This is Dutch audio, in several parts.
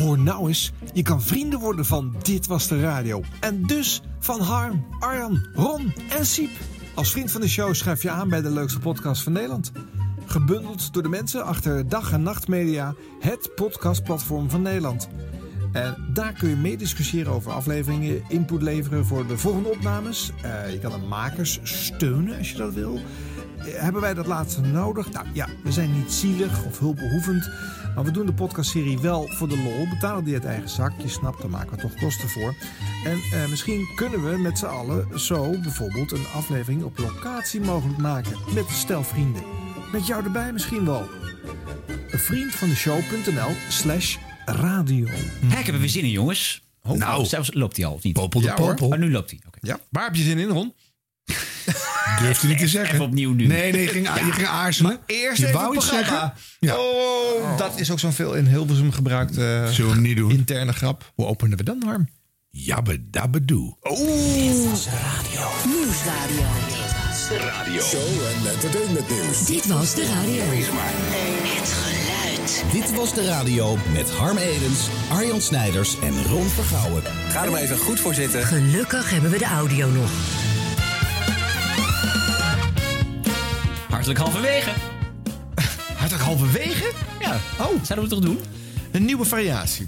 Hoor nou eens, je kan vrienden worden van Dit Was De Radio. En dus van Harm, Arjan, Ron en Siep. Als vriend van de show schrijf je aan bij de leukste podcast van Nederland. Gebundeld door de mensen achter Dag en Nacht Media, het podcastplatform van Nederland. En daar kun je mee discussiëren over afleveringen, input leveren voor de volgende opnames. Eh, je kan de makers steunen als je dat wil. Hebben wij dat laatste nodig? Nou ja, we zijn niet zielig of hulpbehoevend. Maar we doen de podcastserie wel voor de lol. Betalen die uit eigen zak. Je snapt, daar maken we toch kosten voor. En eh, misschien kunnen we met z'n allen zo bijvoorbeeld een aflevering op locatie mogelijk maken. Met een stel vrienden. Met jou erbij misschien wel. Een vriend van de show.nl slash radio. Hé, ik heb er weer zin in, jongens. Nou. zelfs loopt hij al, of niet? Popel de Ja, popel. Oh, nu loopt hij. Oké. Ja, waar heb je zin in, Ron? Durft hij niet te zeggen. Even opnieuw nu. Nee, nee, je ging, je ging aarzelen. Eerst je even wou iets zeggen. Ja. Oh, dat is ook zo'n veel in Hilversum gebruikt eh, Zullen we hem niet doen? interne grap. Hoe openen we dan, Harm? Jabbe dabbe doe. Nieuwsradio. Show en entertainment nieuws. Dit was de radio. Het geluid. Dit was de radio met Harm Edens, Arjan Snijders en Ron Vergouwen. Ga er maar even goed voor zitten. Gelukkig hebben we de audio nog. Hartelijk halverwege. Hartelijk halverwege? Ja. Oh, Zouden we het toch doen? een nieuwe variatie.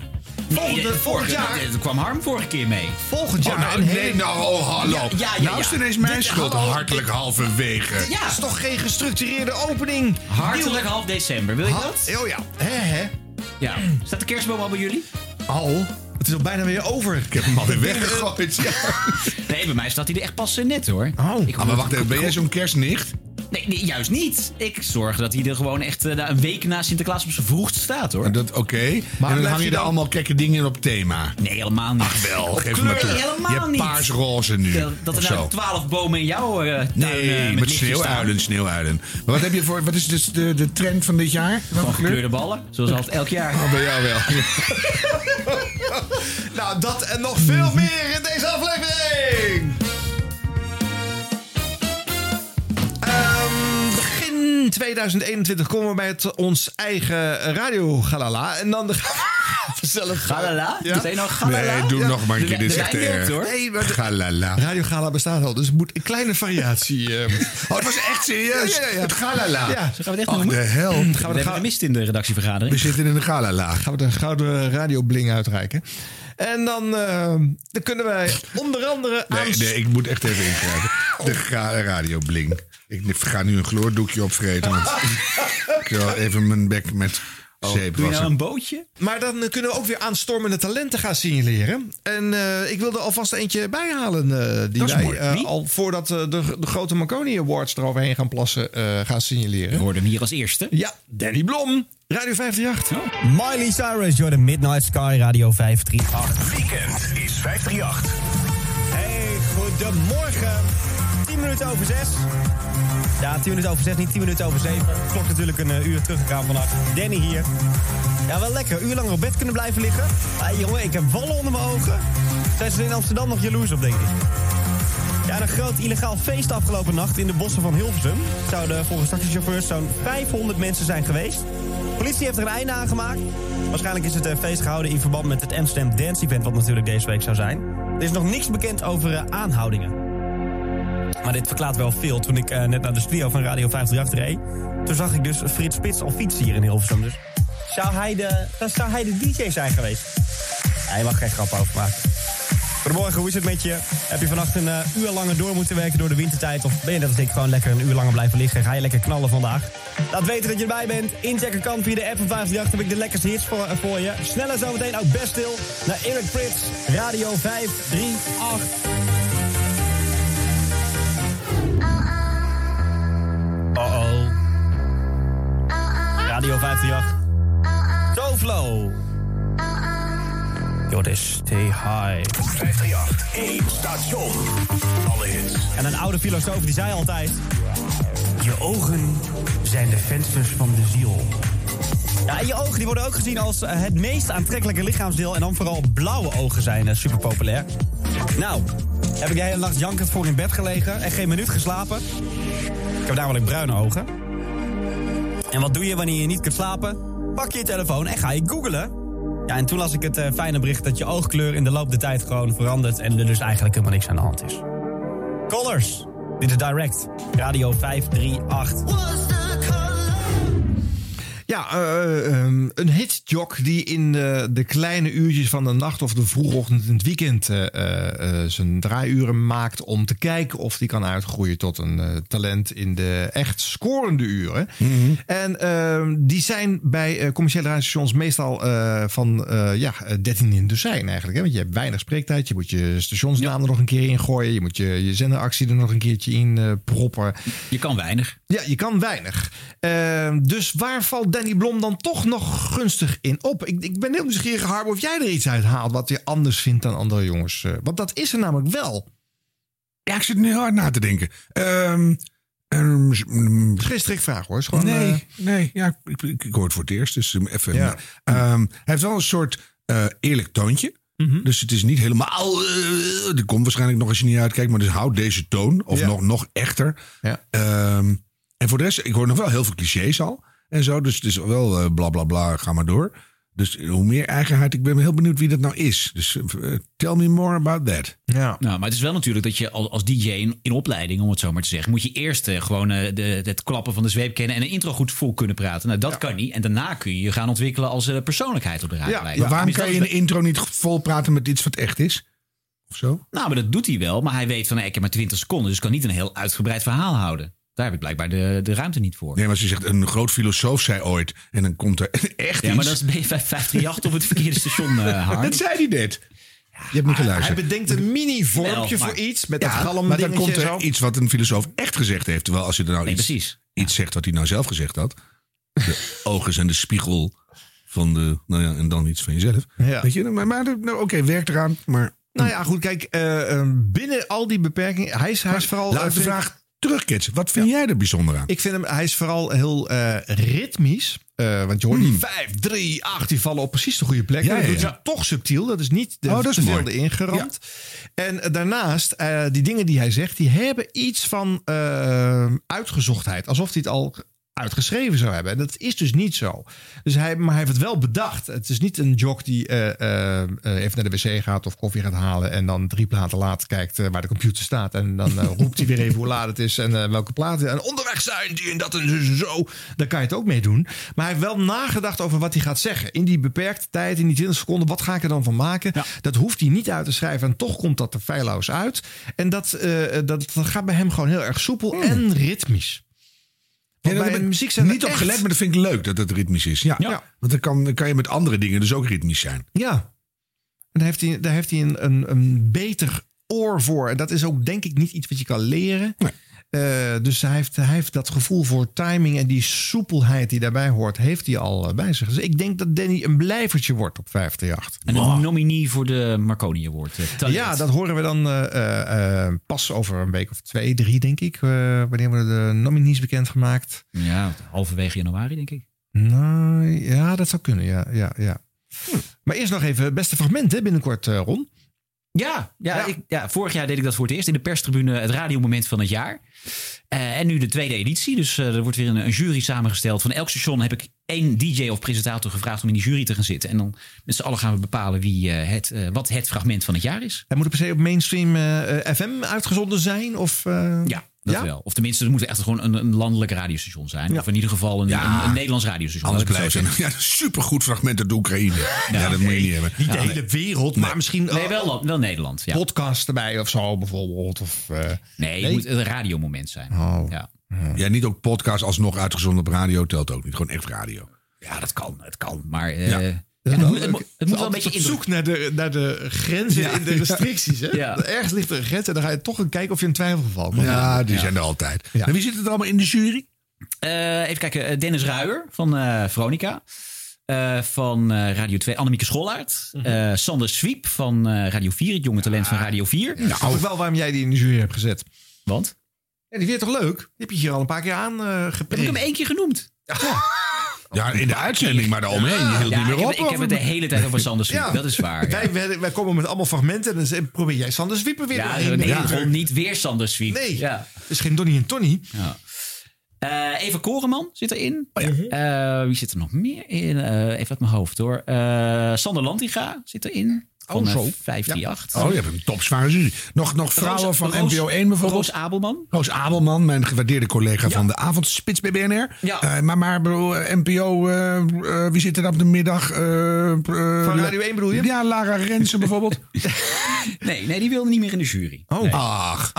Volgende, Nee, volgend vorige- jaar. Er kwam Harm vorige keer mee. Volgend jaar Oh, nou, een nee, hele- nou, oh, hallo. Ja, ja, ja, nou is het ineens mijn Dit- schuld. hallo, Hartelijk halverwege. Ja, is toch geen gestructureerde opening? Hartelijk half december. Wil je Ha- dat? Oh ja, hè hè. Ja. Staat de kerstboom al bij jullie? Al? Het is al bijna weer over. Ik heb hem alweer weggegooid. Ja. Nee, bij mij staat hij er echt pas eh, net hoor. Oh. Ah, maar wacht even, ben jij zo'n kerstnicht? Nee, nee, juist niet. Ik zorg dat hij er gewoon echt eh, een week na Sinterklaas op zijn vroegst staat hoor. Dat Oké. En dan hang je er dan- allemaal gekke dingen op thema. Nee, helemaal niet. Wel, geef kleur, maar toe. helemaal je hebt niet. paars-roze nu. Dat, dat er nou twaalf bomen in jouw eh tuin eh, Nee, met lichtjes sneeuwuilen, sneeuwuilen. Maar wat, heb je voor, wat is dus de, de trend van dit jaar? kleur? gekleurde ballen, zoals altijd elk jaar. Oh, bij jou wel. Nou, dat en nog veel meer in deze aflevering. Begin 2021 komen we bij het, ons eigen radio galala. En dan de zelf Galala? Ja. Zei je nou galala? Nee, doe Ja. nog maar een keer. Dit is echt erg. Nee, maar de- Galala. Radio Gala bestaat al, dus het moet een kleine variatie. eh, Oh, het was echt serieus. Ja, ja, ja. Het galala. Ja. Zo gaan we het echt Ach, noemen. de hel. Gaan we hebben gemist in de We redactievergadering. zitten in de galala. gaan we de gouden radiobling uitreiken. En dan, eh, dan kunnen wij onder andere aan... Nee, nee, ik moet echt even ingrijpen. De radio bling. Ik ga nu een chloordoekje opvreten. Want ik wil even mijn bek met zeep Doe je nou een bootje? Maar dan kunnen we ook weer aanstormende talenten gaan signaleren. En eh, ik wilde alvast eentje bijhalen. eh die wij al voordat de, de grote Marconi Awards eroverheen gaan plassen, eh, gaan We signaleren. hoorden hem hier als eerste. Ja, Danny Blom, Radio 538. Miley Cyrus, you're the Midnight Sky Radio 538. Weekend is 538. Hey, goedemorgen. 10 minuten over 6. Ja, 10 minuten over 6, niet 10 minuten over 7. Klok natuurlijk een eh, uur teruggegaan vannacht. Danny hier. Ja, wel lekker. Uur lang op bed kunnen blijven liggen. Ah, jongen, ik heb wallen onder mijn ogen. Zijn ze er in Amsterdam nog jaloers op, denk ik. Ja, en een groot illegaal feest afgelopen nacht in de bossen van Hilversum. Zouden volgens taxichauffeurs zo'n 500 mensen zijn geweest. Politie heeft er een einde aan gemaakt. Waarschijnlijk is het eh, feest gehouden in verband met het Amsterdam Dance Event... wat natuurlijk deze week zou zijn. Er is nog niks bekend over eh, aanhoudingen. Maar dit verklaart wel veel. Toen ik eh, net naar de studio van Radio 538 reed... toen zag ik dus Frits Spits al fietsen hier in Hilversum. Dus zou hij de, zou hij de DJ zijn geweest? Je mag geen grap over maken. Goedemorgen, hoe is het met je? Heb je vannacht een eh, uur langer door moeten werken door de wintertijd? Of ben je net als ik gewoon lekker een uur langer blijven liggen? Ga je lekker knallen vandaag? Laat weten dat je erbij bent. Inchecken kan via de app van 538. Heb ik de lekkerste hits voor, eh, voor je. Sneller zometeen ook best stil naar Eric Prits. Radio 538. Uh-oh. Radio 538. Soflo. Yo, this stay high. 538. één station. Alle hits. En een oude filosoof die zei altijd... Je ogen zijn de vensters van de ziel. Ja, en je ogen die worden ook gezien als eh, het meest aantrekkelijke lichaamsdeel... en dan vooral blauwe ogen zijn eh, super populair. Nou, heb ik de hele nacht jankend voor in bed gelegen... en geen minuut geslapen. Ik heb namelijk bruine ogen. En wat doe je wanneer je niet kunt slapen? Pak je je telefoon en ga je googlen. En toen las ik het eh, fijne bericht dat je oogkleur in de loop der tijd gewoon verandert. En er dus eigenlijk helemaal niks aan de hand is. Colors. Dit is Direct. Radio 538. Ja, ehm, een hitjock die in de, de kleine uurtjes van de nacht of de vroege ochtend in het weekend eh, zijn draaiuren maakt om te kijken of die kan uitgroeien tot een talent in de echt scorende uren. En ehm, die zijn bij commerciële radiostations meestal van ja, eh, 13 in dozijn eigenlijk. Hè? Want je hebt weinig spreektijd, je moet je stationsnaam er nog een keer in gooien, je moet je, je zenderactie er nog een keertje in proppen. Je kan weinig. Ja, je kan weinig. Ehm, dus waar valt Danny Blom dan toch nog gunstig in op? Ik, ik ben heel nieuwsgierig, Harm, of jij er iets uit haalt wat je anders vindt dan andere jongens. Eh, want dat is er namelijk wel. Ja, ik zit nu hard na te denken. Ehm ehm, Het is geen strikvraag hoor. Gewoon, nee, eh, nee, ja, ik, ik, ik hoor het voor het eerst. Dus um, even. Ja. Ehm, hij heeft wel een soort eh, eerlijk toontje. Mhm. Dus het is niet helemaal. eh die komt waarschijnlijk nog als je niet uitkijkt. Maar dus houd deze toon. Of Ja. nog, nog echter. Ja. Ehm, en voor de rest, ik hoor nog wel heel veel clichés al. En zo. Dus het is wel eh, bla bla bla. Ga maar door. Dus hoe meer eigenheid. Ik ben heel benieuwd wie dat nou is. Dus eh, tell me more about that. ja. Nou, maar het is wel natuurlijk dat je als, als DJ in, in opleiding, om het zo maar te zeggen, moet je eerst eh, gewoon de, het klappen van de zweep kennen en een intro goed vol kunnen praten. Nou, dat kan niet. En daarna kun je je gaan ontwikkelen als persoonlijkheid op de radio. Maar waarom kan je de intro niet vol praten met iets wat echt is? Of zo? Nou, maar dat doet hij wel. Maar hij weet van, ik heb maar 20 seconden, dus kan niet een heel uitgebreid verhaal houden. Daar heb ik blijkbaar de, de ruimte niet voor. Nee, maar je zegt, een groot filosoof zei ooit. En dan komt er echt Ja, maar iets. dat is B538 op het verkeerde station, Harm. Dat zei hij net. Je hebt niet Hij geluisterd. bedenkt een mini-vormpje voor iets met dat Ja, galm maar dan komt er zo. iets wat een filosoof echt gezegd heeft. Terwijl als je er nou Nee, iets, precies. iets zegt wat hij nou zelf gezegd had. De ogen zijn de spiegel van de... Nou ja, en dan iets van jezelf. Ja. Weet je, maar, maar nou, oké, werk eraan. Maar Nou ja, goed, kijk, eh, eh, binnen al die beperkingen, hij is, hij is vooral... laat de vraag terugketsen. Wat vind jij er bijzonder aan? Ik vind hem, hij is vooral heel eh, ritmisch. Eh, want je hoort die 5, 3, 8, die vallen op precies de goede plek. Ja, dat ja, doet hij toch subtiel. Dat is niet de, Oh, dat is te veel mooi. erin geramd. En eh, daarnaast, die dingen die hij zegt, die hebben iets van uitgezochtheid. Alsof hij het al uitgeschreven zou hebben. En dat is dus niet zo. Dus hij, maar hij heeft het wel bedacht. Het is niet een jock die eh, eh, eh, even naar de wc gaat of koffie gaat halen en dan drie platen later kijkt waar de computer staat. En dan roept hij weer even hoe laat het is en welke platen. En onderweg zijn die en dat en zo, zo. Daar kan je het ook mee doen. Maar hij heeft wel nagedacht over wat hij gaat zeggen. In die beperkte tijd, in die 20 seconden, wat ga ik er dan van maken? Dat hoeft hij niet uit te schrijven en toch komt dat er feilloos uit. En dat, dat, dat gaat bij hem gewoon heel erg soepel en ritmisch. Ja, bij muziek zijn niet op echt- gelet, maar dat vind ik leuk dat het ritmisch is. Ja, Ja. want dan kan, dan kan je met andere dingen dus ook ritmisch zijn. Ja. En daar heeft hij, daar heeft hij een, een, een beter oor voor. En dat is ook denk ik niet iets wat je kan leren. Nee. Eh, dus hij heeft, hij heeft dat gevoel voor timing en die soepelheid die daarbij hoort, heeft hij al eh, bij zich. Dus ik denk dat Danny een blijvertje wordt op 538. En een nominie voor de Marconi Award. eh. Ja, dat horen we dan eh, eh, eh, pas over een week of twee, drie, denk ik. wanneer worden de nominees bekendgemaakt? Ja, halverwege januari, denk ik. Nou, ja, dat zou kunnen, ja. ja, ja. Maar eerst nog even het beste fragment hè, binnenkort, Ron. Ja, ja, Ja. Ik, ja, vorig jaar deed ik dat voor het eerst in de perstribune, het radiomoment van het jaar. Eh, en nu de tweede editie. Dus eh, er wordt weer een, een jury samengesteld. Van elk station heb ik één DJ of presentator gevraagd om in die jury te gaan zitten. En dan met z'n allen gaan we bepalen wie, eh, het, wat het fragment van het jaar is. Hij moet het per se op mainstream FM uitgezonden zijn? Of, Ja, dat Ja? wel. Of tenminste, er moet echt gewoon een, een landelijk radiostation zijn. Ja. Of in ieder geval een, Ja. een, een Nederlands radiostation. Anders het het ja, supergoed fragment uit de Oekraïne. Ja, dat moet je niet hebben. Niet de hele wereld, maar misschien. Nee, wel, wel Nederland. Ja. podcast erbij of zo bijvoorbeeld. Of, eh, Nee, het Nee. moet een radiomoment zijn. Oh. Ja. Ja, niet ook podcast alsnog uitgezonden op radio telt ook niet. Gewoon echt radio. ja, dat kan. Het kan. Maar eh, Ja. ja, het, moet, het, moet, het moet wel een beetje op indruk zoek naar de, naar de grenzen in de restricties. Hè? Ja. Ergens ligt er een grens en dan ga je toch een kijken of je in twijfel valt. Ja, die zijn er altijd. Ja. En wie zit er allemaal in de jury? Eh, even kijken, eh, Dennis Ruijer van eh Veronica. Eh, van eh, Radio 2, Annemieke Schollaert. Eh, Sander Swiep van eh, Radio 4, het jonge talent van Radio 4. Nou, ik wel waarom jij die in de jury hebt gezet. Want? Ja, die vind je toch leuk? Die heb je hier al een paar keer aan eh Heb ik hem één keer genoemd? Ja, in de uitzending, maar daaromheen. Je hield Ja, niet meer ik, op. heb, ik heb het de hele tijd over Sander Swiep. Ja. Dat is waar. Ja, Wij, wij, wij komen met allemaal fragmenten en dan probeer jij Sander Zwieper weer ja doorheen. nee, Ja. niet weer Sander Swiep. Nee, Ja. het is geen Donnie en Tony. Ja. Eh, Eva Koreman zit erin. Oh Eh, wie zit er nog meer in? Eh, even uit mijn hoofd hoor. Sander Lantinga zit erin. Van Oh, zo. 538. Oh, je hebt een topzware jury. Nog, nog vrouwen Roos- van Roos- NPO 1 bijvoorbeeld. Roos Abelman. Roos Abelman, mijn gewaardeerde collega van de avondspits bij BNR. Ja. Eh, maar maar bedoel, eh, NPO, eh, eh, wie zit er dan op de middag? Eh, eh, Van Radio 1 bedoel je? Ja, Lara Rensen bijvoorbeeld. Nee, nee, die wilde niet meer in de jury. Oh. Nee. Ach,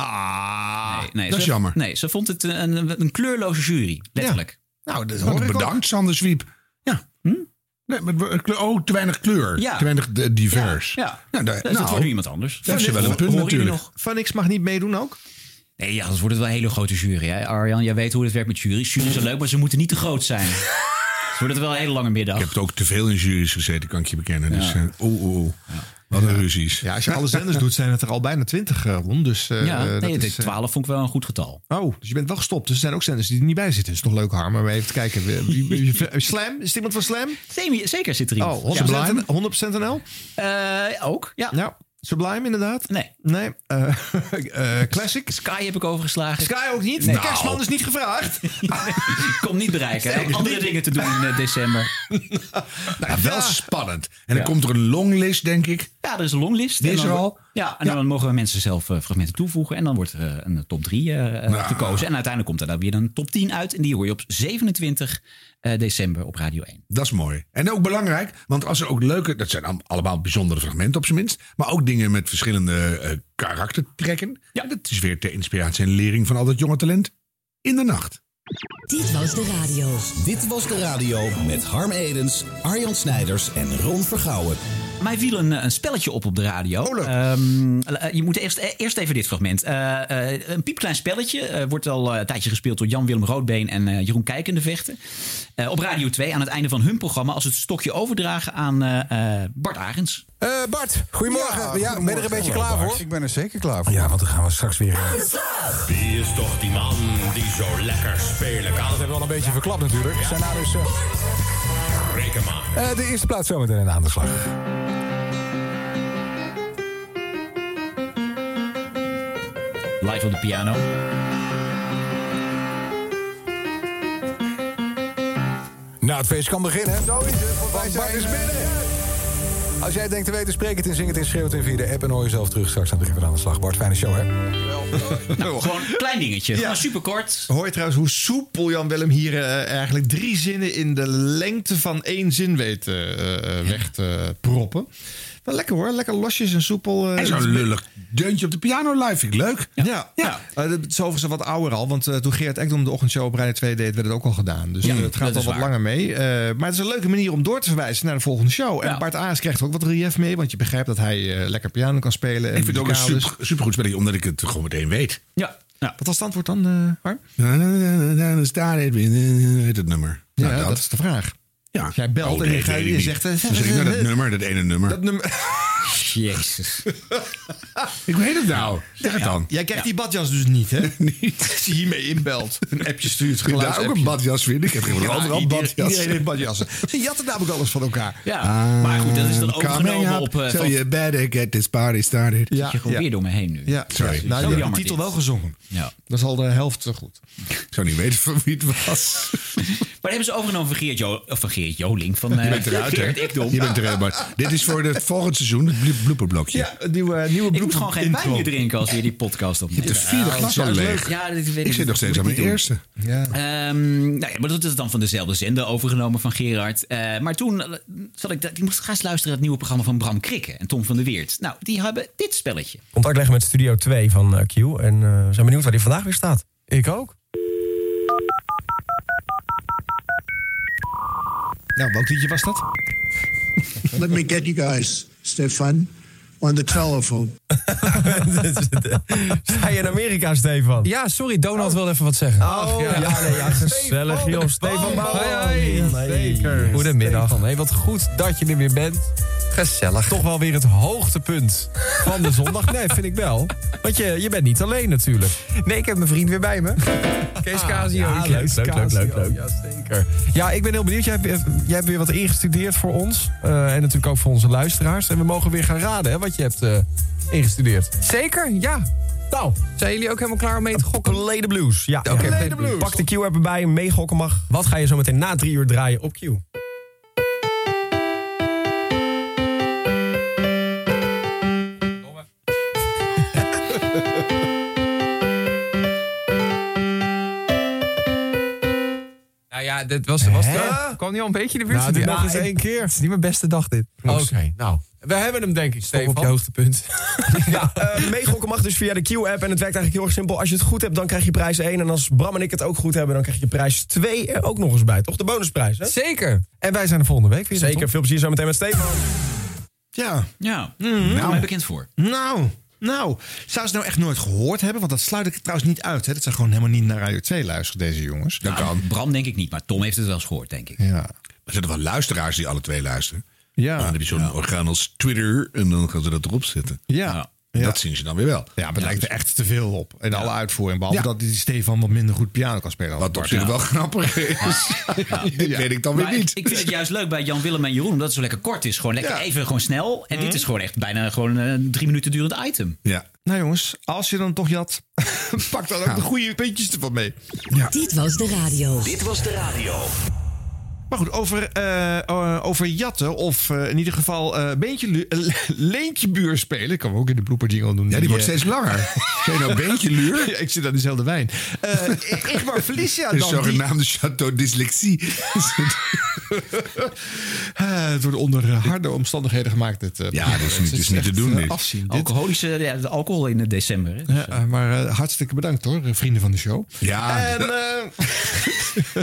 Nee, nee, dat is jammer. Nee, ze vond het een, een, kleurloze jury. Letterlijk. Nou, dat ook. bedankt, Sander Zwiep. Ja. Nee, maar, oh, te weinig kleur. Ja. Te weinig divers. Ja. Nou, daar- Dus dat nou, wordt nu iemand anders. dat is wel een punt natuurlijk. nog? Van niks mag niet meedoen ook? Nee, ja, dat wordt het wel een hele grote jury. Hè? Arjan, jij weet hoe het werkt met jury's. Jury's zijn leuk, maar ze moeten niet te groot zijn. Dus wordt het wel een hele lange middag. Ik heb ook te veel in jury's gezeten, kan ik je bekennen. Dus, eh, oeh, oeh. Wat een ruzies. Ja, als je alle zenders doet, zijn het er al bijna twintig rond. Dus, eh, ja, dat nee, is, de eh, 12 vond ik wel een goed getal. Oh, dus je bent wel gestopt. Dus er zijn ook zenders die er niet bij zitten. Dat is nog leuk, Harm. Maar even te kijken. Slam? Is het iemand van Slam? Zeker zit er iemand. Oh, 100%, 100% NL? Eh, ook, ja. Ja. Sublime, inderdaad? Nee. Nee. eh, eh, classic? Sky heb ik overgeslagen. Sky ook niet? Nee. De kerstman is niet gevraagd. Kom niet bereiken. Hij heeft andere dingen te doen in eh, december. Nou, wel Ja. spannend. En dan Ja. komt er een longlist, denk ik. Ja, er is een longlist. Die is er al? Ja, en dan mogen mensen zelf eh, fragmenten toevoegen. En dan wordt er eh, een top 3 gekozen. En uiteindelijk komt er dan weer een top 10 uit. En die hoor je op 27 eh, december op Radio 1. Dat is mooi. En ook belangrijk, want als er ook leuke... Dat zijn al- allemaal bijzondere fragmenten op zijn minst. Maar ook dingen met verschillende eh, karaktertrekken. Ja. Dat is weer ter inspiratie en lering van al dat jonge talent in de nacht. Dit was de radio. Dit was de radio met Harm Edens, Arjan Snijders en Ron Vergouwen. Mij viel een, een spelletje op op de radio. Ehm, eh, je moet eerst, eh, eerst even dit fragment. Eh, eh, een piepklein spelletje. eh, wordt al eh, een tijdje gespeeld door Jan-Willem Roodbeen en eh, Jeroen Kijkende vechten. Eh, op Radio 2 aan het einde van hun programma. Als het stokje overdragen aan eh, eh, Bart Arends. Eh, Bart, goedemorgen. Ja, ben je er een beetje klaar voor? Ik ben er zeker klaar voor. Ja, want dan gaan we straks weer... Wie is toch die man die zo lekker spelen kan? Dat hebben we al een beetje verklapt natuurlijk. Zijn nou dus eh, eh, de eerste plaats zometeen aan de slag. Live op de piano. Nou, het feest kan beginnen. Zo is het, want wij zijn binnen. Als jij denkt te weten, spreek het in, zing het in, schreeuw het in via de app... en hoor jezelf terug straks aan het begin van aan de slag. Bart, fijne show, hè? Nou, gewoon een klein dingetje. Gewoon super kort. Hoor je trouwens hoe soepel Jan Willem hier eh, eigenlijk drie zinnen in de lengte van één zin weet eh, eh, weg te proppen. Wel lekker hoor, lekker losjes en soepel. eh, En zo'n lullig deuntje op de piano live, vind ik leuk. Ja, ja. Eh, dat is overigens wat ouder al. Want eh, toen Geert Ekdom de ochtendshow op Radio 2 deed, werd het ook al gedaan. Dus Ja, eh, het gaat al wat waar. langer mee. Eh, maar het is een leuke manier om door te verwijzen naar de volgende show. En Ja. Bart Aars krijgt er ook wat relief mee. Want je begrijpt dat hij eh, lekker piano kan spelen. en Ik vind het ook een super, supergoed spelletje, omdat ik het gewoon meteen weet. Ja. ja. Wat was het antwoord dan, eh Harm? Dan staat het het nummer. Ja, Nou, dat. is de vraag. Ja. Jij belt Oh, en nee, je, gaat, weet ik je zegt... eh, Dan zeg ik nou dat nummer, dat ene nummer. dat nummer. Jezus. Ik weet het nou. Zeg het dan. Jij krijgt die badjas dus niet, hè? Niet. Als je hiermee inbelt. Een appje stuurt. Ik daar ook een badjas vind. Ik heb geen Ja, overal iedereen- badjas. Iedereen heeft badjassen. Ze jatten namelijk alles van elkaar. Ja, maar goed, dat is dan Coming overgenomen up, op... eh, so van- you better get this party started. Ja, je gewoon ja. weer door me heen nu. Ja, Sorry. Nou, Zo je hebt de titel dit. wel gezongen. Ja. Dat is al de helft eh, goed. Ik zou niet weten van wie het was. Maar hebben ze overgenomen van Geert, jo of van Geert Joling. Van, eh Je bent eruit, hè? Geert. Je bent eruit, maar dit is voor het volgend seizoen, blooperblokje. Ja, een nieuwe, nieuwe Ik moet gewoon geen wijn meer drinken als we hier die podcast Je hebt de vierde glas al leeg. Ja, dit weet Ik zit nog steeds aan mijn ik eerste. Ja. Ehm, nou ja, maar dat is dan van dezelfde zender overgenomen van Gerard. Eh, maar toen eh, zat ik, ik moest gaan eens luisteren naar het nieuwe programma van Bram Krikke en Tom van der Weert. Nou, die hebben dit spelletje. Contact leggen met Studio 2 van eh, Q. En eh, we zijn benieuwd waar die vandaag weer staat. Ik ook. Nou, welk liedje was dat? Let me get you guys, Stefan, on the telephone. Sta je in Amerika, Stefan? Ja, sorry, Donald wil even wat zeggen. Oh, ja, nee, ja, gezellig, joh. Stefan Bouwman. Zeker. Goedemiddag. Stefan, hey, wat goed dat je er weer bent. Gezellig. Toch wel weer het hoogtepunt van de zondag. Nee, vind ik wel. Want je, je bent niet alleen natuurlijk. Nee, ik heb mijn vriend weer bij me. Kees Casio. Ja, leuk, leuk, leuk, leuk, leuk. Ja, zeker. Ja, ik ben heel benieuwd. Jij hebt, jij hebt weer wat ingestudeerd voor ons. eh, en natuurlijk ook voor onze luisteraars. En we mogen weer gaan raden hè, wat je hebt eh, ingestudeerd. Zeker, ja. Nou, zijn jullie ook helemaal klaar om mee te gokken? The Blues. Ja, the Blues. Pak de Q-app erbij, meegokken mag. Wat ga je zo meteen na drie uur draaien op Q? Nou ja, dit was, was het, kwam niet al een beetje in de buurt. Nou, nog eens ik- één keer. Het is niet mijn beste dag dit. Oké, nou. We hebben hem denk ik, Stop Stefan. op je hoogtepunt. Ja, eh, meegokken mag dus via de Q-app. En het werkt eigenlijk heel erg simpel. Als je het goed hebt, dan krijg je prijs 1. En als Bram en ik het ook goed hebben, dan krijg je prijs 2 er ook nog eens bij. Toch de bonusprijs, hè? Zeker. En wij zijn er volgende week weer. Zeker. Veel plezier zo meteen met Stefan. Ja. Ja, Nou. daar mij bekend voor. Nou, nou. Zou ze nou echt nooit gehoord hebben? Want dat sluit ik trouwens niet uit. Hè? Dat ze gewoon helemaal niet naar Radio 2 luisteren, deze jongens. Dat kan. Bram denk ik niet, maar Tom heeft het wel eens gehoord, denk ik. Ja. Er zijn er wel luisteraars die alle twee luisteren. Ja. Dan heb je zo'n orgaan als Twitter en dan gaan ze dat erop zetten. Ja. Dat zien ze dan weer wel. Ja, maar het lijkt er echt te veel op. En alle uitvoering. Behalve Ja. dat die Stefan wat minder goed piano kan spelen. Wat op zich Ja. wel grappig is. Dit weet ik dan weer Maar niet. Ik vind het juist leuk bij Jan Willem en Jeroen, omdat het zo lekker kort is. Gewoon lekker Ja. even gewoon snel. En dit is gewoon echt bijna gewoon een drie minuten durend item. Ja. Nou jongens, als je dan toch jat, pak dan ook de goede puntjes ervan mee. Dit was de radio. Dit was de radio. Maar goed, over, eh, eh, over jatten of eh, in ieder geval beentje eh, leentje buur spelen. Ik kan hem ook in de blooper jingle doen. Ja, die wordt steeds langer. Zijn nou een beentje luur? Ja, ik zit aan dezelfde wijn. Eh Igmar Felicia De dan. die- zogenaamde Chateau Dyslexie. Eh, het wordt onder eh, harde omstandigheden gemaakt. Dit, eh, Ja, is niet- is niet te doen, eh. Afzien. Alcoholische, ja, de alcohol in december. Hè? Dus, Ja, eh, maar eh, hartstikke bedankt hoor, eh, vrienden van de show. Ja, En eh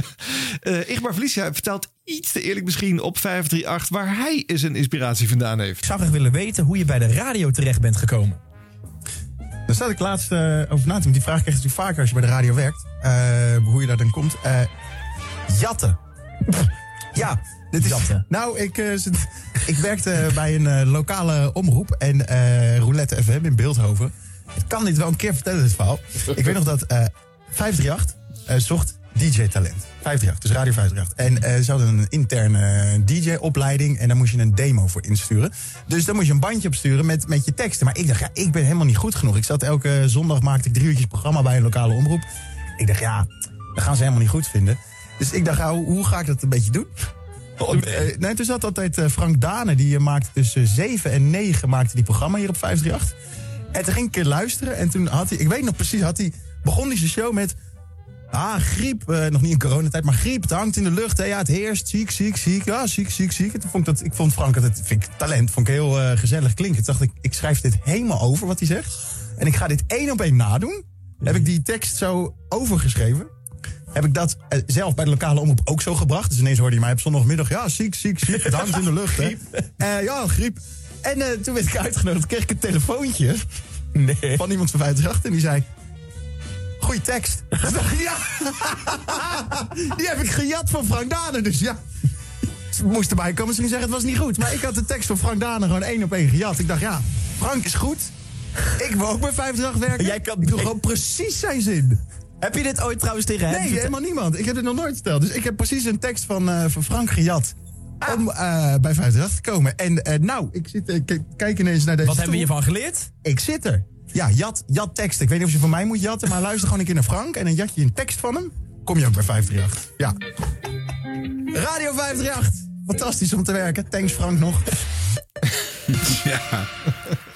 eh, Igmar Felicia vertelt iets te eerlijk misschien op 538 waar hij zijn inspiratie vandaan heeft. Ik zou graag willen weten hoe je bij de radio terecht bent gekomen. Daar zat ik laatst eh, over na te denken. Die vraag krijg je natuurlijk vaker als je bij de radio werkt. Eh, hoe je daar dan komt. Eh, jatten. Ja, dit is... Nou, ik, eh, zit- ik werkte bij een eh, lokale omroep. En eh, Roulette FM in Beeldhoven. Ik kan dit wel een keer vertellen, dit verhaal. ik weet nog dat eh 538 eh, zocht DJ-talent. 538, dus Radio 538. En eh, ze hadden een interne DJ-opleiding en daar moest je een demo voor insturen. Dus dan moest je een bandje opsturen met, met je teksten. Maar ik dacht, ja, ik ben helemaal niet goed genoeg. Ik zat elke zondag, maakte ik drie uurtjes programma bij een lokale omroep. Ik dacht, ja, dat gaan ze helemaal niet goed vinden. Dus ik dacht, ja, hoe, hoe ga ik dat een beetje doen? Toen, eh, nee, toen zat altijd eh, Frank Dane, die eh, maakte tussen 7 en 9 maakte die programma hier op 538. En toen ging ik een keer luisteren en toen had hij, ik weet nog precies, had hij, begon hij zijn show met... Ah, griep, nog niet in coronatijd, maar griep, het hangt in de lucht. Hè, ja, het heerst, ziek, ziek, ziek, ja, ziek, ziek, ziek. En toen vond ik, dat, ik vond Frank, het vind ik talent, vond ik heel gezellig klinken. Toen dacht ik, ik schrijf dit helemaal over wat hij zegt. En ik ga dit één op één nadoen. Heb ik die tekst zo overgeschreven. Heb ik dat eh, zelf bij de lokale omroep ook zo gebracht. Dus ineens hoorde je mij op zondagmiddag, ja, ziek, ziek, ziek. Het hangt in de lucht, hè. Eh, ja, griep. En eh, toen werd ik uitgenodigd, kreeg ik een telefoontje van iemand van 58 en die zei... Goeie tekst. Ja, die heb ik gejat van Frank Dane, dus ja. Ze moest erbij komen, ze zeggen het was niet goed. Maar ik had de tekst van Frank Dane gewoon één op één gejat. Ik dacht, ja, Frank is goed. Ik wil ook bij 50 werken. Jij kan- ik doe gewoon precies zijn zin. Heb je dit ooit trouwens tegen hem Nee, helemaal niemand. Ik heb dit nog nooit verteld. Dus ik heb precies een tekst van, eh, van Frank gejat. Om eh, bij 50 te komen. En eh, nou, ik zit, kijk ineens naar deze Wat hebben we hiervan geleerd? Ik zit er. Ja, jat, jat tekst. Ik weet niet of je van mij moet jatten, maar luister gewoon een keer naar Frank. En dan jat je een tekst van hem. Kom je ook bij 538. Ja. Radio 538. Fantastisch om te werken. Thanks Frank nog. ja.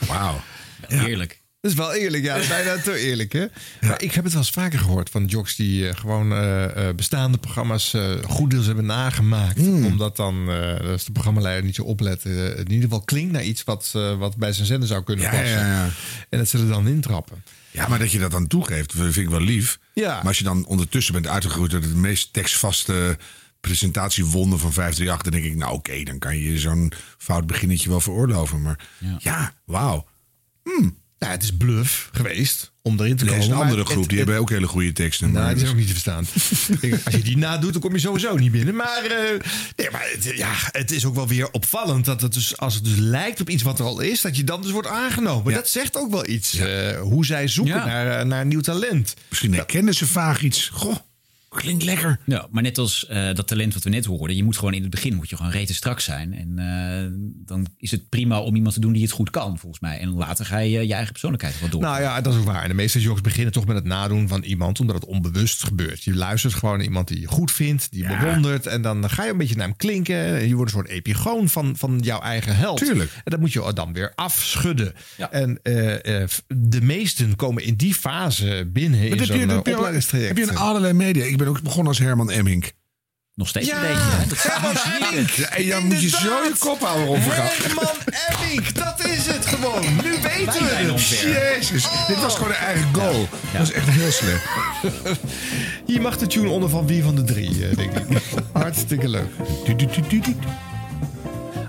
Wauw. Heerlijk. Dat is wel eerlijk, ja. Bijna te eerlijk, hè? Maar ik heb het wel eens vaker gehoord van jocks die eh, gewoon eh, eh, bestaande programma's goed deels hebben nagemaakt. Omdat dan, als de programmaleider niet zo oplet, in ieder geval klinkt naar iets wat, wat bij zijn zender zou kunnen Ja, passen. ja, ja. En dat ze er dan intrappen. Ja, maar dat je dat dan toegeeft, vind ik wel lief. Ja. Maar als je dan ondertussen bent uitgegroeid tot het meest tekstvaste presentatiewonder van 538, dan denk ik, nou oké, dan kan je zo'n fout beginnetje wel veroorloven. Maar ja, wauw. Nou, het is bluff geweest om erin te Er komen. is een maar andere het- groep, die het- hebben ook hele goede teksten. Nou, maar die is ook niet te verstaan. Ik- Als je die nadoet, dan kom je sowieso niet binnen. Maar, eh, nee, maar het, ja, het is ook wel weer opvallend dat het dus, als het dus lijkt op iets wat er al is, dat je dan dus wordt aangenomen. Dat zegt ook wel iets. eh, hoe zij zoeken Ja. naar, eh, naar nieuw talent. Misschien herkennen ze vaag iets. Goh, Klinkt lekker. Ja, maar net als eh, dat talent wat we net hoorden. Je moet gewoon in het begin moet je gewoon rete strak zijn. En eh, dan is het prima om iemand te doen die het goed kan, volgens mij. En later ga je je eigen persoonlijkheid wat door. Nou ja, dat is ook waar. En de meeste jockeys beginnen toch met het nadoen van iemand, omdat het onbewust gebeurt. Je luistert gewoon naar iemand die je goed vindt, die je bewondert. En dan ga je een beetje naar hem klinken. En je wordt een soort epigoon van, van jouw eigen held. Tuurlijk. En dat moet je dan weer afschudden. En eh, de meesten komen in die fase binnen in Maar heb, zo'n opleidingstraject. heb je een allerlei media? Ik ben ook begonnen als Herman Emmink. Nog steeds Ja, een beetje. Hè? Dat Herman Emmink. Ja, en dan moet je zo je kop houden overgaan. Herman Emmink, dat is het gewoon. Nu weten Wij we het. Jezus, dit was gewoon een eigen goal. Dat was echt heel slecht. Hier mag de tune onder van wie van de drie, eh, denk ik. Hartstikke leuk.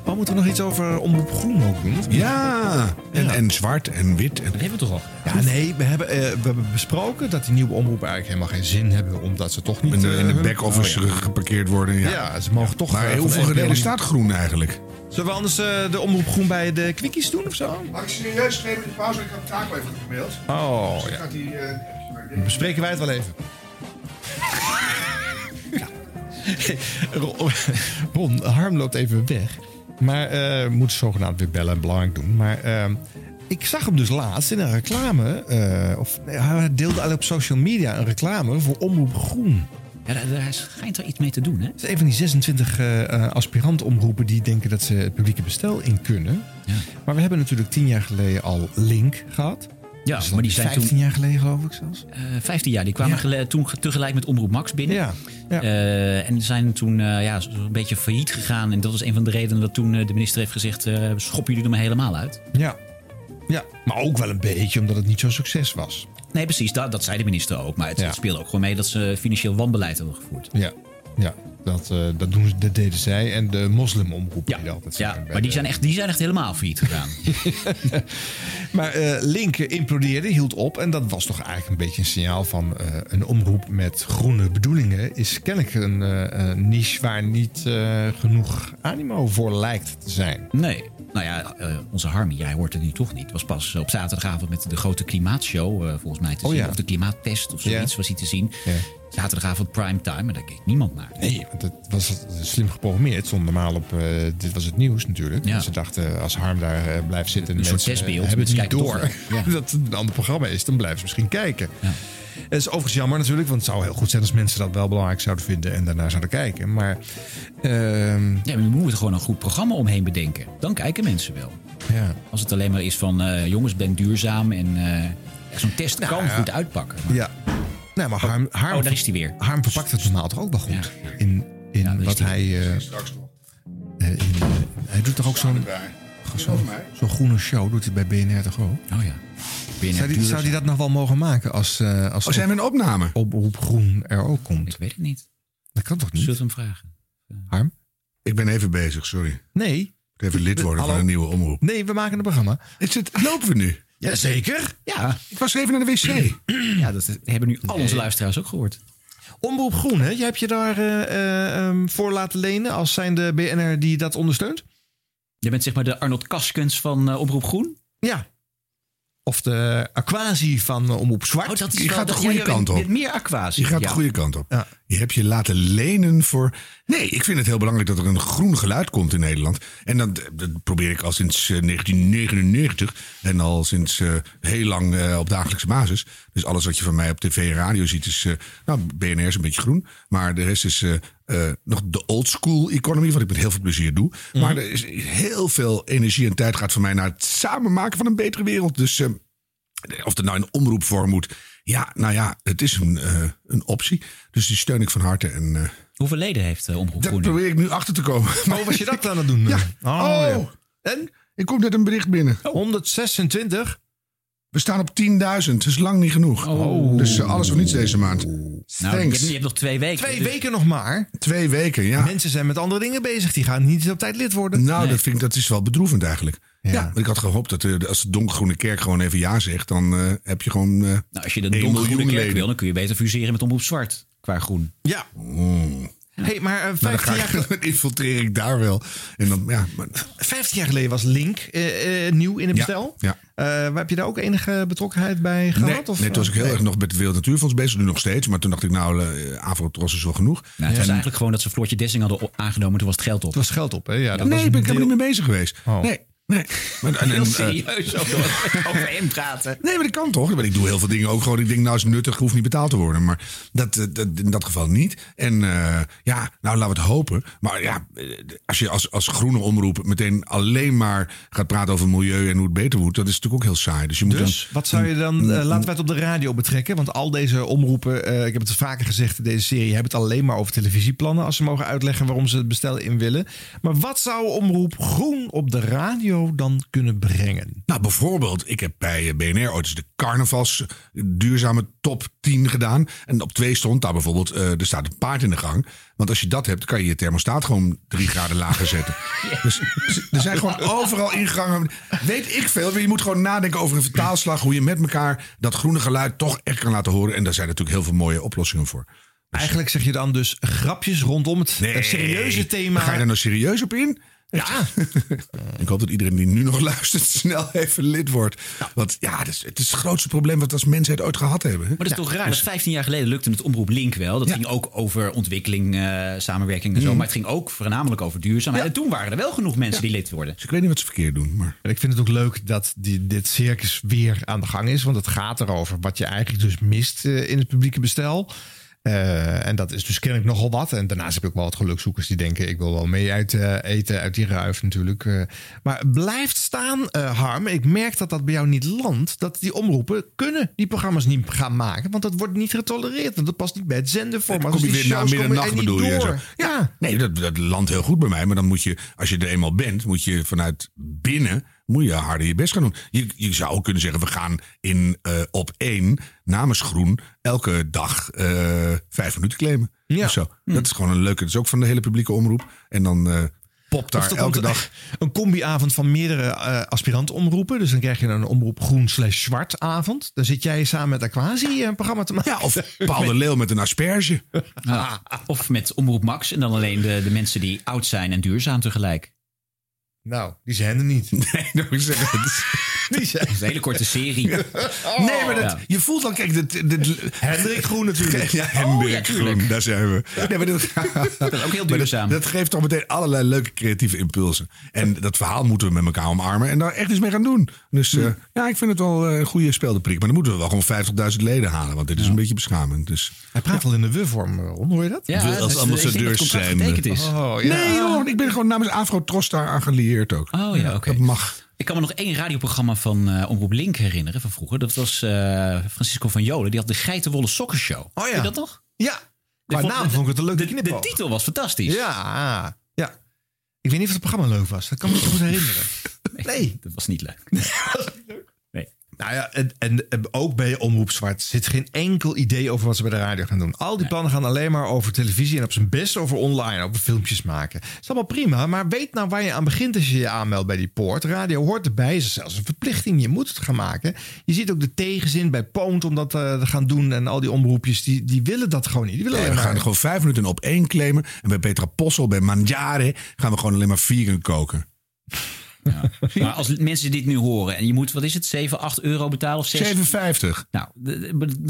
Oh, moeten we nog iets over Omroep Groen ook doen? Ja, en, en zwart en wit. En, Dat hebben we toch al. Ja, nee, we hebben, eh, we hebben besproken dat die nieuwe omroepen eigenlijk helemaal geen zin hebben, omdat ze toch niet... in de, eh, in de back-office Oh, ja. geparkeerd worden. Ja. Ja, ze mogen toch... Maar eh, heel van veel NPO staat groen eigenlijk. Zullen we anders eh, de Omroep Groen bij de quickies doen of zo? Mag ik serieus geven in de pauze? Ik heb Taco even gemaild. Oh, ja. Gaat die, eh, Dan bespreken wij het wel even. Ron, Harm loopt even weg. Maar eh moet zogenaamd weer bellen en belangrijk doen. Maar eh, ik zag hem dus laatst in een reclame. eh, of nee, hij deelde eigenlijk op social media een reclame voor Omroep Groen. Ja, daar, daar schijnt er iets mee te doen, hè? Dat is een van die 26 eh eh, aspirant-omroepen die denken dat ze het publieke bestel in kunnen. Ja. Maar we hebben natuurlijk tien jaar geleden al Link gehad. Ja, Dus maar die zijn 15 toen... jaar geleden geloof ik zelfs. eh 15 jaar, die kwamen Ja. toen ge- tegelijk met Omroep Max binnen. Ja, ja. Eh, en zijn toen eh, ja, een beetje failliet gegaan. En dat was een van de redenen dat toen de minister heeft gezegd... schop jullie er maar helemaal uit. Ja. ja, maar ook wel een beetje omdat het niet zo'n succes was. Nee, precies, dat, dat zei de minister ook. Maar het, Ja. het speelde ook gewoon mee dat ze financieel wanbeleid hebben gevoerd. Ja, ja dat, eh, dat, doen ze, dat deden zij. En de moslimomroep Ja, die altijd ja maar die zijn, echt, die zijn echt helemaal failliet gegaan. Maar eh, Link implodeerde, hield op. En dat was toch eigenlijk een beetje een signaal van eh, een omroep met groene bedoelingen. Is kennelijk een niche waar niet genoeg animo voor lijkt te zijn. Nee. Nou ja, eh, onze Harmy, jij hoort het nu toch niet. Was pas op zaterdagavond met de grote klimaatshow, eh, volgens mij te Oh zien. ja. Of de klimaattest of zoiets Ja. was hij te zien. Ja. Zaterdagavond primetime, maar daar keek niemand naar. Nee, want het was slim geprogrammeerd. Het stond normaal op, eh, dit was het nieuws natuurlijk. Ja. Ze dachten, als Harm daar blijft zitten... en Een soort mensen, testbeeld, hebben het niet kijken door dat het een ander programma is, dan blijven ze misschien kijken. Ja. Het is overigens jammer natuurlijk, want het zou heel goed zijn... als mensen dat wel belangrijk zouden vinden en daarna zouden kijken. Maar ehm, Ja, maar we moeten gewoon een goed programma omheen bedenken. Dan kijken mensen wel. ja, Als het alleen maar is van eh, jongens, ben duurzaam en eh, zo'n test kan ja. goed uitpakken. Maar- ja. Nee, maar Harm, Harm, Oh, daar is hij weer. Harm verpakt het normaal toch ook wel goed. Ja. In, in Ja, wat hij. hij... eh, Straks nog. eh, in, eh, hij doet toch ook zo'n zo'n groene show, doet hij bij BNR toch ook? Oh ja. Zou die, zou die dat nog wel mogen maken als, eh als Oh, zijn we een opname? oproep groen er ook komt? Ik weet het niet. Dat kan toch Zult niet? hem vragen. Harm? Ik ben even bezig, sorry. Nee. Even lid worden Hallo? van een nieuwe omroep. Nee, we maken een programma. Is het, lopen we nu? Jazeker. Ja, Ik was even naar de wc. ja dat hebben nu al onze luisteraars ook gehoord. Omroep Groen, hè? Jij hebt je daar eh, eh, ehm, voor laten lenen als zijn de BNR die dat ondersteunt? Je bent zeg maar de Arnold Kaskens van eh Oproep Groen. Ja. Of de Aquasi van eh, Omroep Zwart. Oh, dat is Je gaat de goede kant op. Meer aquatie. Je gaat ja. de goede kant op. Ja. Je hebt je laten lenen voor. Nee, ik vind het heel belangrijk dat er een groen geluid komt in Nederland. En dat, dat probeer ik al sinds eh, 1999. En al sinds eh, heel lang eh, op dagelijkse basis. Dus alles wat je van mij op tv en radio ziet is. eh, nou, BNR is een beetje groen. Maar de rest is. Eh, nog de old school economy, wat ik met heel veel plezier doe. Maar er is heel veel energie en tijd gaat van mij naar het samen maken van een betere wereld. Dus eh, of het nou in omroepvorm moet. Ja, nou ja, het is een, eh, een optie. Dus die steun ik van harte. En eh, Hoeveel leden heeft uh, Omroep daar probeer ik nu achter te komen. Oh, was je dat aan het doen? Ja. Oh, Oh, en? Ik kom net een bericht binnen. 126. We staan op 10.000. Dat is lang niet genoeg. Oh. Dus eh, alles of niets deze maand. Nou, je Thanks. hebt, je hebt nog twee weken. Twee dus- weken nog maar. Twee weken, ja. Mensen zijn met andere dingen bezig. Die gaan niet op tijd lid worden. Nou, dat, vind ik, dat is wel bedroevend eigenlijk. Ja. Ik had gehoopt dat eh, als de donkergroene kerk gewoon even ja zegt... dan eh, heb je gewoon... eh, Nou, als je de 1 donkergroene kerk leden. wil, dan kun je beter fuseren met Omroep Zwart. Qua groen. Ja. Hey, maar Maar dan 15 ga jaar, dan infiltreer ik daar wel. En dan, ja, maar, 15 jaar geleden was Link eh, eh, nieuw in het Ja, bestel. ja. Eh, heb je daar ook enige betrokkenheid bij gehad? nee, of, nee, toen was ik heel Nee. erg nog met het Wereld Natuurfonds bezig. Nu nog steeds. Maar toen dacht ik, nou, uh, Avrotros is wel genoeg. Nou, het was eigenlijk gewoon dat ze Floortje Dessing hadden aangenomen. Toen was het geld op. Het was geld op, hè? Ja, dat nee, was ik ben ik een helemaal deel- niet mee bezig geweest. Oh. Nee, nee. Maar, en, en, Heel serieus over, over hem praten. Nee, maar dat kan toch? Ik doe heel veel dingen ook gewoon. Ik denk, nou is het nuttig, hoeft niet betaald te worden. Maar dat, eh, dat, in dat geval niet. En eh, ja, nou laten we het hopen. Maar ja, eh, als je als, als groene omroep meteen alleen maar gaat praten over milieu en hoe het beter moet, dat is natuurlijk ook heel saai. Dus je moet Dus dan, wat zou je dan, laten we het op de radio betrekken? Want al deze omroepen, eh, ik heb het vaker gezegd in deze serie, hebben het alleen maar over televisieplannen. Als ze mogen uitleggen waarom ze het bestel in willen. Maar wat zou omroep groen op de radio dan kunnen brengen? Nou, bijvoorbeeld, ik heb bij BNR ooit eens de carnavals eh, duurzame top 10 gedaan. En op twee stond daar bijvoorbeeld, eh, er staat een paard in de gang. Want als je dat hebt, kan je je thermostaat gewoon drie graden lager zetten. Dus er zijn gewoon overal ingangen. Weet ik veel. Je moet gewoon nadenken over een vertaalslag. Hoe je met elkaar dat groene geluid toch echt kan laten horen. En daar zijn natuurlijk heel veel mooie oplossingen voor. Eigenlijk zeg je dan dus grapjes rondom het serieuze thema. Ga je daar nou serieus op in? Ja. Ik hoop dat iedereen die nu nog luistert snel even lid wordt. Want ja, het is, het is het grootste probleem wat we als mensheid ooit gehad hebben. hè? Maar dat is toch raar? Dat 15 jaar geleden lukte het omroep Link wel. Dat ging ook over ontwikkeling, eh, samenwerking en zo. Mhm. Maar het ging ook voornamelijk over duurzaamheid. En toen waren er wel genoeg mensen die lid worden. Dus ik weet niet wat ze verkeerd doen. Maar... En ik vind het ook leuk dat die, dit circus weer aan de gang is. Want het gaat erover wat je eigenlijk dus mist eh, in het publieke bestel. Eh, en dat is dus kennelijk nogal wat. En daarnaast heb ik ook wel wat gelukzoekers die denken... ik wil wel mee uit eh, eten uit die ruif natuurlijk. Eh, maar blijft staan, Harm. Ik merk dat dat bij jou niet landt. Dat die omroepen kunnen die programma's niet gaan maken. Want dat wordt niet getolereerd. Want dat past niet bij het zenderformat. Dan kom je Dus weer na middernacht er bedoel je. Zo. Ja, nee, dat, dat landt heel goed bij mij. Maar dan moet je, als je er eenmaal bent, moet je vanuit binnen moet je harder je best gaan doen. Je, je zou ook kunnen zeggen, we gaan in eh, op één namens Groen elke dag eh, vijf minuten claimen. Ja. Of zo. Dat is gewoon een leuke, dat is ook van de hele publieke omroep. En dan eh, popt daar er elke dag... Een combi-avond van meerdere eh aspirant-omroepen. Dus dan krijg je een omroep groen slash zwart avond. Dan zit jij samen met Aquasi een programma te maken. Ja, of Paul de Leeuw met een asperge. Ja. Of met Omroep Max en dan alleen de, de mensen die oud zijn en duurzaam tegelijk. Nou, die zijn er niet. Nee, dat is- Die zijn... Dat is een hele korte serie. Nee, maar dat, Ja. je voelt al, kijk, dit, dit, Hendrik Groen natuurlijk. Ja, Hendrik Oh, ja, tuurlijk. Groen, daar zijn we. Nee, maar dat, Dat is ook heel duurzaam. Dat, dat geeft toch meteen allerlei leuke creatieve impulsen. En dat verhaal moeten we met elkaar omarmen en daar echt iets mee gaan doen. Dus eh, ja, ik vind het wel eh, een goede speeldenprik. Maar dan moeten we wel gewoon 50.000 leden halen, want dit is een beetje beschamend. Dus. Hij praat al in de we-vorm, Ron. Hoor je dat? Ja, als ambassadeurs zijn. Oh, ja. Nee joh, ik ben gewoon namens Afro Tros daar ook. Oh ja, oké. Dat mag. Ik kan me nog één radioprogramma van eh Omroep Link herinneren van vroeger. Dat was eh, Francisco van Jolen. Die had de Geitenwolle Sokkenshow. Oh ja. Je dat nog? Ja. Qua vond- naam vond ik het een leuke De, de titel was fantastisch. Ja, ja. Ik weet niet of het programma leuk was. Dat kan me niet goed herinneren. Nee. Dat was niet leuk. Nee. Nou ja, en, ook bij Omroep Zwart zit geen enkel idee over wat ze bij de radio gaan doen. Al die plannen gaan alleen maar over televisie en op zijn best over online, over filmpjes maken. is allemaal prima, maar weet nou waar je aan begint als je je aanmeldt bij die poort. Radio hoort erbij, is zelfs een verplichting, je moet het gaan maken. Je ziet ook de tegenzin bij Poont om dat eh, te gaan doen en al die omroepjes, die, die willen dat gewoon niet. Die willen Nee, we gaan gewoon vijf minuten op één claimen. En bij Petra Possel, bij Mangiare, gaan we gewoon alleen maar vegan koken. Maar als mensen dit nu horen en je moet, wat is het, 7, 8 euro betalen of 6? 7,50. Nou,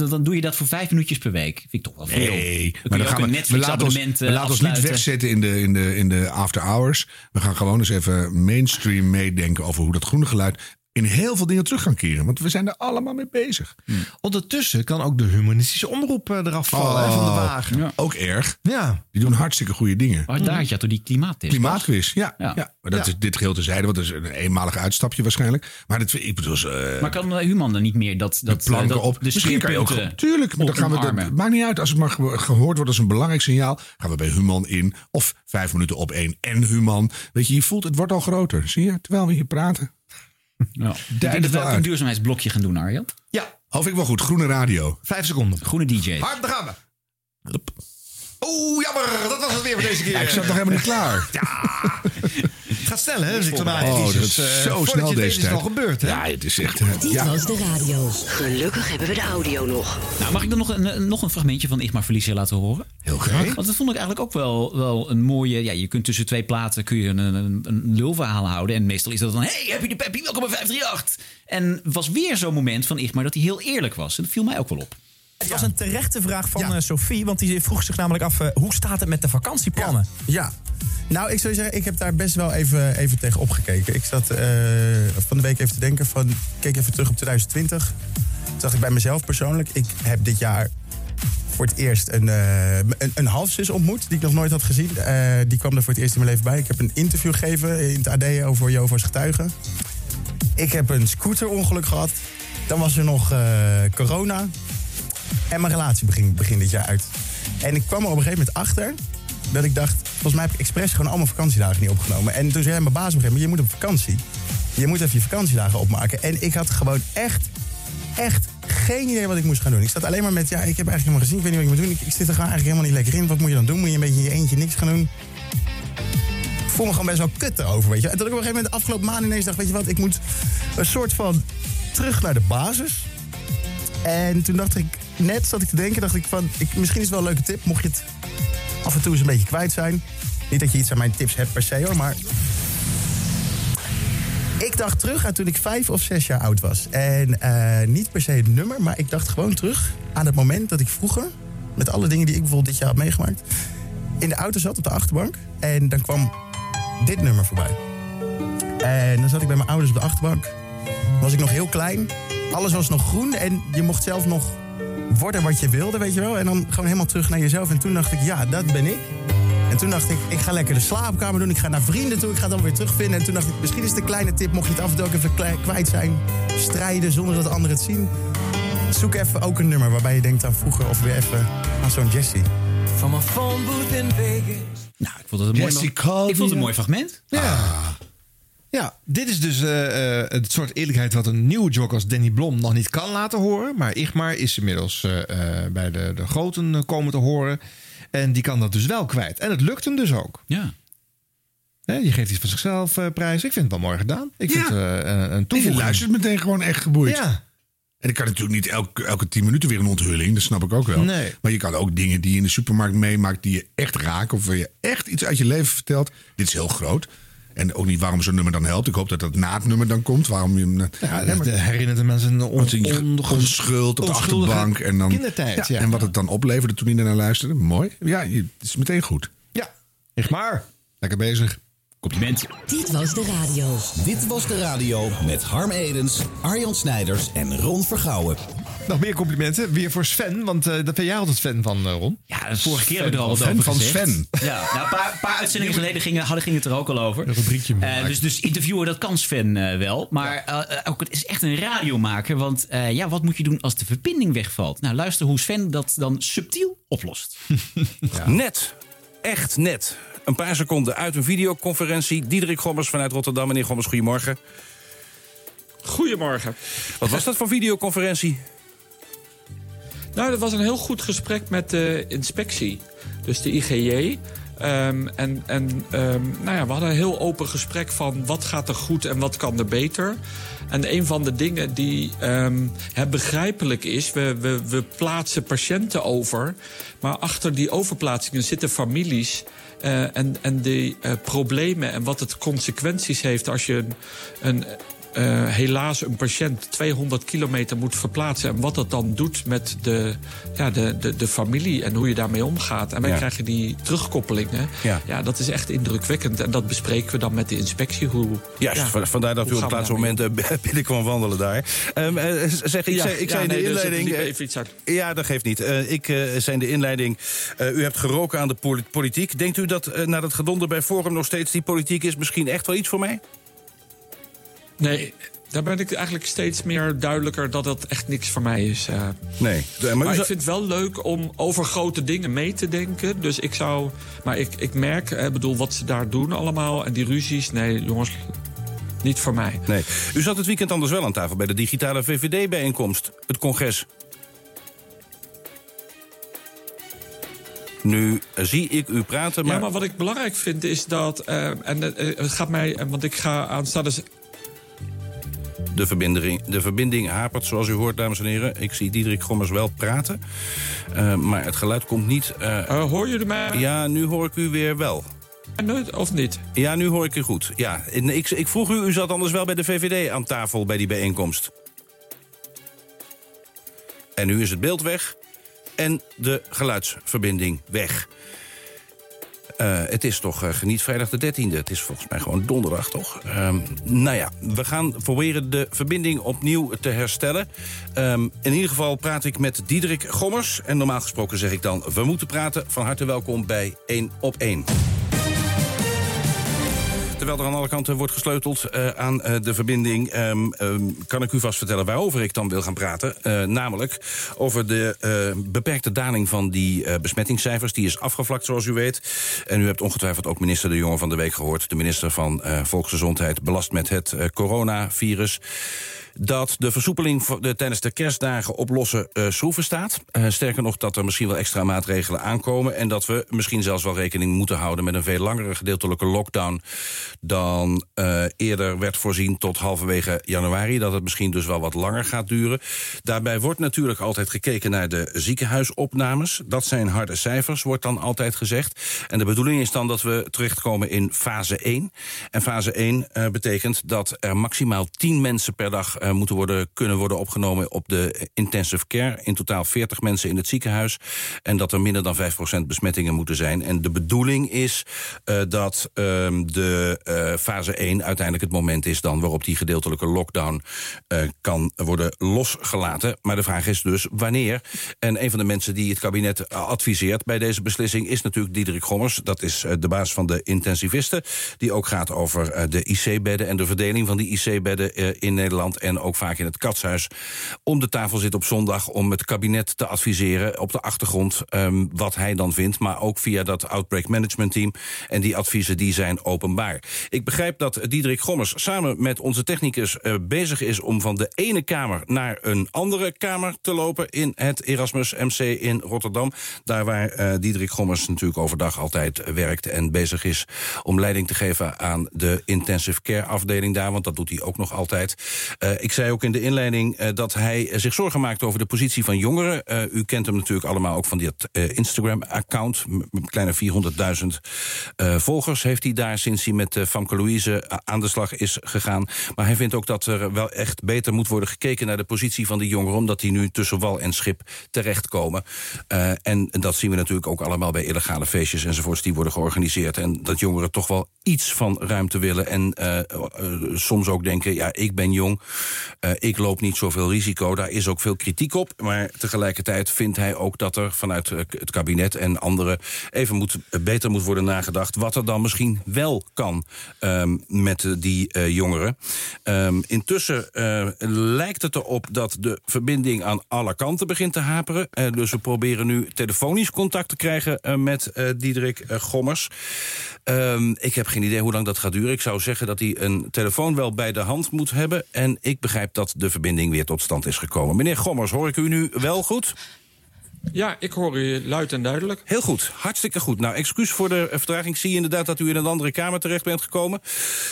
dan doe je dat voor vijf minuutjes per week. Vind ik toch wel veel. Nee, Dan maar dan gaan we, we laten ons, we laten ons niet wegzetten in de, in, de, in de after hours. We gaan gewoon eens even mainstream meedenken over hoe dat groene geluid in heel veel dingen terug kan keren. Want we zijn er allemaal mee bezig. Ondertussen kan ook de humanistische omroep eh, eraf vallen van de wagen. Ja. Ook erg. Ja. Die doen hartstikke goede dingen. Maar daar had je door die klimaattest. Klimaatquiz, ja. ja. Ja. Maar dat Ja. is dit geheel terzijde, want dat is een eenmalig uitstapje waarschijnlijk. Maar dat, ik bedoel, eh, Maar kan eh, Human dan niet meer dat, dat, de planken op. de Misschien kan je ook Tuurlijk, maar dan gaan we dat, maakt niet uit. Als het maar ge- gehoord wordt als een belangrijk signaal, gaan we bij Human in. Of vijf minuten op één en Human. Weet je, je voelt het wordt al groter. Zie je? Terwijl we hier praten. Ja. Denk dat we ook een duurzaamheidsblokje gaan doen, Arjan. Ja, Of ik wel goed. Groene radio. vijf seconden. Groene DJ. Hard, daar gaan we. Oeh, jammer. Dat was het weer voor deze keer. Ja, ik zat nog helemaal niet klaar. gaat snel, hè? Dus ik Oh, dat is zo snel deze is het tijd. al gebeurd, hè? Ja, het is echt... eh, Dit ja. was de radio. Gelukkig hebben we de audio nog. Nou, mag ik dan nog een, een- nog een fragmentje van Igmar Verliezer laten horen? Heel graag. Want dat vond ik eigenlijk ook wel, wel een mooie... Ja, je kunt tussen twee platen kun je een, een, een lulverhaal houden. En meestal is dat dan... Hey, heb je de Peppy? Welkom bij 538. En was weer zo'n moment van Igmar dat hij heel eerlijk was. En dat viel mij ook wel op. Het was een terechte vraag van eh, Sophie, want die vroeg zich namelijk af... eh, hoe staat het met de vakantieplannen? Ja. Nou, ik zou zeggen, ik heb daar best wel even, even tegen opgekeken. Ik zat eh, van de week even te denken van... Ik keek even terug op 2020. Toen dacht ik bij mezelf persoonlijk... Ik heb dit jaar voor het eerst een, eh, een, een halfzus ontmoet... die ik nog nooit had gezien. Die kwam er voor het eerst in mijn leven bij. Ik heb een interview gegeven in het AD over Jovo's getuigen. Ik heb een scooterongeluk gehad. Dan was er nog corona. En mijn relatie begin, begin dit jaar uit. En ik kwam er op een gegeven moment achter dat ik dacht... volgens mij heb ik expres gewoon allemaal vakantiedagen niet opgenomen. En toen zei mijn baas op een gegeven moment... je moet op vakantie. Je moet even je vakantiedagen opmaken. En ik had gewoon echt, echt geen idee wat ik moest gaan doen. Ik zat alleen maar met... ja, ik heb eigenlijk helemaal gezien, ik weet niet wat ik moet doen. Ik, ik zit er gewoon eigenlijk helemaal niet lekker in. Wat moet je dan doen? Moet je een beetje in je eentje niks gaan doen? Ik voel me gewoon best wel kut erover, weet je. En dat ik op een gegeven moment de afgelopen maanden ineens dacht... weet je wat, ik moet een soort van terug naar de basis... En toen dacht ik, net zat ik te denken, dacht ik van, ik, misschien is het wel een leuke tip, mocht je het af en toe eens een beetje kwijt zijn. Niet dat je iets aan mijn tips hebt per se hoor, maar ik dacht terug aan toen ik vijf of zes jaar oud was. En eh, niet per se het nummer, maar ik dacht gewoon terug aan het moment dat ik vroeger, met alle dingen die ik bijvoorbeeld dit jaar had meegemaakt, in de auto zat op de achterbank. En dan kwam dit nummer voorbij. En dan zat ik bij mijn ouders op de achterbank. Was ik nog heel klein. Alles was nog groen en je mocht zelf nog worden wat je wilde, weet je wel. En dan gewoon helemaal terug naar jezelf. En toen dacht ik, ja, dat ben ik. En toen dacht ik, ik ga lekker de slaapkamer doen. Ik ga naar vrienden toe. Ik ga het dan weer terugvinden. En toen dacht ik, misschien is het een kleine tip. Mocht je het af en toe ook even kwijt zijn. Strijden zonder dat anderen het zien. Zoek even ook een nummer waarbij je denkt aan vroeger. Of weer even aan zo'n Jessie. From a phone booth in Vegas. Nou, ik vond het een, mooi, ik vond het een mooi fragment. Ja. Ja, dit is dus eh, eh, het soort eerlijkheid wat een nieuwe jog als Danny Blom nog niet kan laten horen. Maar Igmar is inmiddels eh, bij de, de groten komen te horen. En die kan dat dus wel kwijt. En het lukt hem dus ook. Ja. Je geeft iets van zichzelf prijs. Ik vind het wel mooi gedaan. Ik vind het een, een En je toevoeging. luistert meteen gewoon echt geboeid. Ja. En ik kan natuurlijk niet elke, elke tien minuten weer een onthulling. Dat snap ik ook wel. Nee. Maar je kan ook dingen die je in de supermarkt meemaakt... die je echt raken of waar je echt iets uit je leven vertelt. Dit is heel groot. En ook niet waarom zo'n nummer dan helpt. Ik hoop dat dat na het nummer dan komt. Waarom je hem... Ja, maar- dat herinnert de mensen een on, on- onschuld op de achterbank. En, dan, kindertijd, ja. en wat het dan opleverde toen hij ernaar luisterde. Mooi. Ja, het is meteen goed. Ja, Igmar. Lekker bezig. Compliment. Dit was de radio. Dit was de radio met Harm Edens, Arjan Snijders en Ron Vergouwen. Nog meer complimenten. Weer voor Sven, want eh dat ben jij altijd fan van, eh, Ron. Ja, de vorige keer hebben we er al wat Fan over van gezegd. Sven. Ja, nou, een paar, paar uitzendingen geleden gingen, hadden, ging het er ook al over. Een rubriekje Eh, maken. dus, dus interviewen, dat kan Sven wel. Maar ook, het is echt een radiomaker. Want eh, ja, wat moet je doen als de verbinding wegvalt? Nou, luister hoe Sven dat dan subtiel oplost. Net. Echt net. Een paar seconden uit een videoconferentie. Diederik Gommers vanuit Rotterdam. Meneer Gommers, goedemorgen. Goedemorgen. Wat was dat voor videoconferentie? Nou, dat was een heel goed gesprek met de inspectie. Dus de IGJ. Ehm, en en ehm, nou ja, we hadden een heel open gesprek van wat gaat er goed en wat kan er beter. En een van de dingen die ehm, begrijpelijk is, we, we, we plaatsen patiënten over. Maar achter die overplaatsingen zitten families. eh, en, en die eh, problemen en wat het consequenties heeft als je een eh, helaas een patiënt 200 kilometer moet verplaatsen. En wat dat dan doet met de, ja, de, de, de familie en hoe je daarmee omgaat. En wij Ja. krijgen die terugkoppelingen. Ja. dat is echt indrukwekkend. En dat bespreken we dan met de inspectie. Hoe, Juist, ja, van- vandaar dat u op het laatste moment eh, binnenkwam wandelen daar. Ehm, eh, zeg, ik Ja, zei, ik ja, zei in de nee, dus inleiding... liep even iets uit. Ja, dat geeft niet. Ik eh, zei in de inleiding, u hebt geroken aan de poli- politiek. Denkt u dat na dat gedonder bij Forum nog steeds die politiek is misschien echt wel iets voor mij? Nee, daar ben ik eigenlijk steeds meer duidelijker dat dat echt niks voor mij is. eh. Nee. De- maar ik zou- vind het wel leuk om over grote dingen mee te denken. Dus ik zou. Maar ik, ik merk, ik bedoel, wat ze daar doen allemaal en die ruzies. Nee, jongens, niet voor mij. Nee. U zat het weekend anders wel aan tafel bij de digitale VVD-bijeenkomst, het congres. Nu eh, zie ik u praten, maar... Ja, maar wat ik belangrijk vind is dat... eh, en eh, het gaat mij... eh, want ik ga aanstaande... De verbinding, de verbinding hapert, zoals u hoort, dames en heren. Ik zie Diederik Gommers wel praten. Eh, maar het geluid komt niet... eh, hoor je mij? Ja, nu hoor ik u weer wel. Of niet? Ja, nu hoor ik u goed. Ja, ik, ik vroeg u, u zat anders wel bij de VVD aan tafel bij die bijeenkomst. En nu is het beeld weg en de geluidsverbinding weg. Eh, het is toch eh, geniet vrijdag de 13e. Het is volgens mij gewoon donderdag, toch? Ehm, nou ja, we gaan proberen de verbinding opnieuw te herstellen. Ehm, in ieder geval praat ik met Diederik Gommers. En normaal gesproken zeg ik dan, we moeten praten. Van harte welkom bij 1 op 1. Terwijl er aan alle kanten wordt gesleuteld eh, aan eh, de verbinding... ehm, ehm, kan ik u vast vertellen waarover ik dan wil gaan praten. Eh, namelijk over de beperkte daling van die besmettingscijfers. Die is afgevlakt, zoals u weet. En u hebt ongetwijfeld ook minister De Jonge van de Week gehoord. De minister van Volksgezondheid belast met het coronavirus dat de versoepeling de, tijdens de kerstdagen op losse eh, schroeven staat. Eh, sterker nog, dat er misschien wel extra maatregelen aankomen... en dat we misschien zelfs wel rekening moeten houden... met een veel langere gedeeltelijke lockdown... dan eh, eerder werd voorzien tot halverwege januari. Dat het misschien dus wel wat langer gaat duren. Daarbij wordt natuurlijk altijd gekeken naar de ziekenhuisopnames. Dat zijn harde cijfers, wordt dan altijd gezegd. En de bedoeling is dan dat we terechtkomen in fase 1. En fase 1 eh, betekent dat er maximaal 10 mensen per dag eh, moeten worden, kunnen worden opgenomen op de intensive care. In totaal 40 mensen in het ziekenhuis. En dat er minder dan 5% besmettingen moeten zijn. En de bedoeling is eh, dat ehm, de eh, fase 1 uiteindelijk het moment is dan waarop die gedeeltelijke lockdown kan worden losgelaten. Maar de vraag is dus wanneer. En een van de mensen die het kabinet adviseert bij deze beslissing is natuurlijk Diederik Gommers. Dat is de baas van de intensivisten. Die ook gaat over de IC-bedden en de verdeling van die IC-bedden in Nederland. En ook vaak in het katshuis. Om de tafel zit op zondag om het kabinet te adviseren op de achtergrond ehm, wat hij dan vindt. Maar ook via dat Outbreak Management Team. En die adviezen die zijn openbaar. Ik begrijp dat Diederik Gommers samen met onze technicus eh, bezig is om van de ene kamer naar een andere kamer te lopen in het Erasmus MC in Rotterdam. Daar waar eh, Diederik Gommers natuurlijk overdag altijd werkt en bezig is om leiding te geven aan de intensive care afdeling daar, want dat doet hij ook nog altijd. Eh, ik zei ook in de inleiding eh, dat hij eh, zich zorgen maakt over de positie van jongeren. Eh, u kent hem natuurlijk allemaal ook van eh, Instagram-account. Kleine 400.000 eh, volgers heeft hij daar sinds hij met Famke Louise aan de slag is gegaan. Maar hij vindt ook dat er wel echt beter moet worden gekeken naar de positie van die jongeren, omdat die nu tussen wal en schip terechtkomen. En dat zien we natuurlijk ook allemaal bij illegale feestjes enzovoorts die worden georganiseerd. En dat jongeren toch wel iets van ruimte willen en soms ook denken, ja, ik ben jong, eh, ik loop niet zoveel risico. Daar is ook veel kritiek op, maar tegelijkertijd vindt hij ook dat er vanuit eh, het kabinet en anderen even moet, beter moet worden nagedacht wat er dan misschien wel kan ehm, met eh, die eh, jongeren. Ehm, intussen eh, lijkt het erop dat de verbinding aan alle kanten begint te haperen. Eh, dus we proberen nu telefonisch contact te krijgen eh, met eh, Diederik eh, Gommers. Ehm, ik heb geen idee hoe lang dat gaat duren. Ik zou zeggen dat hij een telefoon wel bij de hand moet hebben. En ik begrijp dat de verbinding weer tot stand is gekomen. Meneer Gommers, hoor ik u nu wel goed? Ja, ik hoor u luid en duidelijk. Heel goed, hartstikke goed. Nou, excuus voor de vertraging. Ik zie inderdaad dat u in een andere kamer terecht bent gekomen.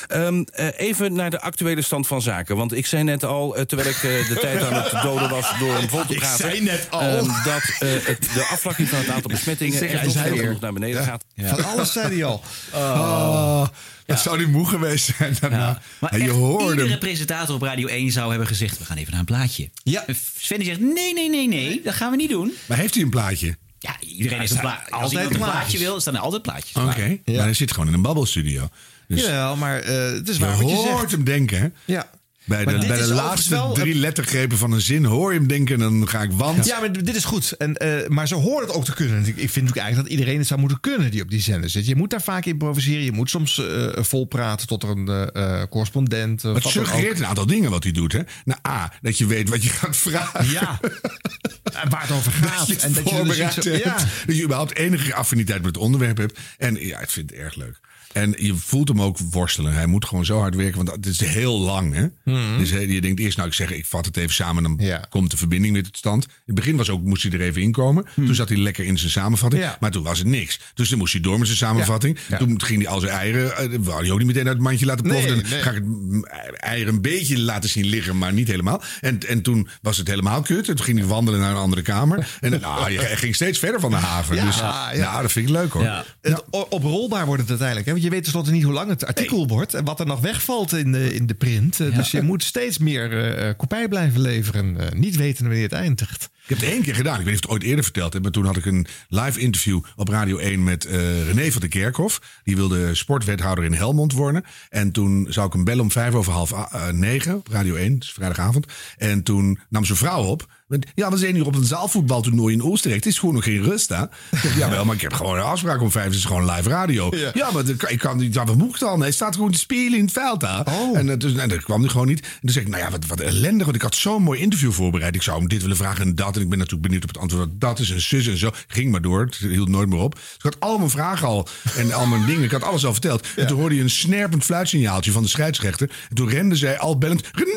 Ehm, eh, even naar de actuele stand van zaken. Want ik zei net al, eh, terwijl ik eh, de tijd aan het doden was door hem vol te Ik praten... zei net al. ehm, dat eh, het, de afvlakking van het aantal besmettingen... Zeg, echt hij nog naar beneden Ja. gaat. Van alles zei hij al. Wat zou die moe geweest zijn daarna? Maar je hoorde iedere hem. presentator op Radio 1 zou hebben gezegd... we gaan even naar een plaatje. Ja. En Sven zegt, nee, nee, nee, nee, dat gaan we niet doen. Maar heeft hij een plaatje? Ja, iedereen Ja, is een plaatje. Als iemand een plaatje wil, staan er altijd plaatjes. Oké, maar hij zit gewoon in een babbelstudio. Dus Ja, maar eh, het is je waar wat je hoort zegt. hem denken. hè? Ja. Bij de, bij de laatste wel- drie lettergrepen van een zin hoor je hem denken... dan ga ik want. Ja, maar dit is goed. En, eh, maar ze horen het ook te kunnen. Ik, ik vind natuurlijk eigenlijk dat iedereen het zou moeten kunnen die op die zender zit. Je moet daar vaak improviseren. Je moet soms eh vol praten tot er een eh, correspondent... Het ook. suggereert een aantal dingen wat hij doet. Hè? Nou, A, dat je weet wat je gaat vragen. Ja. waar het over gaat. Dat en dat je dus zo- ja. Dat je überhaupt enige affiniteit met het onderwerp hebt. En ja, ik vind het erg leuk. En je voelt hem ook worstelen. Hij moet gewoon zo hard werken, want het is heel lang. Hè? Mhm. Dus hè, je denkt eerst, nou ik zeg, ik vat het even samen. En dan komt de verbinding weer tot stand. In het begin was ook, moest hij er even inkomen. Toen zat hij lekker in zijn samenvatting. Mhm. Ja. Maar toen was het niks. Dus dan moest hij door met zijn samenvatting. Ja. Toen ging hij al zijn eieren, eh, wou hij ook niet meteen uit het mandje laten ploffen. Nee, dan nee. ga ik het mm, eieren een beetje laten zien liggen, maar niet helemaal. En, en toen was het helemaal kut. En toen ging hij wandelen naar een andere kamer. En nou, hij ging steeds verder van de haven. Ja, dus ja. nou, dat vind ik leuk hoor. Het o- oprolbaar wordt het uiteindelijk. Hè? Je weet tenslotte niet hoe lang het artikel wordt. En wat er nog wegvalt in de, in de print. Eh, Dus je moet steeds meer eh, eh, kopij blijven leveren. niet weten wanneer het eindigt. Ik heb het één keer gedaan. Ik weet niet of ik het ooit eerder verteld heb. Maar toen had ik een live interview op Radio 1 met eh, René van der Kerkhof. Die wilde sportwethouder in Helmond worden. En toen zou ik hem bellen om vijf over half negen op Radio 1. Dus vrijdagavond. En toen nam zijn vrouw op. Ja, we zijn hier op een zaalvoetbaltoernooi in Oostenrijk. Het is gewoon nog geen rust, hè? Ja, wel, maar ik heb gewoon een afspraak om vijf. Het is gewoon live radio. Ja, maar ik kan niet. Ja, wat moet ik dan? Hij staat gewoon te spelen in het veld, hè? En, eh, dus, en dat kwam hij gewoon niet. En toen zei ik, nou ja, wat, wat ellendig. Want ik had zo'n mooi interview voorbereid. Ik zou hem dit willen vragen en dat. En ik ben natuurlijk benieuwd op het antwoord. Dat is een zus en zo. Ging maar door. Het hield nooit meer op. Dus ik had al mijn vragen al. En al mijn dingen. Ik had alles al verteld. En toen hoorde je een snerpend fluitsignaaltje van de scheidsrechter. En toen rende zij al bellend. René,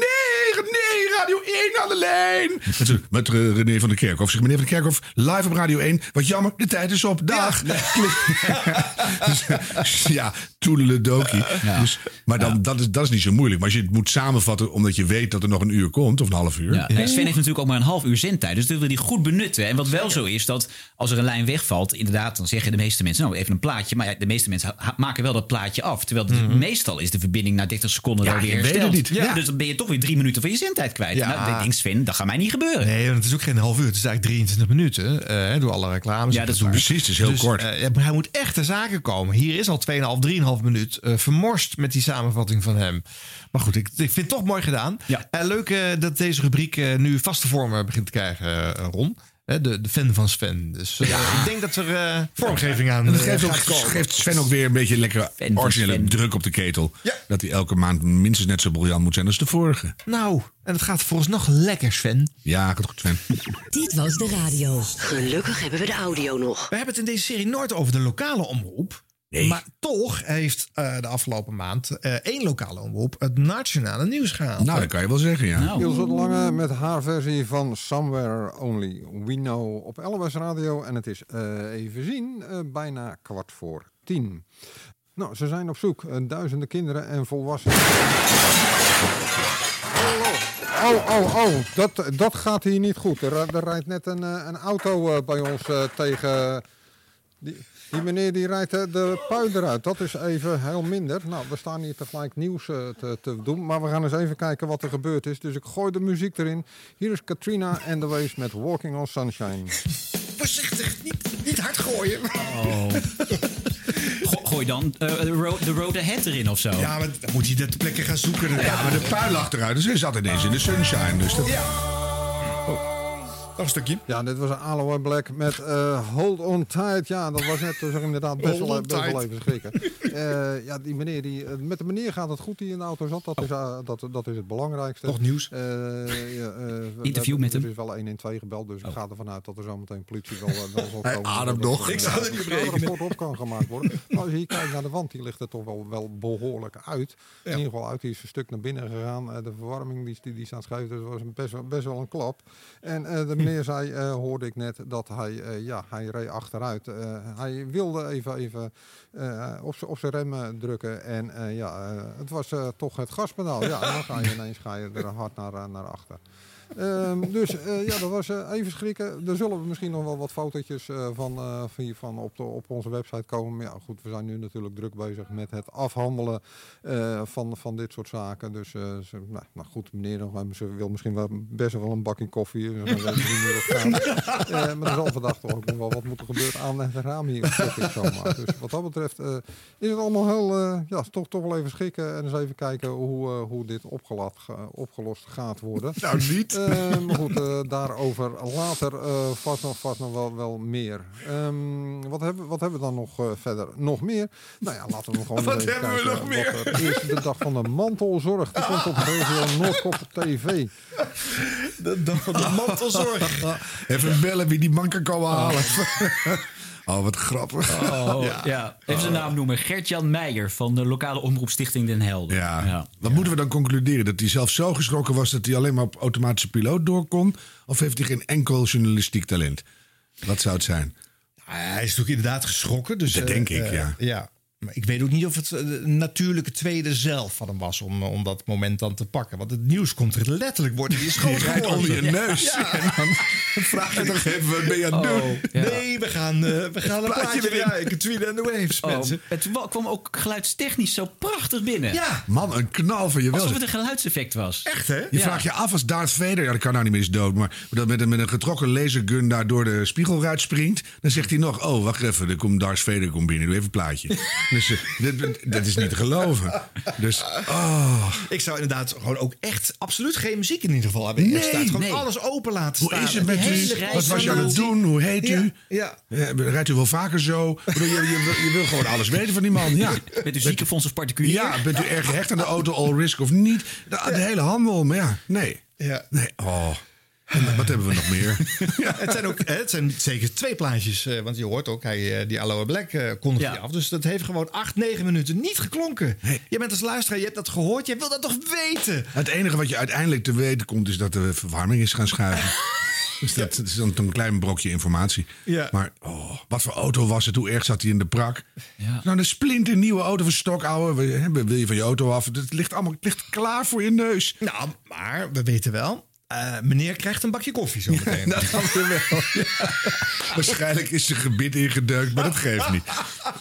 René, Radio 1 aan de lijn. Met eh, René van der Kerkhof. Zeg, meneer van der Kerkhof, live op Radio 1. Wat jammer, de tijd is op. Dag. Dus, ja, toedeledokie. Dus, maar dan, dat, is, dat is niet zo moeilijk. Maar als je het moet samenvatten omdat je weet dat er nog een uur komt. Of een half uur. Ja, Sven heeft natuurlijk ook maar een half uur zendtijd. Dus dat wil hij goed benutten. En wat wel zo is, dat als er een lijn wegvalt... inderdaad, dan zeggen de meeste mensen... nou, even een plaatje. Maar ja, de meeste mensen maken wel dat plaatje af. Terwijl de- meestal is de verbinding na 30 seconden Ja, weer je weet hersteld. het niet. Ja. Dus dan ben je toch weer drie minuten van je zendtijd kwijt. Ja. Nou, ik denk Sven, dat gaat mij niet gebeuren. Nee, want het is ook geen half uur. Het is eigenlijk 23 minuten. eh, door alle reclames. Ja, dat is. Precies, het is heel Dus, kort. eh, ja, maar hij moet echt de zaken komen. Hier is al 2,5, 3,5 minuut eh, vermorst met die samenvatting van hem. Maar goed, ik, ik vind het toch mooi gedaan. Eh, leuk eh, dat deze rubriek eh, nu vaste vormen begint te krijgen, eh, Ron. Hè, de, de fan van Sven. Dus eh, ik denk dat er eh, vormgeving aan En dat eh, geeft, ook, geeft Sven ook weer een beetje lekkere van originele druk op de ketel. Dat hij elke maand minstens net zo briljant moet zijn als de vorige. Nou, en het gaat volgens nog lekker, Sven. Ja, gaat goed, Sven. Dit was de radio. Gelukkig hebben we de audio nog. We hebben het in deze serie nooit over de lokale omroep. Maar toch heeft eh, de afgelopen maand eh, één lokale omroep het nationale nieuws gehaald. Nou, dat kan je wel zeggen, ja. Ilse de Lange met haar versie van Somewhere Only We Know op Elwes Radio. En het is eh, even zien, eh, bijna kwart voor tien. Nou, ze zijn op zoek. duizenden kinderen en volwassenen. Oh, oh, oh, dat, dat gaat hier niet goed. Er, er rijdt net een, een auto bij ons tegen... Die, die meneer die rijdt eh, de pui eruit. Dat is even heel minder. Nou, we staan hier tegelijk nieuws eh, te, te doen. Maar we gaan eens even kijken wat er gebeurd is. Dus ik gooi de muziek erin. Hier is Katrina and the Waves met Walking on Sunshine. Voorzichtig, niet, niet hard gooien. Oh. Go- gooi dan eh, de, road, de road ahead erin of zo. Ja, maar dan moet je de plekken gaan zoeken. Ja, maar de pui lag eruit. Dus hij zat ineens in de sunshine. Dus dat... Nog een stukje. Ja, dit was een Aloe Black met eh, Hold On Tight. Ja, dat was net, dat was inderdaad best wel, best wel even schrikken. Eh, ja, die meneer, die, eh, met de meneer gaat het goed die in de auto zat. Dat is, dat, dat is het belangrijkste. Nog nieuws? Eh, eh, Interview met hem. Er is wel 112 gebeld, dus ik ga ervan uit dat er zometeen politie wel, wel zal Hij komen. ademt Dat- nog. dat- Ik zou er niet rekenen. rapport op kan gemaakt worden. Maar als je hier kijkt naar de wand, die ligt er toch wel, wel behoorlijk uit. In ieder geval uit, die is een stuk naar binnen gegaan. Eh, de verwarming die, die, die staat schuif, dus dat was een best, wel- best wel een klap. En eh, de meneer zei, eh, hoorde ik net, dat hij, eh, ja, hij reed achteruit. Eh, hij wilde even, even op zijn remmen drukken. En ja, het was toch het gaspedaal. Ja, dan ga je ineens ga je er hard naar, naar achter. Ehm, dus eh, ja, dat was eh, even schrikken. Er zullen misschien nog wel wat fotootjes eh, van, van, hier- van op, de, op onze website komen. Maar ja, goed, we zijn nu natuurlijk druk bezig met het afhandelen van, van dit soort zaken. Dus ze, nou, nou goed, meneer ze wil misschien wel best wel een bakje koffie. Dus dan weet ik niet meer wat gaat. Maar er zal vandaag toch ook nog wel wat moeten gebeuren aan het raam hier. zeg ik zomaar. Dus wat dat betreft is het allemaal heel, ja, toch, toch wel even schrikken. En eens even kijken hoe, hoe dit opgelost gaat worden. Nou, niet. Eh, maar goed, eh, daarover later eh, vast, nog, vast nog wel, wel meer. Ehm, wat, hebben, wat hebben we dan nog eh, verder? Nog meer? Nou ja, laten we gewoon Wat hebben we nog meer? wat er is. De dag van de mantelzorg. Die komt op regio Noordkop op tv. De dag van de mantelzorg. Even bellen wie die man kan komen halen. Oh, wat grappig. Oh, ja. Even zijn naam noemen. Gert-Jan Meijer van de lokale omroepstichting Den Helder. Ja. Wat moeten we dan concluderen? Dat hij zelf zo geschrokken was dat hij alleen maar op automatische piloot door kon? Of heeft hij geen enkel journalistiek talent? Wat zou het zijn? Hij is natuurlijk inderdaad geschrokken. Dus, Dat eh, denk ik, eh, ja. ja. Maar ik weet ook niet of het eh, een natuurlijke tweede zelf van hem was om, om dat moment dan te pakken. Want het nieuws komt er letterlijk, wordt in je schoot Die rijdt geworpen. onder je neus. Ja. En dan vraag je toch even, wat ben je aan het Oh, doen? ja. Nee, we gaan, eh, we gaan een Plaatje bereiken. Tweede and the Waves, Oh, mensen. het wa- kwam ook geluidstechnisch zo prachtig binnen. Ja, Man, een knal van je wel. Alsof het een geluidseffect was. echt hè? Je Ja. vraagt je af als Darth Vader, ja dat kan nou niet meer eens dood, maar dat met een, met een getrokken lasergun daar door de spiegelruit springt, dan zegt hij nog, oh wacht even, er komt Darth Vader komt binnen, doe even een plaatje. dus dit- dat is niet te geloven. Dus, oh. Ik zou inderdaad gewoon ook echt absoluut geen muziek in ieder geval hebben Nee, ingestart. Gewoon nee. alles open laten Hoe staan. is het met u? Wat was je aan het doen? Hoe heet u? Ja, Eh, Rijdt u wel vaker zo? Bedoel, Je, je, je wil gewoon alles weten van die man. Ja. Met uw ziekenfonds of particulier. Ja, bent u erg gehecht aan de auto, all risk of niet? De, de hele handel, maar ja, nee. ja. Nee, oh. En wat hebben we nog meer? Het zijn ook het zijn zeker twee plaatjes. eh, want je hoort ook, hij, eh, die Aloe Black eh kondigt Ja. af. Dus dat heeft gewoon acht, negen minuten niet geklonken. Nee. Je bent als luisteraar, je hebt dat gehoord. Je wil dat toch weten? Het enige wat je uiteindelijk te weten komt, is dat de verwarming is gaan schuiven. Dus dat, dat is dan een klein brokje informatie. Ja. Maar oh, wat voor auto was het? Hoe erg zat hij in de prak? Ja. Nou, een splinternieuwe auto van stokouwe. Wil wil je van je auto af? Het ligt allemaal het ligt klaar voor je neus. Nou, maar we weten wel. Eh, meneer krijgt een bakje koffie zo meteen. Dat gaan we wel. Ja. Waarschijnlijk is zijn gebit ingedeukt, maar dat geeft niet.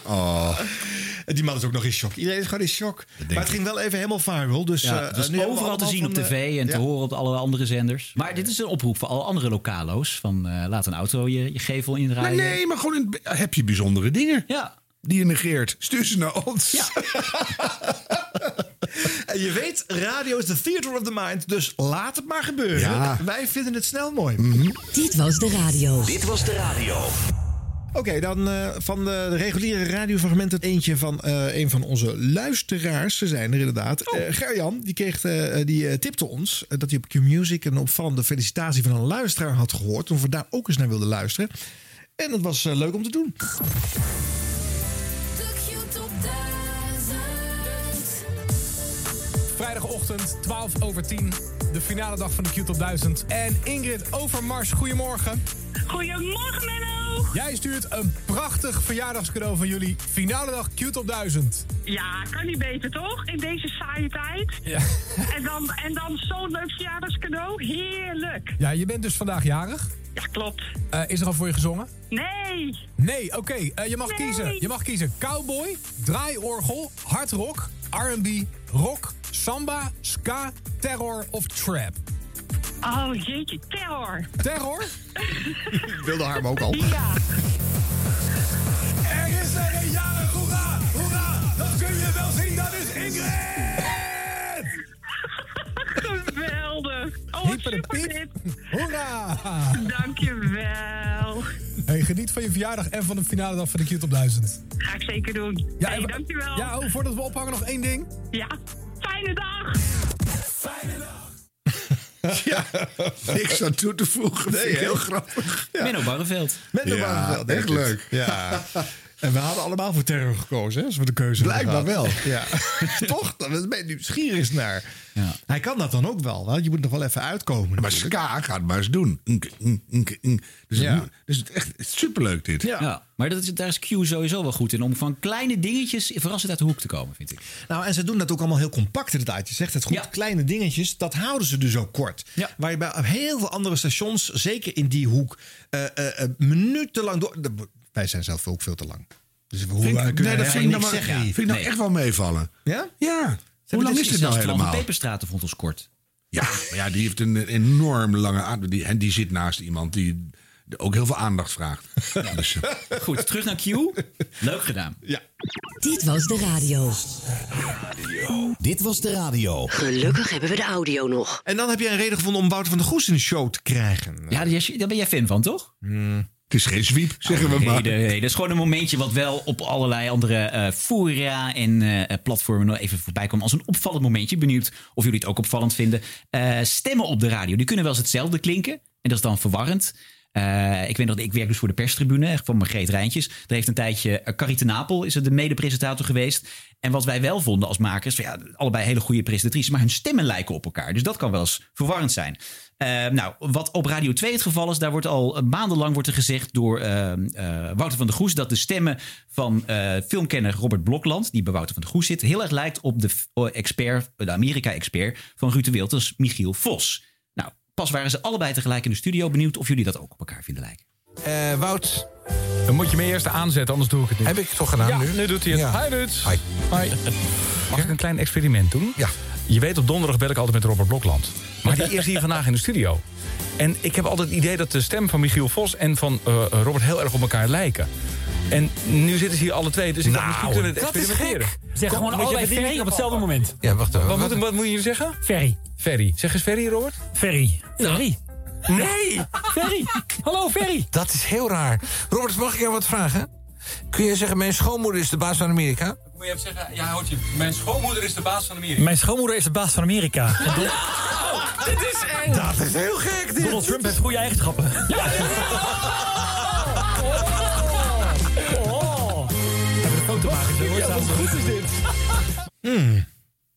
Oh. Die man is ook nog in shock. Iedereen is gewoon in shock. Maar het ging wel even helemaal viral. Dus, Ja, eh, was nu overal te zien op tv eh, en te ja. horen op alle andere zenders. Maar dit is een oproep voor alle andere lokalo's. Van eh, laat een auto je, je gevel Maar indraaien. nee, maar gewoon in, heb je bijzondere dingen Ja. Die je negeert. Stuur ze naar ons. Ja. En je weet, radio is the theater of the mind. Dus laat het maar gebeuren. Ja. Wij vinden het snel mooi. Dit was de radio. Dit was de radio. Oké, dan eh, van de, de reguliere radiofragmenten eentje van eh, een van onze luisteraars. Ze zijn er inderdaad. Oh. Eh, Gerjan, die, kreeg, eh, die tipte ons dat hij op Q-Music een opvallende felicitatie van een luisteraar had gehoord. Of we daar ook eens naar wilden luisteren. En dat was leuk om te doen. Vrijdagochtend, 12 over 10. De finale dag van de Q-Top 1000. En Ingrid Overmars, goedemorgen. Goedemorgen, Menno. Jij stuurt een prachtig verjaardagscadeau van jullie. Finale dag Q-Top 1000. Ja, kan niet beter, toch? In deze saaie tijd. Ja. En dan, en dan zo'n leuk verjaardagscadeau. Heerlijk. Ja, je bent dus vandaag jarig. Ja, klopt. Eh, is er al voor je gezongen? Nee. Nee, oké. eh, je mag Nee. kiezen. Je mag kiezen cowboy, draaiorgel, hardrock, R&B, rock, samba, ska, terror of trap. Oh, jeetje, terror. Terror? Wilde Harm ook al. Ja. Geweldig. Oh, wat super piep. dit. Hoera. Dankjewel. Hey, geniet van je verjaardag en van de finale dag van de Q-Top 1000. Ga ik zeker doen. Ja, hey, dankjewel. Ja, oh, voordat we ophangen nog één ding. Ja. Fijne dag. Ja, niks aan toe te voegen. Nee, heel grappig. Menno Barreveld. Met de Ja, Barneveld, echt leuk. Ja. En we hadden allemaal voor terror gekozen, hè, als we de keuze hadden Blijkbaar wel. Ja. Toch? Daar ben je nieuwsgierig naar. Ja. Hij kan dat dan ook wel. want Je moet nog wel even uitkomen. Maar ska gaat maar eens doen. Dus, Ja. het, dus het echt is superleuk dit. Ja. Ja, maar dat is, daar is Q sowieso wel goed in. Om van kleine dingetjes verrassend uit de hoek te komen, vind ik. Nou, en ze doen dat ook allemaal heel compact inderdaad. Je zegt het goed, Ja. kleine dingetjes, dat houden ze dus ook kort. Ja. Waar je bij heel veel andere stations, zeker in die hoek, eh, eh, eh, minutenlang door... de- wij zijn zelf ook veel te lang. Dus we Vind hoeven- ik, kunnen nee, dat vind ik nou, zeggen. vind ik nou Nee. echt wel meevallen. Ja? Ja. Hoe lang is dit nou helemaal? Peperstraten vond ons kort. Ja, maar ja, die heeft een enorm lange adem. Die, en die zit naast iemand die ook heel veel aandacht vraagt. Dus, eh, Goed, terug naar Q. Leuk gedaan. Ja. Dit was de radio. Dit was de radio. Gelukkig hebben we de audio nog. En dan heb jij een reden gevonden om Wouter van der Goes in de show te krijgen. Ja, daar daar ben jij fan van, toch? Het is geen zwiep, zeggen we nee, maar. nee, nee, dat is gewoon een momentje wat wel op allerlei andere eh fora en eh, platformen nog even voorbij kwam als een opvallend momentje. Benieuwd of jullie het ook opvallend vinden. Eh, stemmen op de radio, die kunnen wel eens hetzelfde klinken. En dat is dan verwarrend. Eh, ik weet nog, ik werk dus voor de perstribune van Margreet Rijntjes. Daar heeft een tijdje uh, ten Napel is er de mede-presentator geweest. En wat wij wel vonden als makers, van ja, allebei hele goede presentatrices, maar hun stemmen lijken op elkaar. Dus dat kan wel eens verwarrend zijn. Eh, nou, wat op Radio 2 het geval is, daar wordt al maandenlang wordt er gezegd door eh, eh, Wouter van der Goes dat de stemmen van eh, filmkenner Robert Blokland, die bij Wouter van der Goes zit, heel erg lijkt op de expert, de Amerika-expert van Ruud de Michiel Vos. Pas waren ze allebei tegelijk in de studio. Benieuwd of jullie dat ook op elkaar vinden lijken. Eh, Wout, Dan moet je me eerst aanzetten, anders doe ik het niet. heb ik het toch gedaan ja, nu? nu doet hij het. Ja. Hi, Ruud. Hi. Hi. Mag ik een klein experiment doen? Ja. Je weet, op donderdag bel ik altijd met Robert Blokland. Maar die is hier vandaag in de studio. En ik heb altijd het idee dat de stem van Michiel Vos en van eh, Robert heel erg op elkaar lijken. En nu zitten ze hier alle twee, dus ik dacht, misschien kunnen we het dat is experimenteren. gek. Zeg Kom, gewoon allebei Ferry op hetzelfde moment. Ja, wacht even. Wat, moet, wat moet je zeggen? Ferry. Ferry. Zeg eens Ferry, Robert. Ferry. Ferry. Nee! Ferry. Hallo, Ferry. Dat is heel raar. Robert, mag ik jou wat vragen? Kun je zeggen, mijn schoonmoeder is de baas van Amerika? Moet je even zeggen, ja, hoort je. Mijn schoonmoeder is de baas van Amerika. Mijn schoonmoeder is de baas van Amerika. Don- dit is eng. Dat is heel gek, dit. Donald Trump heeft goede eigenschappen. Wat goed is dit. Hmm.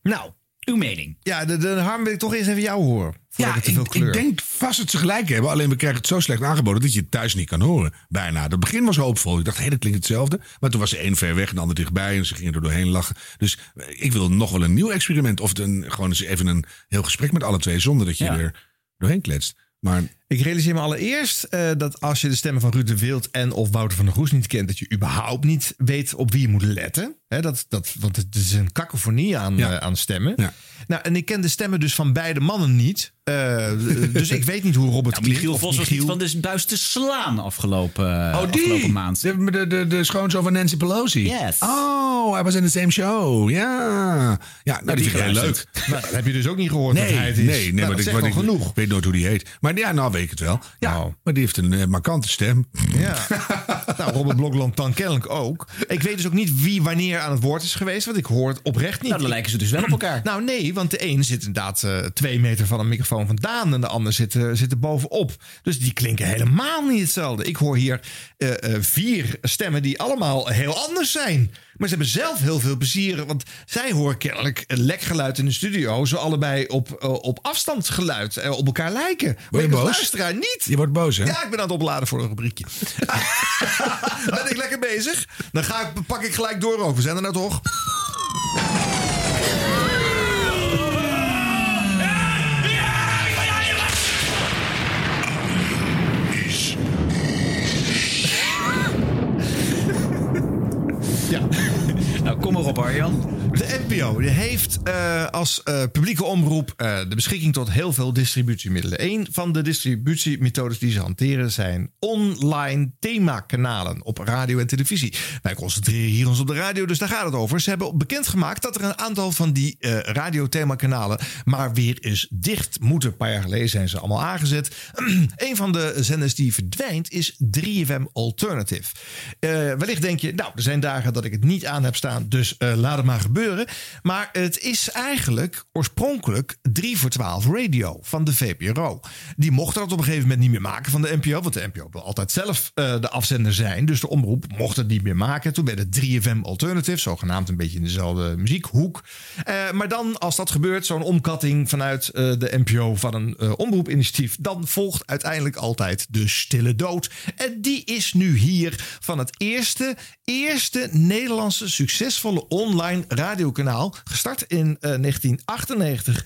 Nou, uw mening. Ja, de, de Harm wil ik toch eerst even jou horen. Ja, ik, te veel ik, kleur. ik denk vast dat ze gelijk hebben. Alleen we krijgen het zo slecht aangeboden dat je het thuis niet kan horen. Bijna. Het begin was hoopvol. Ik dacht, hé, dat klinkt hetzelfde. Maar toen was er één ver weg en de ander dichtbij. En ze gingen er doorheen lachen. Dus eh, ik wil nog wel een nieuw experiment. Of een, gewoon eens even een heel gesprek met alle twee. Zonder dat je Ja. er doorheen kletst. Maar Ik realiseer me allereerst eh, dat als je de stemmen van Ruud de Wild en of Wouter van der Goes niet kent, dat je überhaupt niet weet op wie je moet letten. Hè, dat, dat, want het is een kakofonie aan, Ja. eh, aan stemmen. Ja. Nou, en ik ken de stemmen dus van beide mannen niet. Eh, dus ik weet niet hoe Robert Nou, klinkt. Michiel of Vos was niet van de buis te slaan afgelopen, Oh, afgelopen die! maand. De, de, de, de schoonzoon van Nancy Pelosi. Yes. Oh, hij was in de same show. Ja. Ja, nou, die vind ik heel leuk. Nou, dat heb je dus ook niet gehoord dat Nee, hij het is. nee, nee Nou, maar dat ik, zegt wat al ik genoeg. weet nooit hoe die heet. Maar ja, nou ik het wel. Ja, Nou. maar die heeft een eh, markante stem. Ja. nou, Robert Blokland dan kennelijk ook. Ik weet dus ook niet wie wanneer aan het woord is geweest, want ik hoor het oprecht niet. Nou, dan lijken ze dus wel op elkaar. Nou, nee, want de een zit inderdaad eh, twee meter van een microfoon vandaan en de ander zit, eh, zit er bovenop. Dus die klinken helemaal niet hetzelfde. Ik hoor hier vier stemmen die allemaal heel anders zijn. Maar ze hebben zelf heel veel plezier, want zij horen kennelijk een lekgeluid in de studio. Zo allebei op, eh, op afstandsgeluid eh, op elkaar lijken. Maar je ik boos? luisteraar niet. Je wordt boos, hè? Ja, ik ben aan het opladen voor een rubriekje. ben ik lekker bezig? Dan ga ik, pak ik gelijk door ook. We zijn er nou toch? Ja. Nou, kom maar op, Arjan. De NPO die heeft eh, als eh, publieke omroep eh, de beschikking tot heel veel distributiemiddelen. Een van de distributiemethodes die ze hanteren zijn online themakanalen op radio en televisie. Wij concentreren hier ons op de radio, dus daar gaat het over. Ze hebben bekendgemaakt dat er een aantal van die radiothemakanalen maar weer eens dicht moeten. Een paar jaar geleden zijn ze allemaal aangezet. een van de zenders die verdwijnt is 3FM Alternative. Wellicht denk je, nou, er zijn dagen dat ik het niet aan heb staan, dus eh, laat het maar gebeuren. Maar het is eigenlijk oorspronkelijk 3 voor 12 radio van de VPRO. Die mochten dat op een gegeven moment niet meer maken van de NPO, want de NPO wil altijd zelf eh, de afzender zijn. Dus de omroep mocht het niet meer maken. Toen werd het 3FM Alternative, zogenaamd een beetje in dezelfde muziekhoek. Eh, maar dan, als dat gebeurt, zo'n omkatting vanuit de NPO van een omroepinitiatief, dan volgt uiteindelijk altijd de stille dood. En die is nu hier van het eerste, eerste Nederlandse succesvolle online radiokanaal. Gestart in eh, 1998.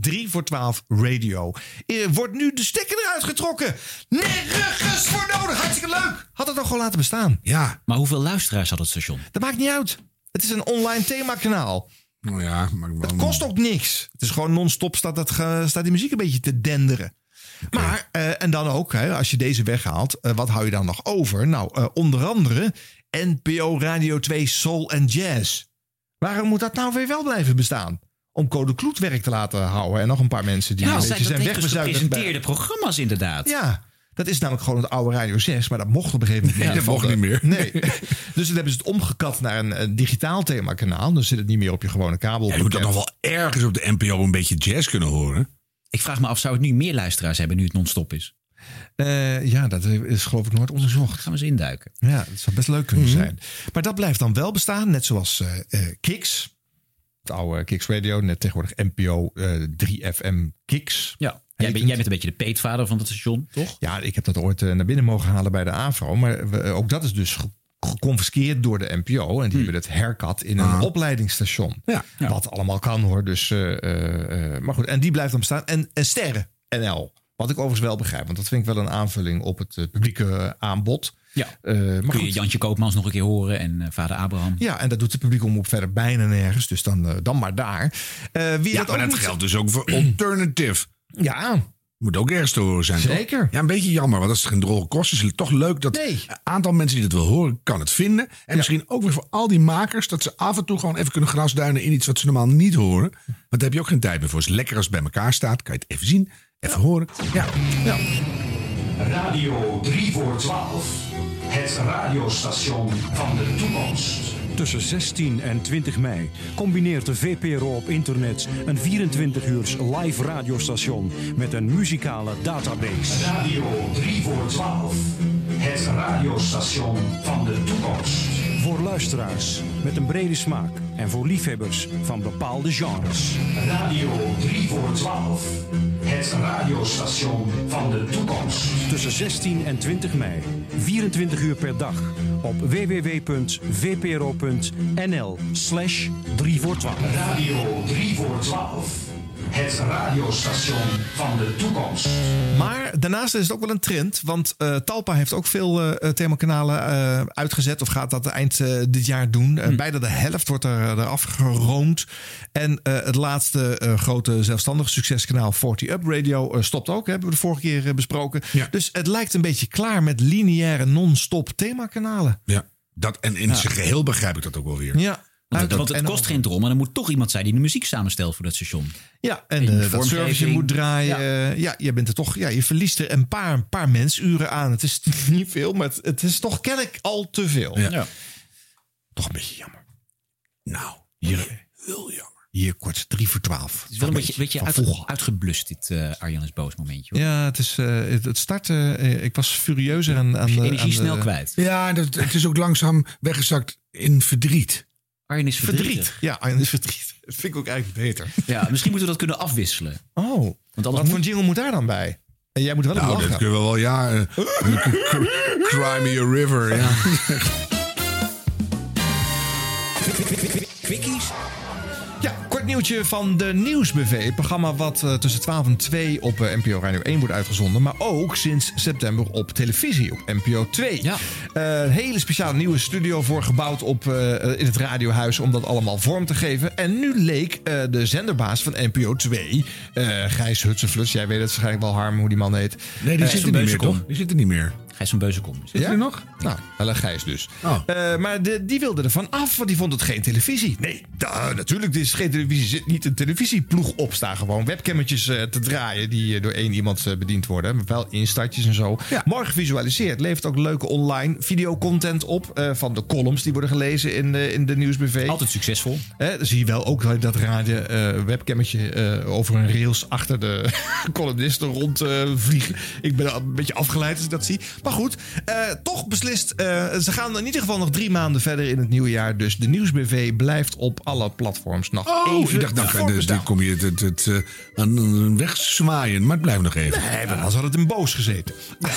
3 voor 12 radio. Eh, wordt nu de stekker eruit getrokken. Nergens voor nodig. Hartstikke leuk. Had het toch gewoon laten bestaan. Ja. Maar hoeveel luisteraars had het station? Dat maakt niet uit. Het is een online themakanaal. Nou ja, maar Het kost ook niks. Het is gewoon non-stop staat, dat, ge- staat die muziek een beetje te denderen. Maar, eh, en dan ook, hè, als je deze weghaalt, eh, wat hou je dan nog over? Nou, eh, onder andere NPO Radio 2 Soul en Jazz. Waarom moet dat nou weer wel blijven bestaan? Om Code Kloet werk te laten houden en nog een paar mensen die Ja, een dat beetje zijn, dat dus wegbezuinigd. bij- gepresenteerde programma's inderdaad. Ja, dat is namelijk gewoon het oude Radio 6, maar dat mocht op een gegeven moment Nee, dat Van mocht niet meer. Nee. Dus toen hebben ze het omgekat naar een, een digitaal themakanaal. Dan zit het niet meer op je gewone kabel. Ja, je moet dat nog wel ergens op de NPO een beetje jazz kunnen horen. Ik vraag me af, zou het nu meer luisteraars hebben nu het non-stop is? Eh, ja, dat is geloof ik nooit onderzocht. Gaan we eens induiken. Ja, dat zou best leuk kunnen Mhm. zijn. Maar dat blijft dan wel bestaan, net zoals eh eh, Kicks. Het oude Kicks Radio, net tegenwoordig NPO eh 3FM Kicks. Ja. Jij, bent, jij bent een beetje de peetvader van het station, toch? Ja, ik heb dat ooit naar binnen mogen halen bij de AVRO. Maar we- ook dat is dus ge- geconfiskeerd door de NPO. En die hebben het herkat in een opleidingsstation. Ja. Wat allemaal kan hoor. Dus, maar goed, en die blijft dan bestaan. En, en Sterren NL. Wat ik overigens wel begrijp. Want dat vind ik wel een aanvulling op het eh, publieke aanbod. Ja. Eh, maar Kun je goed. Jantje Koopmans nog een keer horen en eh, vader Abraham. Ja, en dat doet de publieke omroep verder bijna nergens. Dus dan, dan maar daar. Eh, wie Ja, dat maar dat niet- geldt dus ook voor alternative. Ja. Moet ook ergens te horen zijn. toch? Zeker. Ja, een beetje jammer, want als het geen droge kosten is, is het toch leuk dat een aantal mensen die het wil horen, kan het vinden. En misschien ook weer voor al die makers, dat ze af en toe gewoon even kunnen grasduinen in iets wat ze normaal niet horen. Want daar heb je ook geen tijd meer voor. Het is lekker als het bij elkaar staat, kan je het even zien, even horen. Ja, ja. Radio 3 voor 12. Het radiostation van de toekomst. Tussen 16 en 20 mei combineert de VPRO op internet een 24 uurs live radiostation met een muzikale database. Radio 3 voor 12. Het radiostation van de toekomst. Voor luisteraars met een brede smaak en voor liefhebbers van bepaalde genres. Radio 3 voor 12. Het radiostation van de toekomst. Tussen 16 en 20 mei, 24 uur per dag op www.vpro.nl slash 3 voor 12. Radio 3 voor 12. Het radiostation van de toekomst. Maar daarnaast is het ook wel een trend. Want eh, Talpa heeft ook veel eh, themakanalen eh, uitgezet. Of gaat dat eind dit jaar doen. Eh, Bijna de helft wordt er, eraf geroomd. En eh, het laatste eh, grote zelfstandige succeskanaal 40 Up Radio stopt ook. Hebben we de vorige keer besproken. Dus het lijkt een beetje klaar met lineaire non-stop themakanalen. Ja, dat, en in Ja. zijn geheel begrijp ik dat ook wel weer. Ja. Want, het- want kost geen drom, maar er moet toch iemand zijn die de muziek samenstelt voor dat station. Ja, en In eh, dat service moet draaien. Ja. ja, je bent er toch. Ja, je verliest er een paar, een paar mensuren aan. Het is niet veel, maar het, het is toch kennelijk al te veel. Ja. Toch een beetje jammer. Nou, hier, heel jammer. Hier kort drie voor twaalf. Het is wel een beetje, beetje uit, uitgeblust, dit eh Arjan is boos momentje. Hoor. Ja, het is eh, het, het startte. eh, ik was furieuzer aan, aan je de- energie aan de- snel kwijt. Ja, dat, het is ook langzaam weggezakt in verdriet. Arjen is verdrietig. Verdriet. Ja, Arjen is verdriet. Dat vind ik ook eigenlijk beter. Ja, misschien moeten we dat kunnen afwisselen. Oh, Want wat anders voor moet... jingle moet daar dan bij? En jij moet wel een Nou, lachen. dat kunnen we wel, ja. Cry me a river, ja. Quickies? Nieuwtje van de Nieuwsbv. Het programma wat eh, tussen 12 en 2 op eh, NPO Radio 1 wordt uitgezonden. Maar ook sinds september op televisie op NPO 2. Ja. Eh, een hele speciale nieuwe studio voor gebouwd op, eh, in het radiohuis om dat allemaal vorm te geven. En nu leek eh, de zenderbaas van NPO 2, eh Gijs Hutsenfluts. Jij weet het waarschijnlijk wel, Harm, hoe die man heet. Nee, die zit er niet meer, toch? Die zit er niet meer. Gijs van Beuzenkom. Zit hij er nog? Nou, wel Gijs dus. Oh. Eh, maar de, die wilde er van af, want die vond het geen televisie. Nee, da, natuurlijk, dit is geen televisie. Er zit niet een televisieploeg op staan. Gewoon webcammetjes eh, te draaien die eh, door één iemand bediend worden. Maar wel instartjes en zo. Mooi gevisualiseerd. Levert ook leuke online videocontent op. eh, van de columns die worden gelezen in de, in de nieuwsbv. Altijd succesvol. Dan zie je wel ook dat radio eh webcammetje eh, over een rails achter de columnisten rond eh, vliegen. Ik ben al een beetje afgeleid als ik dat zie. Maar goed, eh, toch beslist. eh, ze gaan in ieder geval nog drie maanden verder in het nieuwe jaar. Dus de Nieuwsbv blijft op alle platforms nog Oh, even ik dacht, nou, voortbestaan. nu kom je het, het, het, eh, aan wegzwaaien. Maar het blijft nog even. Nee, maar dan had het in boos gezeten.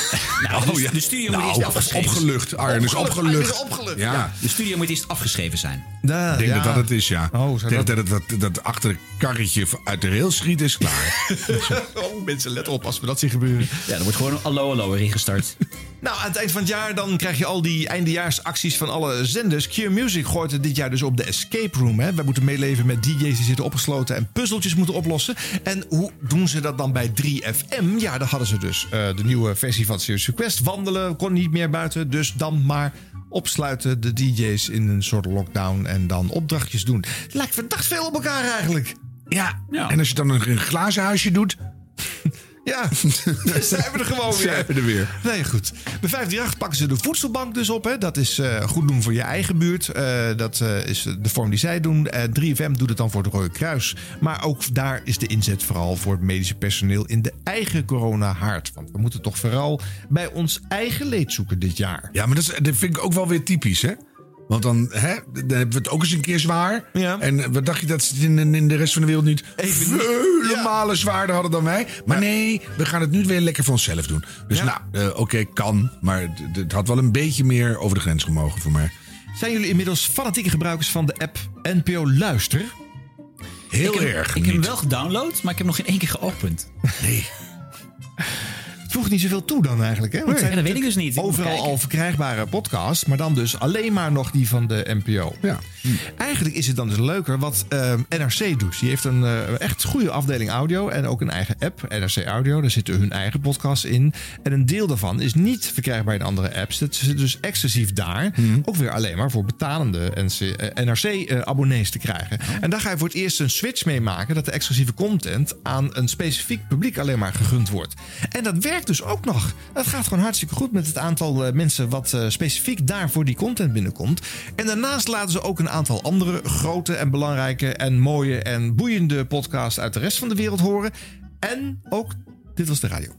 Nou, Oh, de, ja. de studio Nou, moet eerst afgeschreven opgelucht. Arjen is Opgelucht, opgelucht. Arjen is opgelucht. Ja. Ja. De studio moet eerst afgeschreven zijn. Da- Ik denk ja. dat dat het is, ja. Oh, dat- dat, dat, dat achter het karretje uit de rails schiet is klaar. Oh, mensen, let op als we dat zien gebeuren. Ja, er wordt gewoon een allo allo erin gestart. Nou, aan het eind van het jaar dan krijg je al die eindejaarsacties van alle zenders. Q Music gooit het dit jaar dus op de escape room. Hè. Wij moeten meeleven met DJ's die zitten opgesloten en puzzeltjes moeten oplossen. En hoe doen ze dat dan bij 3FM? Ja, daar hadden ze dus eh, de nieuwe versie van Serious Request. Wandelen kon niet meer buiten, dus dan maar opsluiten de DJ's in een soort lockdown en dan opdrachtjes doen. Het lijkt verdacht veel op elkaar eigenlijk. Ja, en als je dan een, een glazen huisje doet... Ja, zijn we er gewoon weer. Zijn we er weer. Nee, goed. Bij 538 pakken ze de voedselbank dus op. Hè. Dat is eh, goed doen voor je eigen buurt. Eh, dat eh, is de vorm die zij doen. Eh 3FM doet het dan voor het Rode Kruis. Maar ook daar is de inzet vooral voor het medische personeel in de eigen corona-haard. Want we moeten toch vooral bij ons eigen leed zoeken dit jaar. Ja, maar dat, is, dat vind ik ook wel weer typisch, hè? Want dan, hè, dan hebben we het ook eens een keer zwaar. En wat dacht je dat ze het in, in de rest van de wereld niet vele malen zwaarder hadden dan wij? Maar nee, we gaan het nu weer lekker voor onszelf doen. Dus nou, eh, oké, kan. Maar het- het had wel een beetje meer over de grens gemogen voor mij. Zijn jullie inmiddels fanatieke gebruikers van de app NPO Luister? Heel ik heb, erg Ik heb hem wel gedownload, maar ik heb hem nog geen één keer geopend. Nee. Het voegt niet zoveel toe dan eigenlijk, hè? Want het Nee, zijn dat weet ik dus niet. Overal al verkrijgbare podcasts, maar dan dus alleen maar nog die van de NPO. Ja. Eigenlijk is het dan dus leuker wat eh, NRC doet. Die heeft een eh, echt goede afdeling audio en ook een eigen app, NRC Audio. Daar zitten hun eigen podcasts in. En een deel daarvan is niet verkrijgbaar in andere apps. Dat zit dus exclusief daar. Ook weer alleen maar voor betalende NRC-abonnees te krijgen. En daar ga je voor het eerst een switch mee maken... dat de exclusieve content aan een specifiek publiek alleen maar gegund wordt. En dat werkt dus ook nog. Het gaat gewoon hartstikke goed met het aantal eh, mensen... wat eh, specifiek daar voor die content binnenkomt. En daarnaast laten ze ook een aantal andere grote en belangrijke... en mooie en boeiende podcasts uit de rest van de wereld horen. En ook Dit Was De Radio.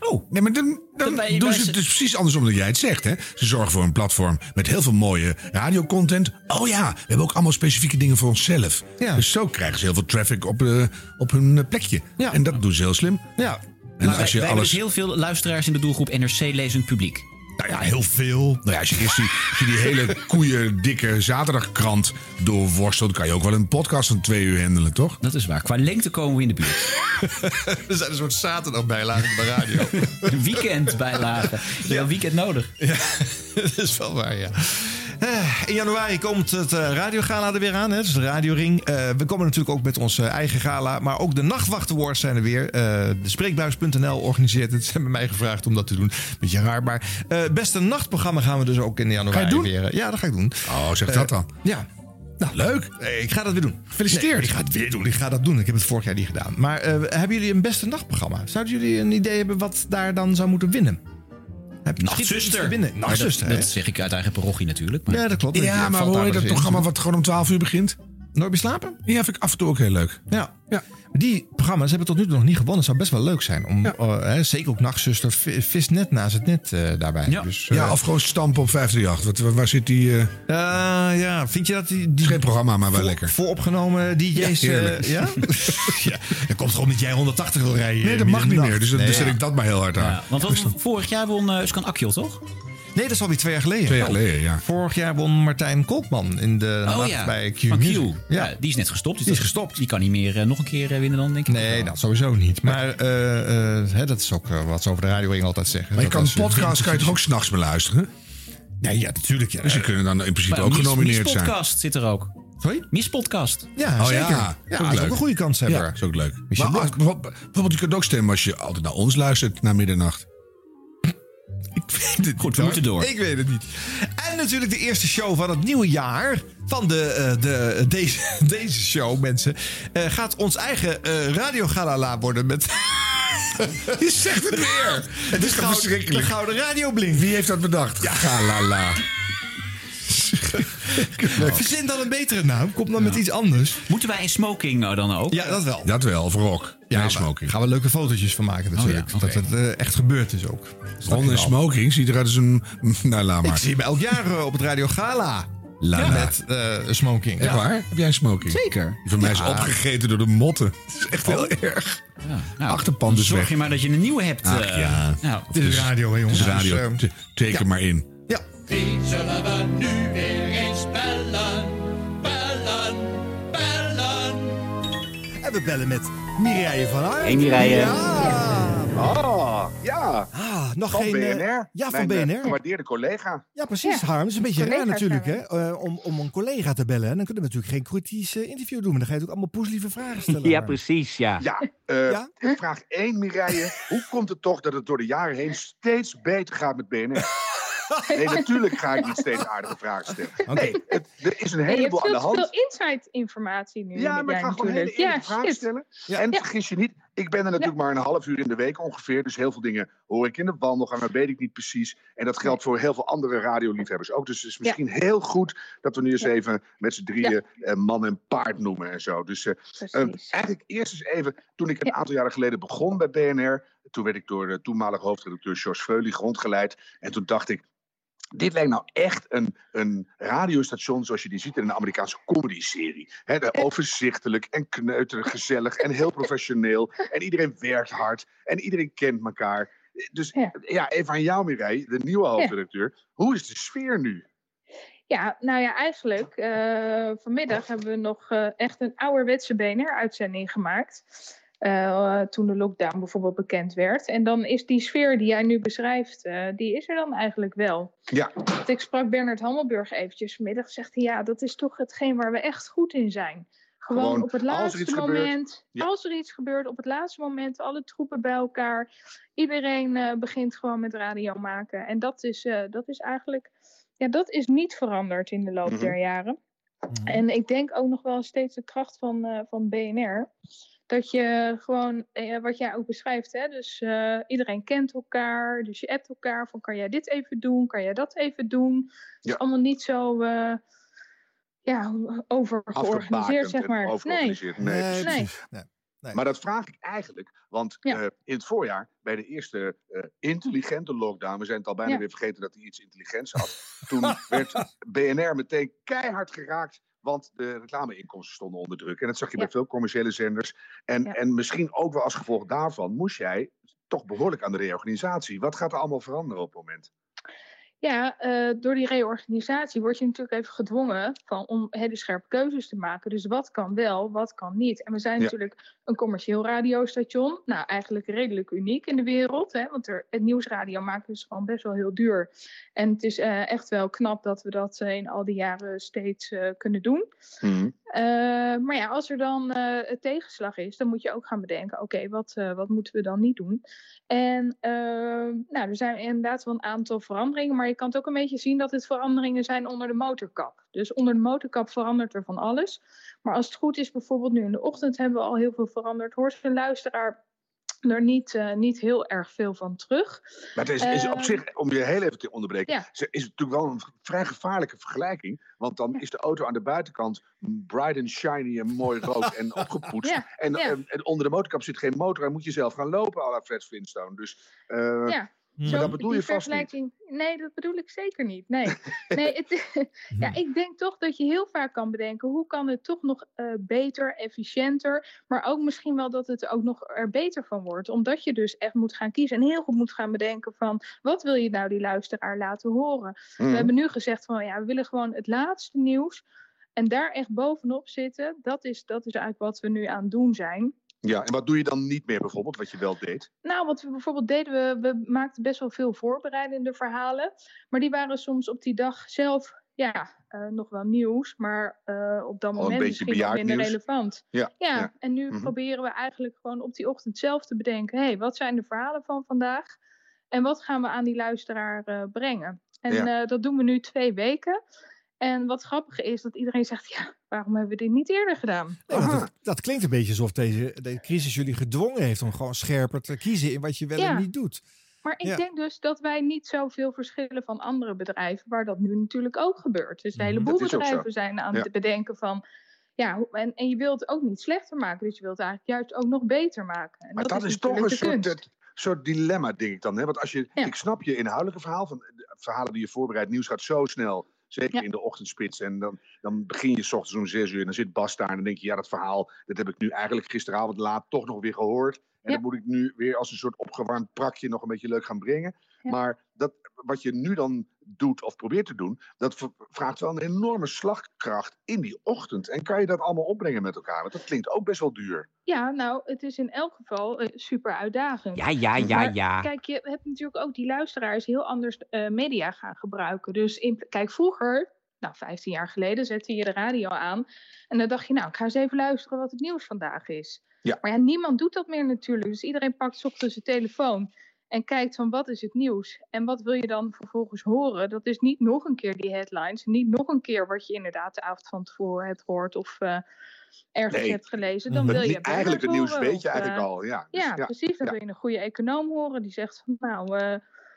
Oh, nee, maar dan, dan Bij- doen ze het dus precies andersom dan jij het zegt. Hè? Ze zorgen voor een platform met heel veel mooie radiocontent. Oh ja, we hebben ook allemaal specifieke dingen voor onszelf. Dus zo krijgen ze heel veel traffic op, eh, op hun eh, plekje. En dat doen ze heel slim. Ja. En Maar als je wij hebben alles... dus heel veel luisteraars in de doelgroep NRC lezend publiek. Nou ja, heel veel. Nou ja, als je eerst die, als je die hele koeien dikke zaterdagkrant doorworstelt... kan je ook wel een podcast van twee uur handelen, toch? Dat is waar. Qua lengte komen we in de buurt. Er zijn een soort zaterdagbijlagen op de radio. Een weekendbijlage. Je hebt een weekend nodig. Ja, dat is wel waar, ja. Eh, In januari komt het eh, radiogala er weer aan, hè? dus de radioring. Eh, we komen natuurlijk ook met ons eh, eigen gala. Maar ook de Nachtwacht zijn er weer. De Spreekbuis.nl organiseert het. Ze hebben mij gevraagd om dat te doen. Beetje raar, maar eh beste nachtprogramma gaan we dus ook in januari Ga je het doen? weer. Ja, dat ga ik doen. Oh, zeg dat dan. Ja. Nou, Leuk. ik ga dat weer doen. Gefeliciteerd. Nee, ik ga het weer doen. Ik ga dat doen. Ik heb het vorig jaar niet gedaan. Maar hebben jullie een beste nachtprogramma? Zouden jullie een idee hebben wat daar dan zou moeten winnen? Nachtzuster. Nachtzuster, dat, dat zeg ik uit eigen parochie natuurlijk. Maar Ja, dat klopt. Ja, maar hoor je dat programma wat gewoon om 12 uur begint? Nooit meer slapen? Ja, vind ik af en toe ook heel leuk. Ja. Ja. Die programma's hebben tot nu toe nog niet gewonnen. Het zou best wel leuk zijn. Om, eh, hè, zeker ook Nachtzuster, vi- vis net naast het net eh, daarbij. Ja. Dus, eh, Ja, of gewoon stampen op 538. Wat, waar zit die... eh, eh, ja, vind je dat die, die geen programma, maar wel voor- lekker. vooropgenomen DJ's... Ja, eh, ja? ja, dat komt gewoon omdat jij 180 wil rijden. Nee, dat mag niet nacht. meer. Dus dan Nee, dan zet ik dat maar heel hard aan. Ja, want wat, vorig jaar won uh, Scan Akjol, toch? Nee, dat is alweer twee jaar geleden. Twee jaar geleden, ja. Vorig jaar won Martijn Kolkman in de nacht bij Q. Van Q. Music. Ja. Ja. die is net gestopt. Dus Die is dat- gestopt. Die kan niet meer eh, nog een keer eh, winnen dan, denk ik. Nee, dat sowieso niet. Maar eh, eh, hè, dat is ook wat ze over de radioring altijd zeggen. Maar je Dat kan podcast kan je toch ook s'nachts beluisteren? Nee, ja, natuurlijk. Ja. Dus die kunnen dan in principe Maar ook genomineerd zijn. Podcast zit er ook. Sorry? Miss Podcast. Ja, Oh zeker. ja, Ja, is dat ook is leuk. ook een goede kans hebben. Ja, is ook leuk. Maar bijvoorbeeld, je kunt ook stemmen als je altijd naar ons luistert na middernacht. Ik weet het Goed, we moeten door. Ik weet het niet. En natuurlijk de eerste show van het nieuwe jaar van de, eh, de, deze, deze show, mensen. eh, gaat ons eigen eh radiogala worden met... Je zegt het weer. Het is toch verschrikkelijk. De Gouden Radioblink. Wie heeft dat bedacht? Ja, ga la la. Verzin dan een betere naam. Kom dan met iets anders. Moeten wij in smoking nou dan ook? Ja, dat wel. Dat wel, of rock. Ja, smoking. Gaan we leuke fotootjes van maken natuurlijk. Oh ja. Dat het eh, echt gebeurd is ook. Ron in smoking ziet eruit als een... Nou, laat Ik maar. zie hem elk jaar eh, op het Radio Gala. La la. Met eh, smoking. Echt waar? Heb jij een smoking? Zeker. Die van mij is Ja. opgegeten door de motten. Het is echt heel erg. Ja. Nou, Achterpand is Zorg weg. je maar dat je een nieuwe hebt. Ach, eh, ja. nou, Dit is radio, hè, jongens. Het is radio. Dus, T- Teken maar in. Ja. Wie zullen we nu weer eens bellen? Bellen, bellen. En we bellen met Mireille van Aert. Hey, Mireille. Ja. Oh, ja. Ja. Ah, nog van geen, eh, BNR. ja, van Mijn, eh, BNR. gewaardeerde collega. Ja, precies, Ja. Harm. Is een beetje raar natuurlijk, hè? eh, om, om een collega te bellen. En dan kunnen we natuurlijk geen kritisch interview doen. Maar dan ga je ook allemaal poeslieve vragen stellen. Ja, Harm. precies, ja. Ja, eh, ik vraag één, Mireille. Hoe komt het toch dat het door de jaren heen steeds beter gaat met BNR? Nee, natuurlijk ga ik niet steeds aardige vragen stellen. Nee, het, er is een En je hebt heleboel aan de veel te hand. veel inside informatie nu. Ja, maar ik ga gewoon hele eerlijke vragen stellen. Ja. En Ja. vergis je niet, ik ben er natuurlijk maar een half uur in de week ongeveer. Dus heel veel dingen hoor ik in de wandelgang, maar weet ik niet precies. En dat geldt voor heel veel andere radioliefhebbers ook. Dus het is misschien heel goed dat we nu eens even met z'n drieën eh, man en paard noemen en zo. Dus eh, eh, eigenlijk eerst eens even, toen ik een aantal jaren geleden begon bij BNR... toen werd ik door de toenmalige hoofdredacteur George Freulich rondgeleid. En toen dacht ik, dit lijkt nou echt een, een radiostation zoals je die ziet in een Amerikaanse comedy-serie. Overzichtelijk en kneuterig, gezellig en heel professioneel. En iedereen werkt hard en iedereen kent elkaar. Dus ja, even aan jou Mireille, de nieuwe hoofdredacteur. Hoe is de sfeer nu? Ja, nou ja, eigenlijk eh, vanmiddag hebben we nog eh, echt een ouderwetse BNR-uitzending gemaakt. Eh, toen de lockdown bijvoorbeeld bekend werd. En dan is die sfeer die jij nu beschrijft, eh, die is er dan eigenlijk wel. Ja. Want Ik sprak Bernard Hammelburg eventjes vanmiddag. Zegt hij, ja, dat is toch hetgeen waar we echt goed in zijn. Gewoon, Gewoon, op het als er laatste iets gebeurt, moment, ja. als er iets gebeurt, op het laatste moment, alle troepen bij elkaar. Iedereen eh, begint gewoon met radio maken. En dat is, eh, dat is eigenlijk, ja, dat is niet veranderd in de loop Mhm. der jaren. En ik denk ook nog wel steeds de kracht van, eh, van BNR. Dat je gewoon, eh, wat jij ook beschrijft, hè, dus eh, iedereen kent elkaar. Dus je appt elkaar van kan jij dit even doen, kan jij dat even doen. Het is allemaal niet zo eh, ja, over georganiseerd, Afgebakend zeg maar. Nee. overgeorganiseerd. Nee, Nee, precies. nee. Maar dat vraag ik eigenlijk, want eh, in het voorjaar, bij de eerste eh, intelligente lockdown, we zijn het al bijna Ja. weer vergeten dat hij iets intelligents had, toen werd BNR meteen keihard geraakt, want de reclameinkomsten stonden onder druk. En dat zag je bij veel commerciële zenders. En, Ja. en misschien ook wel als gevolg daarvan moest jij toch behoorlijk aan de reorganisatie. Wat gaat er allemaal veranderen op het moment? Ja, eh, door die reorganisatie word je natuurlijk even gedwongen van, om hele scherpe keuzes te maken. Dus wat kan wel, wat kan niet. En we zijn Ja. natuurlijk een commercieel radiostation. Nou, eigenlijk redelijk uniek in de wereld. Hè, want er, het nieuwsradio maken is gewoon best wel heel duur. En het is eh, echt wel knap dat we dat eh, in al die jaren steeds kunnen doen. Eh, maar ja, als er dan eh, tegenslag is, dan moet je ook gaan bedenken: oké, wat, eh, wat moeten we dan niet doen? En eh, nou, er zijn inderdaad wel een aantal veranderingen, maar je kan het ook een beetje zien dat het veranderingen zijn onder de motorkap. Dus onder de motorkap verandert er van alles. Maar als het goed is, bijvoorbeeld nu in de ochtend hebben we al heel veel veranderd. Hoort een luisteraar er niet, eh, niet heel erg veel van terug. Maar het is, is op Eh, zich, om je heel even te onderbreken, Ja. is het natuurlijk wel een vrij gevaarlijke vergelijking. Want dan is de auto aan de buitenkant bright and shiny en mooi rood en opgepoetst. Ja, En, ja. en, en onder de motorkap zit geen motor en moet je zelf gaan lopen à la Fred Flintstone. Dus eh, Ja. Maar Zo, dat bedoel die je vast niet. Nee, dat bedoel ik zeker niet. Nee, nee het, ja, ik denk toch dat je heel vaak kan bedenken... hoe kan het toch nog eh, beter, efficiënter... maar ook misschien wel dat het ook nog er beter van wordt. Omdat je dus echt moet gaan kiezen en heel goed moet gaan bedenken van... wat wil je nou die luisteraar laten horen? We hebben nu gezegd van ja, we willen gewoon het laatste nieuws... en daar echt bovenop zitten. Dat is, dat is eigenlijk wat we nu aan het doen zijn... Ja, en wat doe je dan niet meer bijvoorbeeld, wat je wel deed? Nou, wat we bijvoorbeeld deden, we, we maakten best wel veel voorbereidende verhalen. Maar die waren soms op die dag zelf, ja, eh, nog wel nieuws. Maar eh, op dat moment misschien minder nieuws. relevant. Ja, ja, ja. en nu Mhm. proberen we eigenlijk gewoon op die ochtend zelf te bedenken. Hé, hey, wat zijn de verhalen van vandaag? En wat gaan we aan die luisteraar eh, brengen? En Ja. dat doen we nu twee weken. En wat grappig is, dat iedereen zegt, ja, waarom hebben we dit niet eerder gedaan? Nee, want dat, dat klinkt een beetje alsof deze, deze crisis jullie gedwongen heeft om gewoon scherper te kiezen in wat je wel Ja. en niet doet. Maar ik Ja. denk dus dat wij niet zoveel verschillen van andere bedrijven, waar dat nu natuurlijk ook gebeurt. Dus een heleboel Mhm. Zo. bedrijven zijn aan Ja. het bedenken van. Ja, en, en je wilt het ook niet slechter maken, dus je wilt het eigenlijk juist ook nog beter maken. En Maar dat, is toch een soort, het- soort dilemma, denk ik dan. Hè? Want als je, ik snap je inhoudelijke verhaal, van de verhalen die je voorbereidt, nieuws gaat zo snel. Zeker in de ochtendspits. En dan, dan begin je 's ochtends om zes uur en dan zit Bas daar. En dan denk je, ja, dat verhaal, dat heb ik nu eigenlijk gisteravond laat toch nog weer gehoord. En dat moet ik nu weer als een soort opgewarmd prakje nog een beetje leuk gaan brengen. Ja. Maar dat, wat je nu dan doet of probeert te doen, dat vraagt wel een enorme slagkracht in die ochtend. En kan je dat allemaal opbrengen met elkaar? Want dat klinkt ook best wel duur. Ja, nou, het is in elk geval eh, super uitdagend. Ja, ja, ja, Maar ja. Kijk, je hebt natuurlijk ook die luisteraars heel anders eh, media gaan gebruiken. Dus in, kijk, vroeger, nou, 15 jaar geleden, zette je de radio aan. En dan dacht je, nou, ik ga eens even luisteren wat het nieuws vandaag is. Ja. Maar ja, niemand doet dat meer natuurlijk. Dus iedereen pakt ochtends zijn telefoon en kijkt van wat is het nieuws. En wat wil je dan vervolgens horen? Dat is niet nog een keer die headlines. Niet nog een keer wat je inderdaad de avond van tevoren hebt gehoord of eh, ergens Nee. hebt gelezen. Dan wil je eigenlijk het nieuws horen weet je of, eigenlijk eh, al. Ja, Dus, ja, precies. Dan wil je een goede econoom horen die zegt van nou, eh,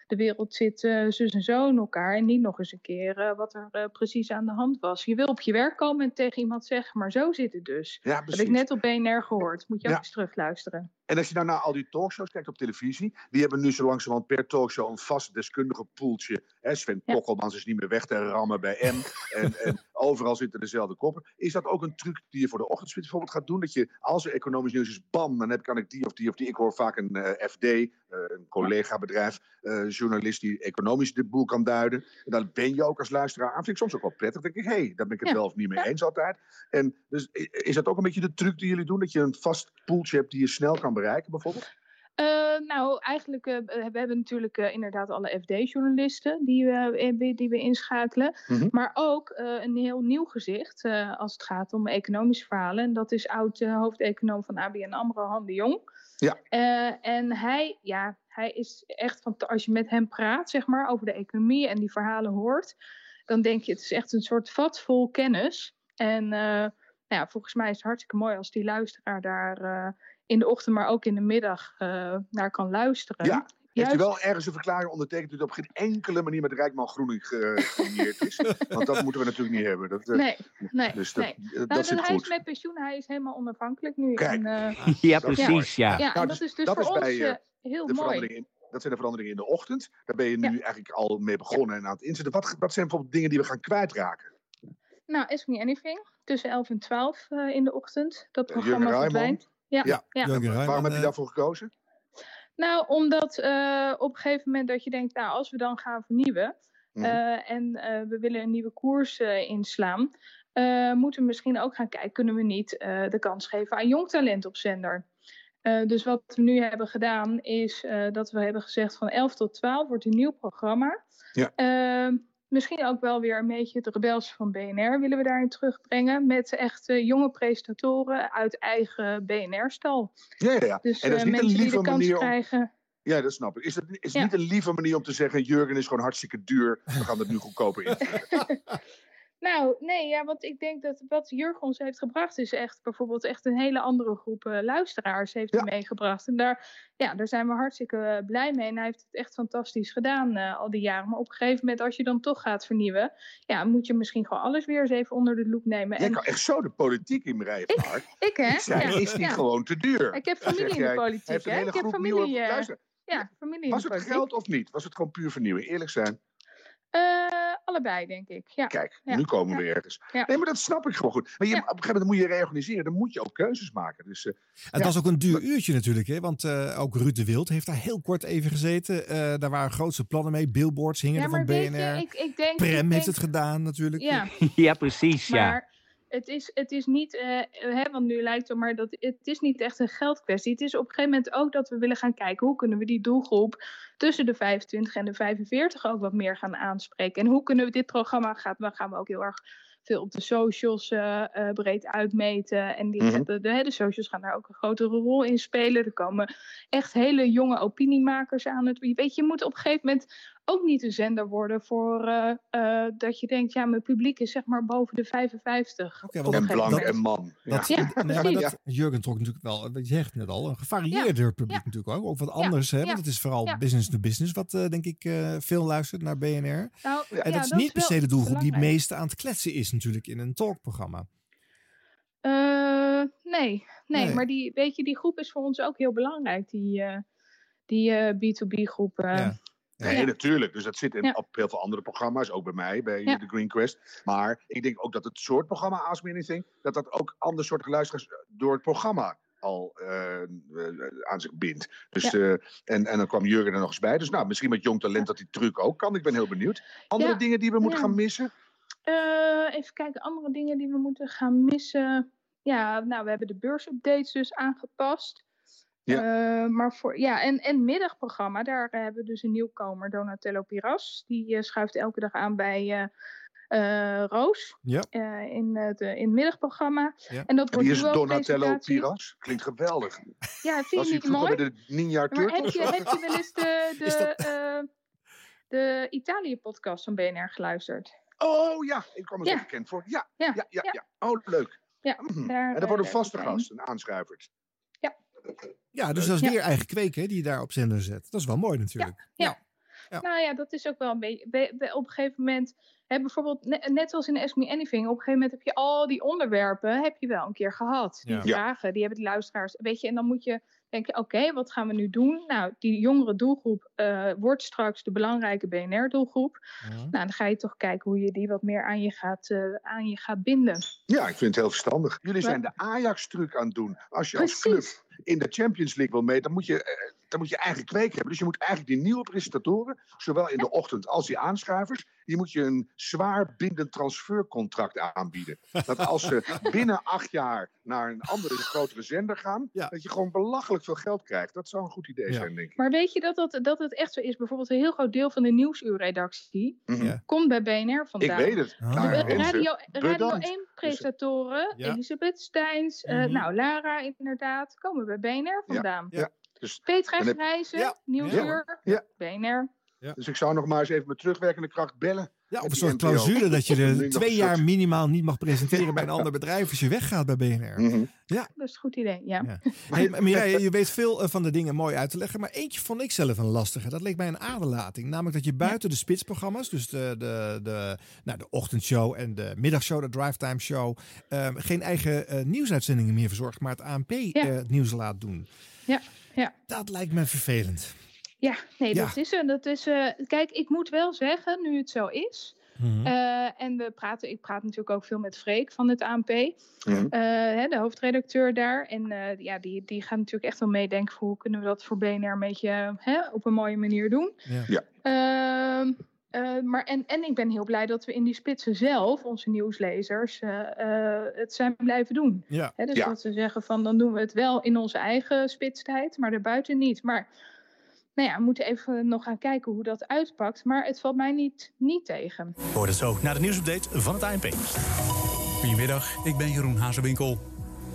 de wereld zit zus en zo in elkaar. En niet nog eens een keer wat er precies aan de hand was. Je wil op je werk komen en tegen iemand zeggen, maar zo zit het dus. Ja, dat heb ik net op BNR gehoord. Moet je ook eens terugluisteren. En als je nou naar al die talkshows kijkt op televisie, die hebben nu zo langzamerhand per talkshow een vast deskundige poeltje. Hè, Sven Kokkelmans is niet meer weg te rammen bij M. en, en overal zitten dezelfde koppen. Is dat ook een truc die je voor de ochtendspits bijvoorbeeld gaat doen? Dat je, als er economisch nieuws is, bam, dan heb, kan ik die of die of die. Ik hoor vaak een eh, FD, eh, een collega-bedrijf, eh, journalist die economisch de boel kan duiden. En dan ben je ook als luisteraar aan. Vind ik soms ook wel prettig. Dan denk ik, hé, hey, daar ben ik het Ja. wel of niet mee eens altijd. En dus is dat ook een beetje de truc die jullie doen? Dat je een vast poeltje hebt die je snel kan bereiken, bijvoorbeeld? Eh, nou, eigenlijk uh, we hebben natuurlijk uh, inderdaad alle FD-journalisten die, we, die we inschakelen. Mhm. Mm -hmm. Maar ook een heel nieuw gezicht als het gaat om economische verhalen. En dat is oud-hoofdeconoom van ABN AMRO, Han de Jong. Ja. en hij, ja, hij is echt van, als je met hem praat, zeg maar, over de economie en die verhalen hoort, dan denk je, het is echt een soort vat vol kennis. En nou ja, volgens mij is het hartstikke mooi als die luisteraar daar in de ochtend, maar ook in de middag uh, naar kan luisteren. Ja. Heeft u wel ergens een verklaring ondertekend dat op geen enkele manier met Rijkman Groening gecombineerd is? Want dat moeten we natuurlijk niet hebben. Dat, uh, nee, nee. Dus dat, nee. dat, nou, zit hij goed. is met pensioen, hij is helemaal onafhankelijk nu. Kijk. En, uh, ja, precies, ja. Ja, nou, en dat is dus voor is ons bij, uh, heel de mooi. In, dat zijn de veranderingen in de ochtend. Daar ben je nu ja. eigenlijk al mee begonnen en aan het inzetten. Wat, wat zijn bijvoorbeeld dingen die we gaan kwijtraken? Nou, Ask Me Anything. Tussen 11 en 12 in de ochtend. Dat programma verdwijnt. Ja, ja. ja. waarom heb je daarvoor gekozen? Nou, omdat uh, op een gegeven moment dat je denkt, nou, als we dan gaan vernieuwen mm uh, en uh, we willen een nieuwe koers inslaan, moeten we misschien ook gaan kijken, kunnen we niet de kans geven aan jong talent op zender? dus wat we nu hebben gedaan is dat we hebben gezegd van 11 tot 12 wordt een nieuw programma. Ja. Misschien ook wel weer een beetje het rebels van BNR willen we daarin terugbrengen. Met echt uh, jonge presentatoren uit eigen BNR-stal. Ja, ja, ja. Dus en dat is uh, niet mensen een lieve die de kans manier om... krijgen. Ja, dat snap ik. Is het is Ja. niet een lieve manier om te zeggen... Jurgen is gewoon hartstikke duur. We gaan het nu goedkoper invoeren. Nou, nee, ja, want ik denk dat wat Jurgen ons heeft gebracht is echt bijvoorbeeld echt een hele andere groep uh, luisteraars heeft hij meegebracht. En daar, ja, daar zijn we hartstikke uh, blij mee. En hij heeft het echt fantastisch gedaan uh, al die jaren. Maar op een gegeven moment, als je dan toch gaat vernieuwen, ja, moet je misschien gewoon alles weer eens even onder de loep nemen. Jij En kan echt zo de politiek in rijden, ik, Mark. ik, hè? Ik zei, ja, is die ja. gewoon te duur? Ik heb familie in de politiek, hè? hele Ik heb groep familie, nieuwe- eh, Ja, familie Was het geld of niet? Was het gewoon puur vernieuwing? Eerlijk zijn. Uh, allebei, denk ik. Ja. Kijk, Ja. nu komen we Ja. ergens. Ja. Nee, maar dat snap ik gewoon goed. Maar je, op een gegeven moment moet je reorganiseren. Dan moet je ook keuzes maken. Dus, eh, Het ja. was ook een duur uurtje natuurlijk, hè? want eh, ook Ruud de Wild heeft daar heel kort even gezeten. Eh, daar waren grootste plannen mee. Billboards hingen Ja, er van BNR. je, ik, ik denk... Prem ik heeft het gedaan natuurlijk. Ja. Ja, precies, ja. Het is, het is niet, eh, hè, want nu lijkt het maar dat het is niet echt een geldkwestie. Het is op een gegeven moment ook dat we willen gaan kijken hoe kunnen we die doelgroep tussen de 25 en de 45 ook wat meer gaan aanspreken. En hoe kunnen we dit programma gaan, dan gaan we ook heel erg veel op de socials eh, eh, breed uitmeten. En die, Mhm. de, de, de socials gaan daar ook een grotere rol in spelen. Er komen echt hele jonge opiniemakers aan het. Weet je, je moet op een gegeven moment ook niet een zender worden voor eh, eh, dat je denkt, ja, mijn publiek is zeg maar boven de 55. Oké, Op want een en blank en man. Dat, Ja, nee, maar precies. dat, Jurgen trok natuurlijk wel, je zegt net al, een gevarieerder publiek natuurlijk ook. Ook wat anders, hè? ja, Want het is vooral ja. business to business, wat eh, denk ik eh, veel luistert naar BNR. Nou, en ja, dat is niet per se de doelgroep die het meeste aan het kletsen is natuurlijk in een talkprogramma. Eh, nee, nee, Nee. maar die, weet je, die groep is voor ons ook heel belangrijk, die, eh, die eh, B2B-groep. Nee, Ja. natuurlijk. Dus dat zit in, Ja. op heel veel andere programma's, ook bij mij, bij Ja. de Green Quest. Maar ik denk ook dat het soort programma Ask Me Anything, dat dat ook ander soort luisteraars door het programma al eh, aan zich bindt. Dus, eh, en, en dan kwam Jurgen er nog eens bij. Dus nou, misschien met jong talent dat die truc ook kan. Ik ben heel benieuwd. Andere dingen die we moeten gaan missen? Even kijken, andere dingen die we moeten gaan missen. Ja, nou, we hebben de beursupdates dus aangepast. Eh, maar voor, ja, en, en middagprogramma, daar eh, hebben we dus een nieuwkomer, Donatello Piras. Die eh, schuift elke dag aan bij Roos Ja. in, het, in het middagprogramma. Ja. En dat En wordt wie is Donatello. Piras? Klinkt geweldig. Ja, vind je niet mooi? de Ninja Maar heb je, heb je wel eens de, de, de Italië-podcast van BNR geluisterd? Oh ja, ik kwam er Ja. zo bekend voor. Ja, Ja, ja, ja. ja. ja. Oh, leuk. Ja, daar, en dat wordt een vaste gast, een aanschuiver. Ja, dus dat is Ja. weer eigen kweken hè, die je daar op zender zet. Dat is wel mooi natuurlijk. Ja. Ja. Nou ja, dat is ook wel een beetje. be- be- op een gegeven moment, hè, bijvoorbeeld, ne- net zoals in Ask Me Anything, op een gegeven moment heb je al die onderwerpen, heb je wel een keer gehad. Die Ja. vragen, die hebben de luisteraars. Weet je, en dan moet je denken: oké, wat gaan we nu doen? Nou, die jongere doelgroep eh, wordt straks de belangrijke BNR-doelgroep. Nou, dan ga je toch kijken hoe je die wat meer aan je gaat, eh, aan je gaat binden. Ja, ik vind het heel verstandig. Jullie Maar- zijn de Ajax-truc aan het doen. Als je als club in de Champions League wil mee, dan moet je, eh, dan moet je eigen kweek hebben. Dus je moet eigenlijk die nieuwe presentatoren, zowel in de ochtend als die aanschuivers, die moet je een zwaar bindend transfercontract aanbieden. Dat als ze binnen acht jaar naar een andere, grotere zender gaan, dat je gewoon belachelijk veel geld krijgt. Dat zou een goed idee zijn, denk ik. Maar weet je dat, dat, dat het echt zo is? Bijvoorbeeld een heel groot deel van de nieuwsuurredactie Mhm. komt bij BNR vandaan. Ik weet het. De Nou, radio, radio bedankt. 1-presentatoren, Ja. Elisabeth Steins, eh, Mhm. nou Lara inderdaad, komen bij BNR vandaan. Ja. Dus, Petra en heb- Grijze, Ja. Nieuwsuur, Ja. BNR. Dus ik zou nog maar eens even met terugwerkende kracht bellen. Ja, of een soort NPO. clausule dat je er twee jaar minimaal niet mag presenteren bij een ander bedrijf als je weggaat bij BNR. Mhm. Ja. Dat is een goed idee, ja. Hey, maar Mireille, je weet veel eh, van de dingen mooi uit te leggen, maar eentje vond ik zelf een lastige. Dat leek mij een aderlating. Namelijk dat je buiten de spitsprogramma's, dus de, de, de, nou, de ochtendshow en de middagshow, de drivetime show, ehm, geen eigen eh, nieuwsuitzendingen meer verzorgt, maar het ANP eh, het nieuws laat doen. Ja, ja. Dat lijkt me vervelend. Ja, nee, Ja. dat is er. Dat is, eh, kijk, ik moet wel zeggen, nu het zo is. Mhm. eh, en we praten, ik praat natuurlijk ook veel met Freek van het ANP, eh, hè, de hoofdredacteur daar. En eh, ja, die, die gaat natuurlijk echt wel meedenken voor hoe kunnen we dat voor BNR een beetje hè, op een mooie manier doen. Ja. Ehm, eh, maar en, en ik ben heel blij dat we in die spitsen zelf, onze nieuwslezers, eh, eh, het zijn blijven doen. Ja. Hè, dus Ja. dat ze zeggen van dan doen we het wel in onze eigen spitstijd, maar daarbuiten niet. Maar nou ja, we moeten even nog gaan kijken hoe dat uitpakt. Maar het valt mij niet, niet tegen. Hoort het zo naar de nieuwsupdate van het ANP. Goedemiddag, ik ben Jeroen Hazewinkel.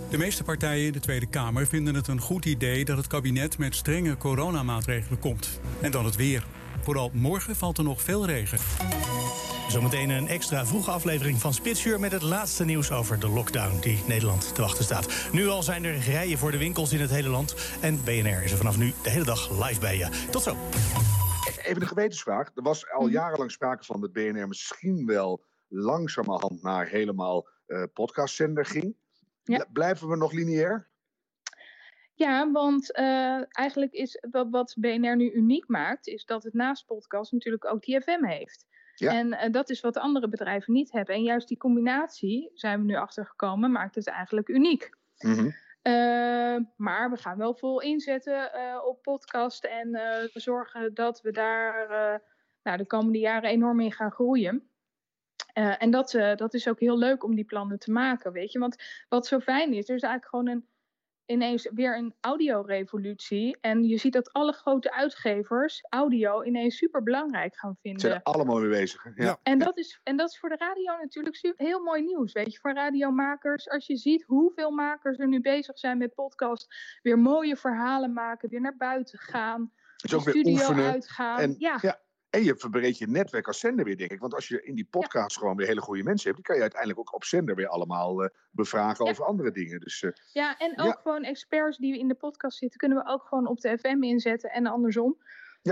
De meeste partijen in de Tweede Kamer vinden het een goed idee dat het kabinet met strenge coronamaatregelen komt. En dan het weer. Vooral morgen valt er nog veel regen. Zometeen een extra vroege aflevering van Spitsuur met het laatste nieuws over de lockdown die Nederland te wachten staat. Nu al zijn er rijen voor de winkels in het hele land. En BNR is er vanaf nu de hele dag live bij je. Tot zo. Even een gewetensvraag. Er was al jarenlang sprake van dat BNR misschien wel langzamerhand naar helemaal eh podcastzender ging. Bl- Blijven we nog lineair? Ja, want eh, eigenlijk is wat, wat BNR nu uniek maakt, is dat het naast podcast natuurlijk ook die FM heeft. Ja. En eh, dat is wat andere bedrijven niet hebben. En juist die combinatie, zijn we nu achtergekomen, maakt het eigenlijk uniek. Eh, maar we gaan wel vol inzetten eh, op podcast en zorgen dat we daar nou, de komende jaren enorm in gaan groeien. En dat, dat is ook heel leuk om die plannen te maken, weet je. Want wat zo fijn is, er is eigenlijk gewoon een, ineens weer een audiorevolutie. En je ziet dat alle grote uitgevers audio ineens super belangrijk gaan Ze vinden. zijn er allemaal mee bezig. hè? Ja. En dat, is, en dat is voor de radio natuurlijk super, heel mooi nieuws. Weet je, voor radiomakers. Als je ziet hoeveel makers er nu bezig zijn met podcast. Weer mooie verhalen maken. Weer naar buiten gaan. Dus ook de weer studio oefenen. uitgaan. En, ja. En je verbreedt je netwerk als zender weer, denk ik. Want als je in die podcast gewoon weer hele goede mensen hebt, die kan je uiteindelijk ook op zender weer allemaal eh, bevragen over andere dingen. Dus eh, Ja, en ook Ja. gewoon experts die in de podcast zitten, kunnen we ook gewoon op de FM inzetten en andersom.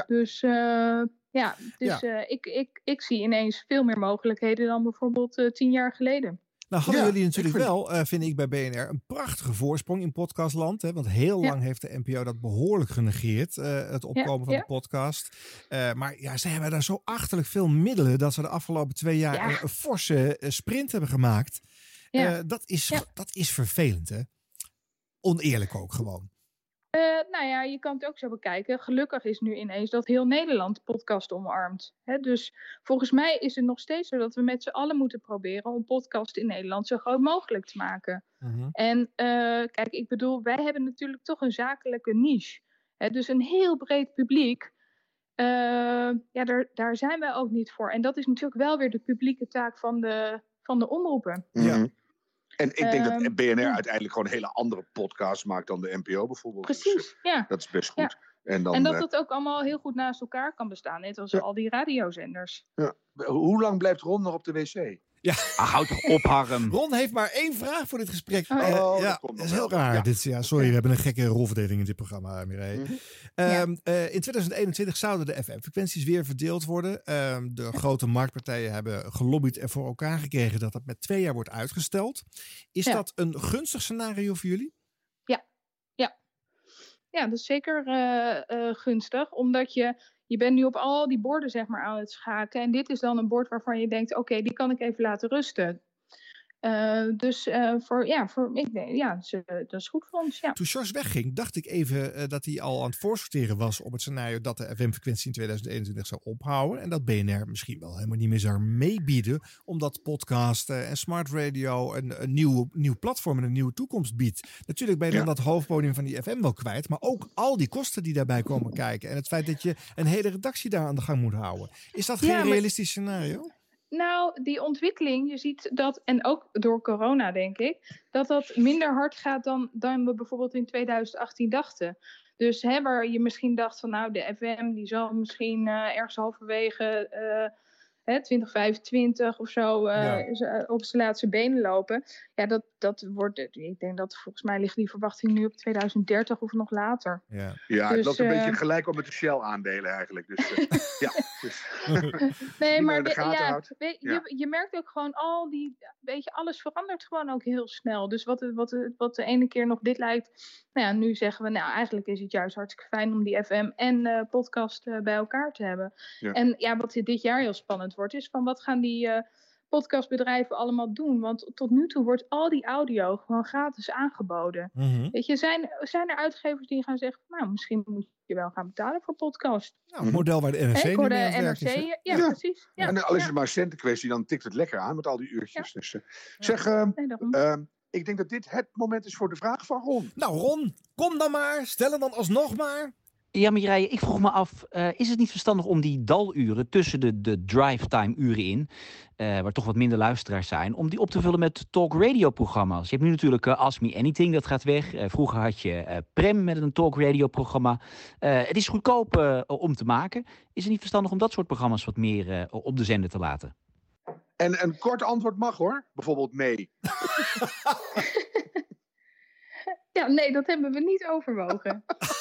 Dus eh, ja, dus Ja. eh, ik, ik, ik zie ineens veel meer mogelijkheden dan bijvoorbeeld tien jaar geleden. Nou hadden Ja, jullie natuurlijk vind- wel, eh, vind ik bij BNR, een prachtige voorsprong in podcastland. Hè? Want heel Ja. lang heeft de NPO dat behoorlijk genegeerd, eh, het opkomen van de podcast. Eh, maar ja, ze hebben daar zo achterlijk veel middelen dat ze de afgelopen twee jaar Ja. een, forse sprint hebben gemaakt. Ja. Dat, is, dat is vervelend, hè? oneerlijk ook gewoon? Eh, nou ja, je kan het ook zo bekijken. Gelukkig is nu ineens dat heel Nederland podcast omarmt. Hè? Dus volgens mij is het nog steeds zo dat we met z'n allen moeten proberen om podcast in Nederland zo groot mogelijk te maken. En eh, kijk, ik bedoel, wij hebben natuurlijk toch een zakelijke niche. Hè? Dus een heel breed publiek. Eh, ja, daar, daar zijn wij ook niet voor. En dat is natuurlijk wel weer de publieke taak van de, van de omroepen. Ja. En ik denk Ehm, dat BNR ja. uiteindelijk gewoon een hele andere podcast maakt dan de NPO bijvoorbeeld. Dus, Precies, ja. dat is best goed. En, dan, en dat eh, het ook allemaal heel goed naast elkaar kan bestaan. Net als al die radiozenders. ja. Hoe lang blijft Ron nog op de wc? Ja. Ah, houd toch op, Harm. Ron heeft maar één vraag voor dit gesprek. Oh, Eh, dat ja, dat is heel raar. Ja. Dit, ja, sorry, we hebben een gekke rolverdeling in dit programma, Mireille. Mhm. Ehm, eh, in 2021 zouden de FM-frequenties weer verdeeld worden. Ehm, de grote marktpartijen hebben gelobbyd en voor elkaar gekregen dat dat met twee jaar wordt uitgesteld. Is Ja. dat een gunstig scenario voor jullie? Ja, ja. Ja, dat is zeker eh, eh, gunstig. Omdat je, je bent nu op al die borden zeg maar, aan het schaken. En dit is dan een bord waarvan je denkt, oké, die kan ik even laten rusten. Eh, dus eh, voor, ja, voor, ik denk, ja, dat is, eh, dat is goed voor ons. Ja. Toen Sjors wegging, dacht ik even eh, dat hij al aan het voorsorteren was op het scenario dat de FM-frequentie in 2021 zou ophouden. En dat BNR misschien wel helemaal niet meer zou meebieden, omdat podcasten en smart radio een, een nieuw, nieuw platform en een nieuwe toekomst biedt. Natuurlijk ben je dan dat hoofdpodium van die FM wel kwijt, maar ook al die kosten die daarbij komen kijken. En het feit dat je een hele redactie daar aan de gang moet houden. Is dat geen Ja, maar- realistisch scenario? Nou, die ontwikkeling, je ziet dat, en ook door corona denk ik, dat dat minder hard gaat dan, dan we bijvoorbeeld in 2018 dachten. Dus hè, waar je misschien dacht van nou, de FM die zal misschien eh, ergens halverwege eh, hè, 2025 of zo Ja. eh, op zijn laatste benen lopen. Ja, dat, dat wordt, ik denk dat volgens mij ligt die verwachting nu op 2030 of nog later. Ja, Ja, het Dus, loopt een eh, beetje gelijk op met de Shell-aandelen eigenlijk. Dus, eh, ja. Dus, Nee, maar de ja, houdt. weet- Ja. Je, je merkt ook gewoon al die, weet je, alles verandert gewoon ook heel snel. Dus wat, de- wat, wat de ene keer nog dit lijkt, nou ja, nu zeggen we, nou eigenlijk is het juist hartstikke fijn om die FM en eh, podcast eh, bij elkaar te hebben. Ja. En ja, wat dit jaar heel spannend wordt, is van wat gaan die eh, podcastbedrijven allemaal doen? Want tot nu toe wordt al die audio gewoon gratis aangeboden. Mhm. Weet je, zijn, zijn er uitgevers die gaan zeggen, nou misschien moet je wel gaan betalen voor podcast? Nou, een model waar de NRC is, hè? NRC, ja, precies. Ja, en al is het maar een centenkwestie, dan tikt het lekker aan met al die uurtjes. Dus, eh, zeg, eh, eh, ik denk dat dit het moment is voor de vraag van Ron. Nou Ron, kom dan maar. Stel hem dan alsnog maar. Ja, Mireille, ik vroeg me af, eh, is het niet verstandig om die daluren tussen de, de drive-time uren in, eh, waar toch wat minder luisteraars zijn, om die op te vullen met talk radio programma's? Je hebt nu natuurlijk eh, Ask Me Anything, dat gaat weg. Eh, vroeger had je eh, Prem met een talk radio programma. Eh, het is goedkoop om te maken. Is het niet verstandig om dat soort programma's wat meer eh, op de zender te laten? En een kort antwoord mag hoor. Bijvoorbeeld mee. Ja, nee, dat hebben we niet overwogen.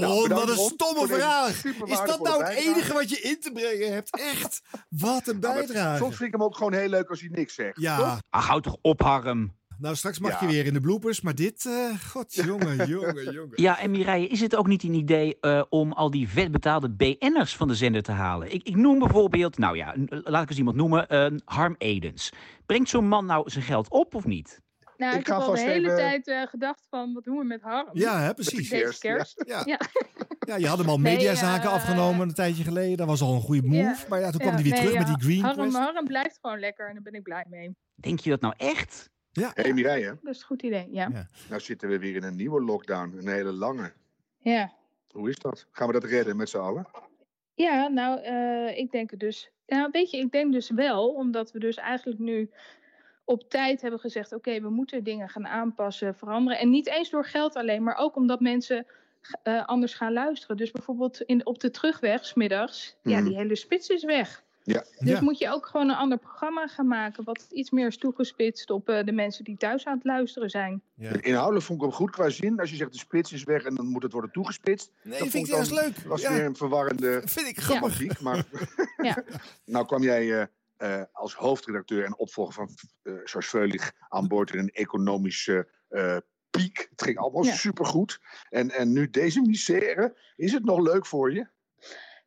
Nou, bedankt, wat een stomme vraag. Is dat nou het enige wat je in te brengen hebt? Echt? Wat een maar bijdrage. Soms vind ik hem ook gewoon heel leuk als hij niks zegt. Ja. toch? Ah, houd toch op, Harm. Nou, straks mag Ja. je weer in de bloopers, maar dit... eh God, jongen, jongen, jongen. Ja, en Mireille, is het ook niet een idee eh, om al die vetbetaalde BN'ers van de zender te halen? Ik, ik noem bijvoorbeeld, nou ja, laat ik eens iemand noemen, eh, Harm Edens. Brengt zo'n man nou zijn geld op of niet? Nou, Ik ik, heb al de hele even- tijd eh, gedacht van, wat doen we met Harm? Ja, hè, precies. Deze kerst. Ja. Ja. Ja, je had hem al Nee, mediazaken eh, afgenomen een tijdje geleden. Dat was al een goede move. Ja. Maar ja, toen kwam Ja, hij weer nee, terug ja. met die Green Harm, Quest. Harm blijft gewoon lekker en daar ben ik blij mee. Denk je dat nou echt? Ja. Hé hey, Mireille, Dat is een goed idee, ja. Ja, nou zitten we weer in een nieuwe lockdown. Een hele lange. Hoe is dat? Gaan we dat redden met z'n allen? Ja, nou, eh, ik denk het dus. Nou, weet je, ik denk dus wel, omdat we dus eigenlijk nu op tijd hebben gezegd: oké, we moeten dingen gaan aanpassen, veranderen. En niet eens door geld alleen, maar ook omdat mensen eh, anders gaan luisteren. Dus bijvoorbeeld in, op de terugweg, smiddags, ja, Mhm. die hele spits is weg. Ja. Dus moet je ook gewoon een ander programma gaan maken, wat iets meer is toegespitst op eh, de mensen die thuis aan het luisteren zijn. Inhoudelijk vond ik hem goed qua zin. Als je zegt de spits is weg en dan moet het worden toegespitst. Nee, dat vind ik dan- juist leuk. was Ja. weer een verwarrende Vind ik grappig. grappig. Maar Ja. nou kwam jij eh, eh, als hoofdredacteur en opvolger van eh George Veulig aan boord in een economische eh, piek. Het ging allemaal Ja. supergoed. En, en nu deze misère. Is het nog leuk voor je?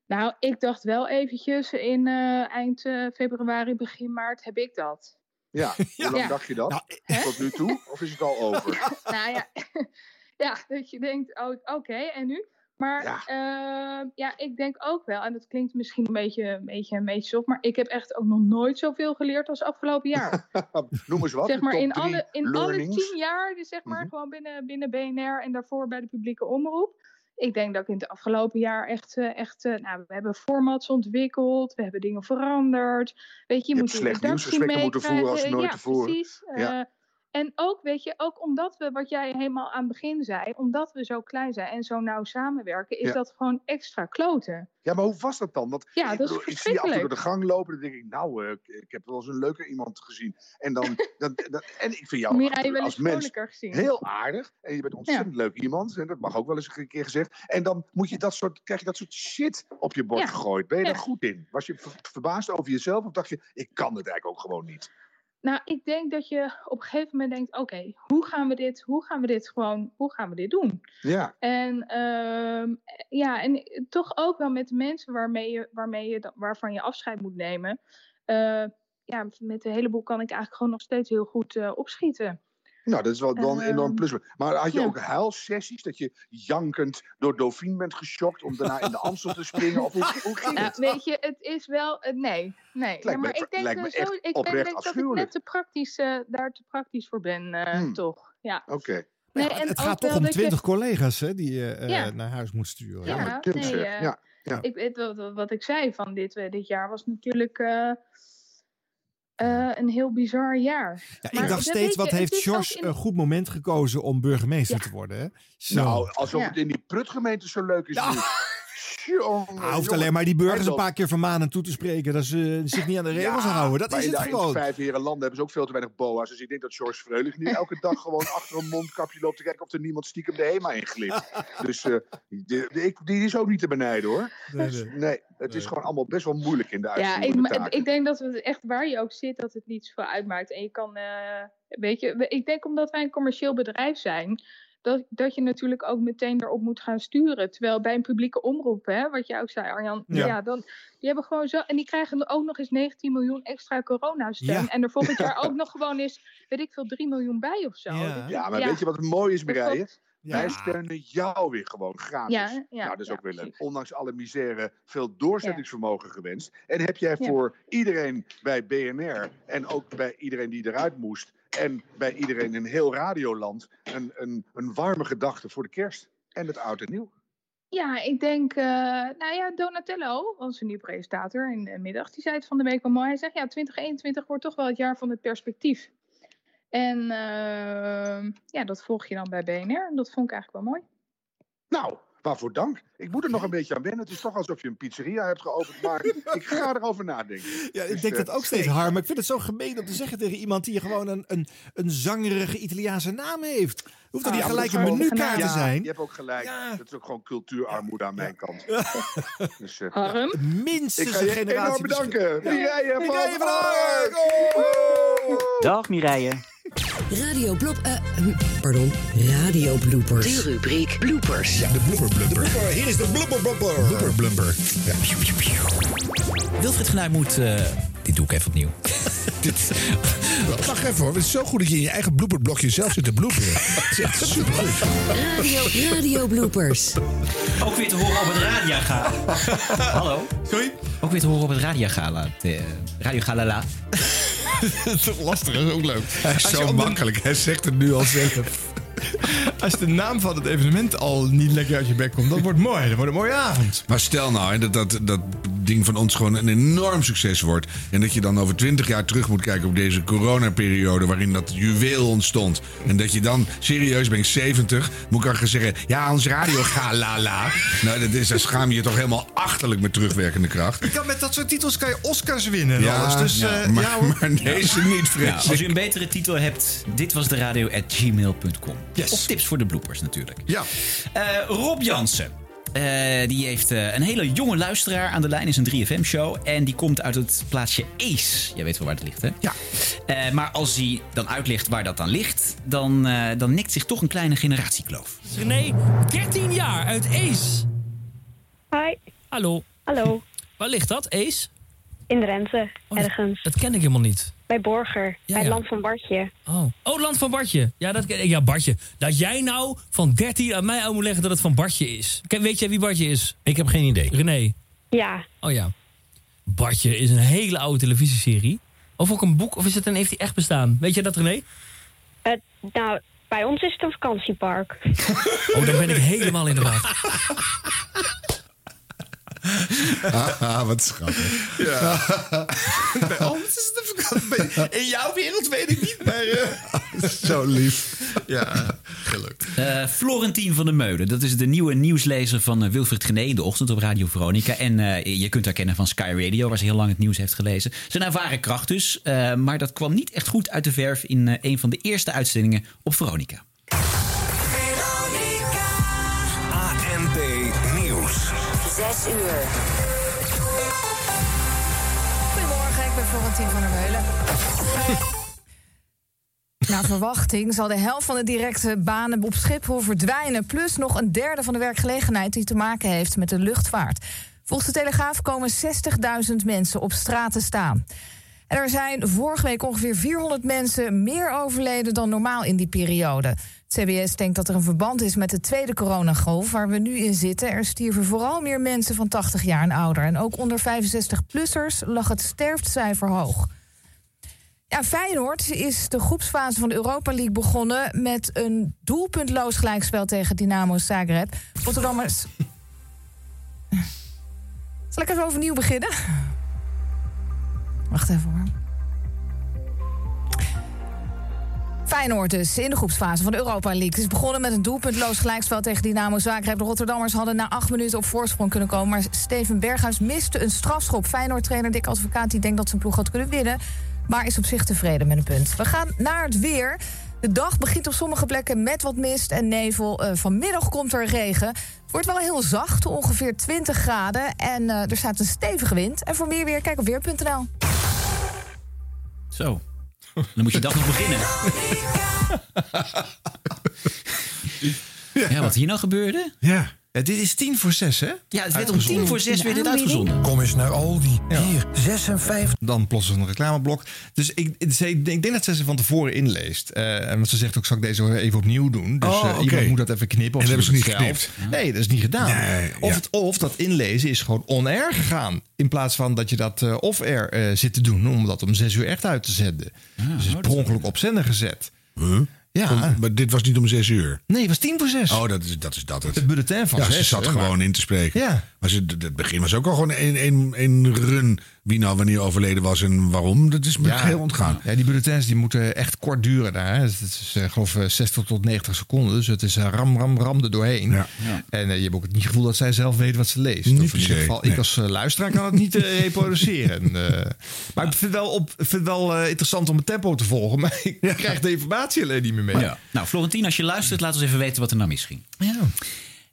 Nou, ik dacht wel eventjes in eh, eind eh, februari, begin maart heb ik dat. Ja, hoe lang Ja. dacht je dat? Nou? Tot nu toe? Of is het al over? nou ja, ja, dat je denkt, oh, oké, en nu? Maar ja. ja, ik denk ook wel, en dat klinkt misschien een beetje, een beetje, een beetje soft, maar ik heb echt ook nog nooit zoveel geleerd als afgelopen jaar. Noem eens wat. zeg maar in alle, in alle tien jaar, dus zeg maar gewoon binnen, binnen BNR en daarvoor bij de publieke omroep. Ik denk dat ik in het afgelopen jaar echt, eh, echt eh, nou, we hebben formats ontwikkeld, we hebben dingen veranderd. Weet je, je, Je moet slecht nieuwsgesprekken moeten voeren als nooit ja, tevoren. Precies. Ja. Eh, en ook, weet je, ook omdat we, wat jij helemaal aan het begin zei, omdat we zo klein zijn en zo nauw samenwerken, is Ja. dat gewoon extra kloten. Ja, maar hoe was dat dan? Want Ja, ik, dat is ik zie je toe door de gang lopen. Dan denk ik, nou, eh, ik, heb wel eens een leuker iemand gezien. En, dan, dan, dan, en ik vind jou wel als mens gezien. heel aardig. En je bent ontzettend leuk iemand. En dat mag ook wel eens een keer gezegd. En dan moet je dat soort, krijg je dat soort shit op je bord gegooid. Ben je daar goed in? Was je ver- verbaasd over jezelf? Of dacht je, ik kan het eigenlijk ook gewoon niet? Nou, ik denk dat je op een gegeven moment denkt, oké, hoe gaan we dit, hoe gaan we dit gewoon, hoe gaan we dit doen? Ja. En ehm, ja, en toch ook wel met de mensen waarmee je, waarmee je, waarvan je afscheid moet nemen. Eh, ja, met een heleboel kan ik eigenlijk gewoon nog steeds heel goed eh, opschieten. Nou, dat is wel, wel een Ehm, enorm plus. Maar had je ja. ook huilsessies? Dat je jankend door Dauphine bent geschokt om daarna in de Amstel te springen? Of hoe, hoe ging Nou, het? weet je, het is wel. eh, nee, nee. me- maar ik denk, lijkt me eh, zo, echt ik denk dat ik net te praktisch, eh, daar te praktisch voor ben, eh, Hmm. toch? Ja. Oké. Nee, Ja, en het ook gaat toch om je- 20 collega's hè, die je eh, Ja. naar huis moet sturen. Ja, nee, ja, ja. Ik, weet wat, ik zei van dit, eh, dit jaar was natuurlijk eh, een heel bizar jaar. Ja, Maar ik dacht steeds, wat je, heeft George in- een goed moment gekozen om burgemeester te worden. Hè? Zo. Nou, alsof Ja. het in die prutgemeente zo leuk is. Jongen, Hij hoeft jongen. alleen maar die burgers een paar keer vermanen toe te spreken. Dat ze zich niet aan de regels houden. Dat maar is in het de- in gewoon. de vijf heren landen hebben ze ook veel te weinig boa's. Dus ik denk dat George Freulich nu elke dag gewoon achter een mondkapje loopt te kijken of er niemand stiekem de HEMA in glipt. dus eh, die, die, ik- die is ook niet te benijden hoor. Nee, Dus, nee. nee, het is gewoon allemaal best wel moeilijk in de Ja, ik, ik denk dat het echt waar je ook zit, dat het niet zoveel uitmaakt. En je kan, eh, weet je, ik denk omdat wij een commercieel bedrijf zijn, dat, dat je natuurlijk ook meteen erop moet gaan sturen. Terwijl bij een publieke omroep, hè, wat jij ook zei, Arjan, Ja. ja. dan, die hebben gewoon zo, en die krijgen ook nog eens 19 miljoen extra coronasteun. Ja. En er volgend jaar ook nog gewoon eens, weet ik veel, 3 miljoen bij of zo. Ja. Ja, maar weet je wat mooi is, Mireille? Bijvoorbeeld- Wij Ja. steunen jou weer gewoon gratis. Ja, ja, nou, dat is ja, ook weer leuk. precies. Ondanks alle misère veel doorzettingsvermogen gewenst. En heb jij Ja. voor iedereen bij BNR en ook bij iedereen die eruit moest... en bij iedereen in heel Radioland een, een, een warme gedachte voor de kerst en het oud en nieuw? Ja, ik denk, eh, nou ja, Donatello, onze nieuwe presentator in de middag, die zei het van de week wel mooi. Hij zegt, ja, 2021 wordt toch wel het jaar van het perspectief. En eh, ja, dat volg je dan bij BNR. En dat vond ik eigenlijk wel mooi. Nou, waarvoor dank. Ik moet er nog een beetje aan wennen. Het is toch alsof je een pizzeria hebt geopend, maar ik ga erover nadenken. Ja, ik Dus, denk eh, dat ook steeds, Harm. Maar ik vind het zo gemeen om te zeggen tegen iemand die gewoon een, een, een zangerige Italiaanse naam heeft. Hoeft er Ah, niet gelijk een menukaart te Ja, zijn. je hebt ook gelijk. Dat is ook gewoon cultuurarmoede aan mijn kant. Dus, eh, Harm? Minstens ik ga een je generatie enorm bedanken. Ja. Mireille van Mireille van Ark. Dag Mireille. Radio Blop... eh, hm, pardon, Radio Bloopers. De rubriek Bloopers. Ja, de blubber blumper. Hier is de blubber blumper. Blubber blumper. Ja. Wilfried Genuij moet... eh, dit doe ik even opnieuw. Wacht even hoor, het is zo goed dat je in je eigen blooperblokje zelf zit te bloeperen. Het is echt supergoed. Radio, Radio Bloopers. Ook weer te horen op het Radiogala. Hallo? Sorry? Ook weer te horen op het Radiogala. De Radio Galala. Dat is toch lastig, dat is ook leuk. Je zo de- makkelijk, hij zegt het nu al zelf. Als de naam van het evenement al niet lekker uit je bek komt, dat wordt mooi. Dat wordt een mooie avond. Maar stel nou dat, dat dat ding van ons gewoon een enorm succes wordt. En dat je dan over twintig jaar terug moet kijken op deze coronaperiode waarin dat juweel ontstond. En dat je dan, serieus, ben ik 70, moet ik al gaan zeggen, ja, ons radio ga la la. Nou, dat is, daar schaam je je toch helemaal achterlijk met terugwerkende kracht. Je kan met dat soort titels kan je Oscars winnen. en alles. Dus, ja, eh, maar, ja, maar deze niet, Ja, vrees als u ik. een betere titel hebt, dit was de radio at gmail.com. Yes. Of tips voor de bloopers natuurlijk. Ja. Eh, Rob Jansen. Eh, die heeft eh, een hele jonge luisteraar aan de lijn. Is een 3FM-show. En die komt uit het plaatsje Ace. Jij weet wel waar het ligt, hè? Ja. Eh, maar als hij dan uitlegt waar dat dan ligt... dan, eh, dan nikt zich toch een kleine generatiekloof. René, 13 jaar uit Ace. Hi, Hallo. hallo. Waar ligt dat, Ace? In Drenthe, Oh, dat- ergens. Dat ken ik helemaal niet. Bij Borger, bij het ja. land van Bartje. Oh. oh, Land van Bartje. Ja, dat, ja, Bartje. Dat jij nou van 13 aan mij uit moet leggen dat het van Bartje is. Kijk, Weet jij wie Bartje is? Ik heb geen idee. René. Ja. Oh ja. Bartje is een hele oude televisieserie. Of ook een boek, of is het een, heeft hij echt bestaan? Weet jij dat, René? Nou, bij ons is het een vakantiepark. Oh, dan ben ik helemaal in de war. Ah, wat schattig. Ja. Bij ons is het een vakantie. In jouw wereld weet ik niet, maar... eh, Zo lief. Ja, gelukt. Eh, Florentien van der Meulen, dat is de nieuwe nieuwslezer van eh, Wilfried Gené in de ochtend op Radio Veronica. En eh, je kunt haar kennen van Sky Radio, waar ze heel lang het nieuws heeft gelezen. Zijn ervaren kracht dus, eh, maar dat kwam niet echt goed uit de verf in eh, een van de eerste uitzendingen op Veronica. 6 uur. Goedemorgen, ik ben Florentien van der Meulen. Naar verwachting zal de helft van de directe banen op Schiphol verdwijnen. Plus nog een derde van de werkgelegenheid die te maken heeft met de luchtvaart. Volgens de Telegraaf komen 60.000 mensen op straat te staan. Er zijn vorige week ongeveer 400 mensen meer overleden dan normaal in die periode. Het CBS denkt dat er een verband is met de tweede coronagolf waar we nu in zitten. Er stierven vooral meer mensen van 80 jaar en ouder. En ook onder 65-plussers lag het sterftecijfer hoog. Ja, Feyenoord is de groepsfase van de Europa League begonnen met een doelpuntloos gelijkspel tegen Dynamo Zagreb. Rotterdammers. Zal ik even overnieuw beginnen? Wacht even hoor. Feyenoord dus in de groepsfase van de Europa League. Het is begonnen met een doelpuntloos gelijkspel tegen Dynamo Zagreb. De Rotterdammers hadden na acht minuten op voorsprong kunnen komen... maar Steven Berghuis miste een strafschop. Feyenoord-trainer Dick Advocaat die denkt dat zijn ploeg had kunnen winnen... maar is op zich tevreden met een punt. We gaan naar het weer. De dag begint op sommige plekken met wat mist en nevel. Eh, vanmiddag komt er regen. Wordt wel heel zacht, ongeveer 20 graden. En eh, er staat een stevige wind. En voor meer weer, kijk op weer.nl. Zo. Dan moet je dag nog beginnen. Ja, wat hier nou gebeurde? Ja. Dit is tien voor zes, hè? Ja, het werd om tien voor zes werd dit uitgezonden. Kom eens naar Aldi. Hier, 56. Dan plots een reclameblok. Dus ik, ze- ik denk dat ze ze van tevoren inleest. Eh, en want ze zegt ook, zal ik deze even opnieuw doen? Dus Oh, eh, iemand moet dat even knippen. Of En dat hebben ze niet geknipt? Nee, dat is niet gedaan. Nee, of, ja. het, of dat inlezen is gewoon on-air gegaan. In plaats van dat je dat eh, off-air eh, zit te doen. Om dat om zes uur echt uit te zenden. dus het is per ongeluk op zender gezet. Ja. Om- maar dit was niet om zes uur. Nee, het was tien voor zes. Oh, dat is dat, is dat het. Het bulletin van ja, ze zes, zat hè, gewoon maar- in te spreken. Ja. Maar ze, het begin was ook al gewoon een, een, een run. Wie nou wanneer overleden was en waarom. Dat is me heel ontgaan. Ja, die bulletins die moeten echt kort duren daar. hè. Het is, eh, ik geloof, eh, 60 tot 90 seconden. Dus het is eh, ram, ram, ram er doorheen. En eh, je hebt ook het niet gevoel dat zij zelf weet wat ze leest. Niet Of in ieder geval, nee. ik als luisteraar kan het niet reproduceren. Eh, maar ik vind het wel, op, ik vind wel eh, interessant om het tempo te volgen. Maar ik krijg de informatie alleen niet meer mee. Ja. Nou, Florentien, als je luistert, laat ons even weten wat er nou misging. Ja.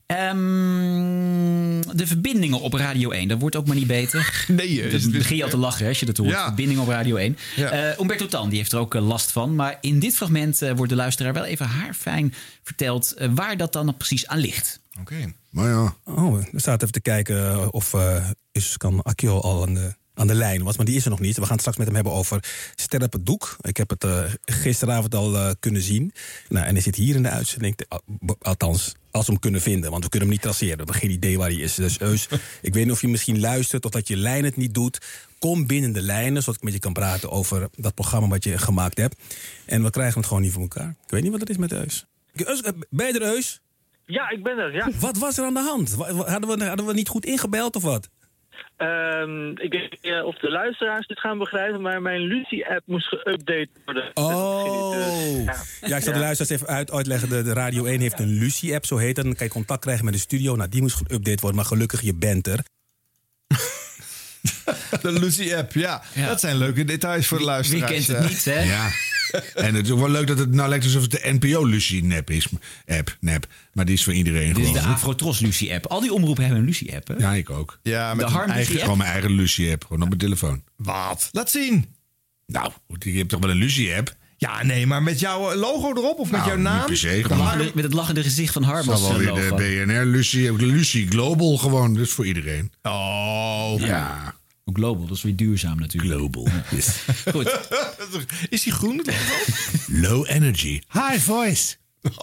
Ehm, de verbindingen op Radio 1, dat wordt ook maar niet beter. Nee, Dan het- begin je al te lachen hè, als je dat hoort. Ja. Verbindingen op Radio 1. Ja. Eh, Umberto Tan die heeft er ook eh, last van. Maar in dit fragment eh, wordt de luisteraar wel even haarfijn verteld... waar dat dan precies aan ligt. Oké. Maar ja. Oh, er staat even te kijken of uh, is kan Akio al aan de, aan de lijn was. Maar die is er nog niet. We gaan het straks met hem hebben over Sterren op het doek. Ik heb het uh, gisteravond al uh, kunnen zien. Nou, en hij zit hier in de uitzending. Althans, als we hem kunnen vinden. Want we kunnen hem niet traceren. We hebben geen idee waar hij is. Dus Eus, ik weet niet of je misschien luistert... of dat je lijn het niet doet. Kom binnen de lijnen, zodat ik met je kan praten... over dat programma wat je gemaakt hebt. En we krijgen het gewoon niet voor elkaar. Ik weet niet wat het is met Eus. Eus ben je er, Eus? Ja, ik ben er, ja. Wat was er aan de hand? Hadden we, hadden we niet goed ingebeld of wat? Um, ik weet niet of de luisteraars dit gaan begrijpen, maar mijn Lucie-app moest geüpdate worden. Oh, ja. ja, ik zal de luisteraars even uit, uitleggen. De, de Radio 1 heeft een Lucie-app, zo heet dat. Dan kan je contact krijgen met de studio. Nou, die moest geüpdate worden, maar gelukkig, je bent er. De Lucie-app, ja. ja. Dat zijn leuke details voor de luisteraars. Wie kent het niet, hè? Ja. En het is ook wel leuk dat het nou lijkt alsof het de NPO-Lucie-nep is. App, nep. Maar die is voor iedereen Dit gewoon. is de Afrotros Lucie-app. Al die omroepen hebben een Lucie-app, hè? Ja, ik ook. Ja, met de Harm eigen, Gewoon mijn eigen Lucie-app. Gewoon op mijn telefoon. Wat? Laat zien. Nou, je hebt toch wel een Lucie-app? Ja, nee, maar met jouw logo erop of met nou, jouw naam? Niet per se, met, lachende, met het lachende gezicht van Harm als wel weer de BNR Lucie, Lucie Global gewoon. Dus voor iedereen. Oh. Ja. Global, dat is weer duurzaam natuurlijk. Global. Yes. Goed. Is die groen? Low energy, high voice.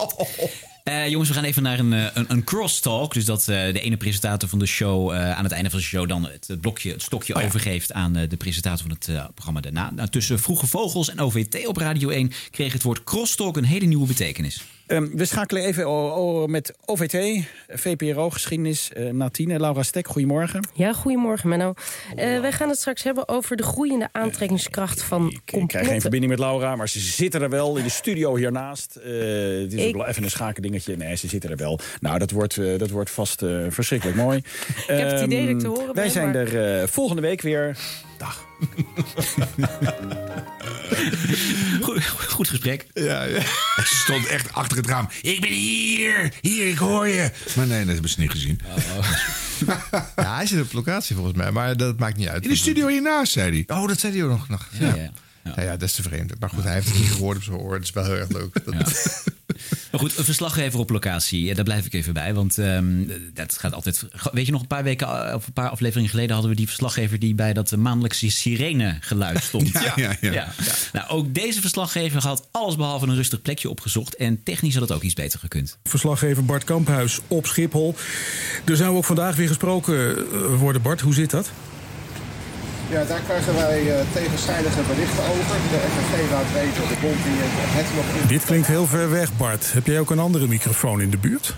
Eh, jongens, we gaan even naar een, eh, een, een crosstalk. Dus dat eh, de ene presentator van de show eh, aan het einde van de show dan het, het blokje, het stokje overgeeft aan eh, de presentator van het eh, programma daarna. Nou, tussen Vroege Vogels en OVT op Radio 1 kreeg het woord crosstalk een hele nieuwe betekenis. Ehm, we schakelen even met OVT, VPRO, geschiedenis, eh na tien. Laura Stek, goedemorgen. Ja, goedemorgen Menno. Eh, wij gaan het straks hebben over de groeiende aantrekkingskracht van Ik krijg complotten. geen verbinding met Laura, maar ze zitten er wel in de studio hiernaast. Eh het is Ik- even een schakendingetje. Nee, ze zitten er wel. Nou, dat wordt, eh, dat wordt vast eh, verschrikkelijk mooi. Ik heb het idee dat ik te horen ben, Wij zijn maar- er eh, volgende week weer. Goed, goed gesprek. Ja, ja. Ze stond echt achter het raam. Ik ben hier, hier, ik hoor je. Maar nee, dat hebben ze niet gezien. Ja, hij zit op locatie volgens mij, maar dat maakt niet uit. In de studio hiernaast, zei hij. Oh, dat zei hij ook nog. nog. Ja. Ja. Ja, dat is te vreemd. Maar goed, hij heeft het niet gehoord op zijn oor. Het is wel heel erg leuk. Dat- Maar goed, een verslaggever op locatie, daar blijf ik even bij. Want ehm, dat gaat altijd. Weet je nog, een paar weken eh, of een paar afleveringen geleden hadden we die verslaggever die bij dat maandelijkse sirene-geluid stond. Ja, ja, ja. Nou, ook deze verslaggever had alles behalve een rustig plekje opgezocht. En technisch had het ook iets beter gekund. Verslaggever Bart Kamphuis op Schiphol. Er zou ook vandaag weer gesproken eh, worden, Bart. Hoe zit dat? Ja, daar krijgen wij eh, tegenstrijdige berichten over. De FNV laat weten, de bond die het nog. Dit klinkt heel ver weg, Bart. Heb jij ook een andere microfoon in de buurt?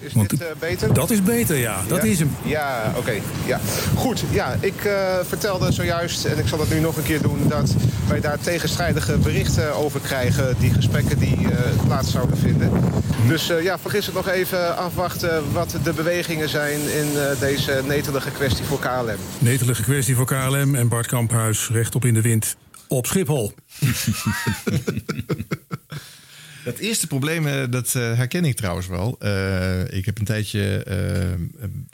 Is Want dit eh, beter? Dat is beter, ja. Dat Ja? is hem. Ja, oké. Ja. Goed, ja, ik eh, vertelde zojuist, en ik zal dat nu nog een keer doen... dat wij daar tegenstrijdige berichten over krijgen... die gesprekken die eh, plaats zouden vinden. Dus eh, ja, vergis het nog even afwachten wat de bewegingen zijn... in eh, deze netelige kwestie voor KLM. Netelige kwestie voor KLM en Bart Kamphuis rechtop in de wind op Schiphol. Dat eerste probleem, eh, dat eh, herken ik trouwens wel. Eh, ik heb een tijdje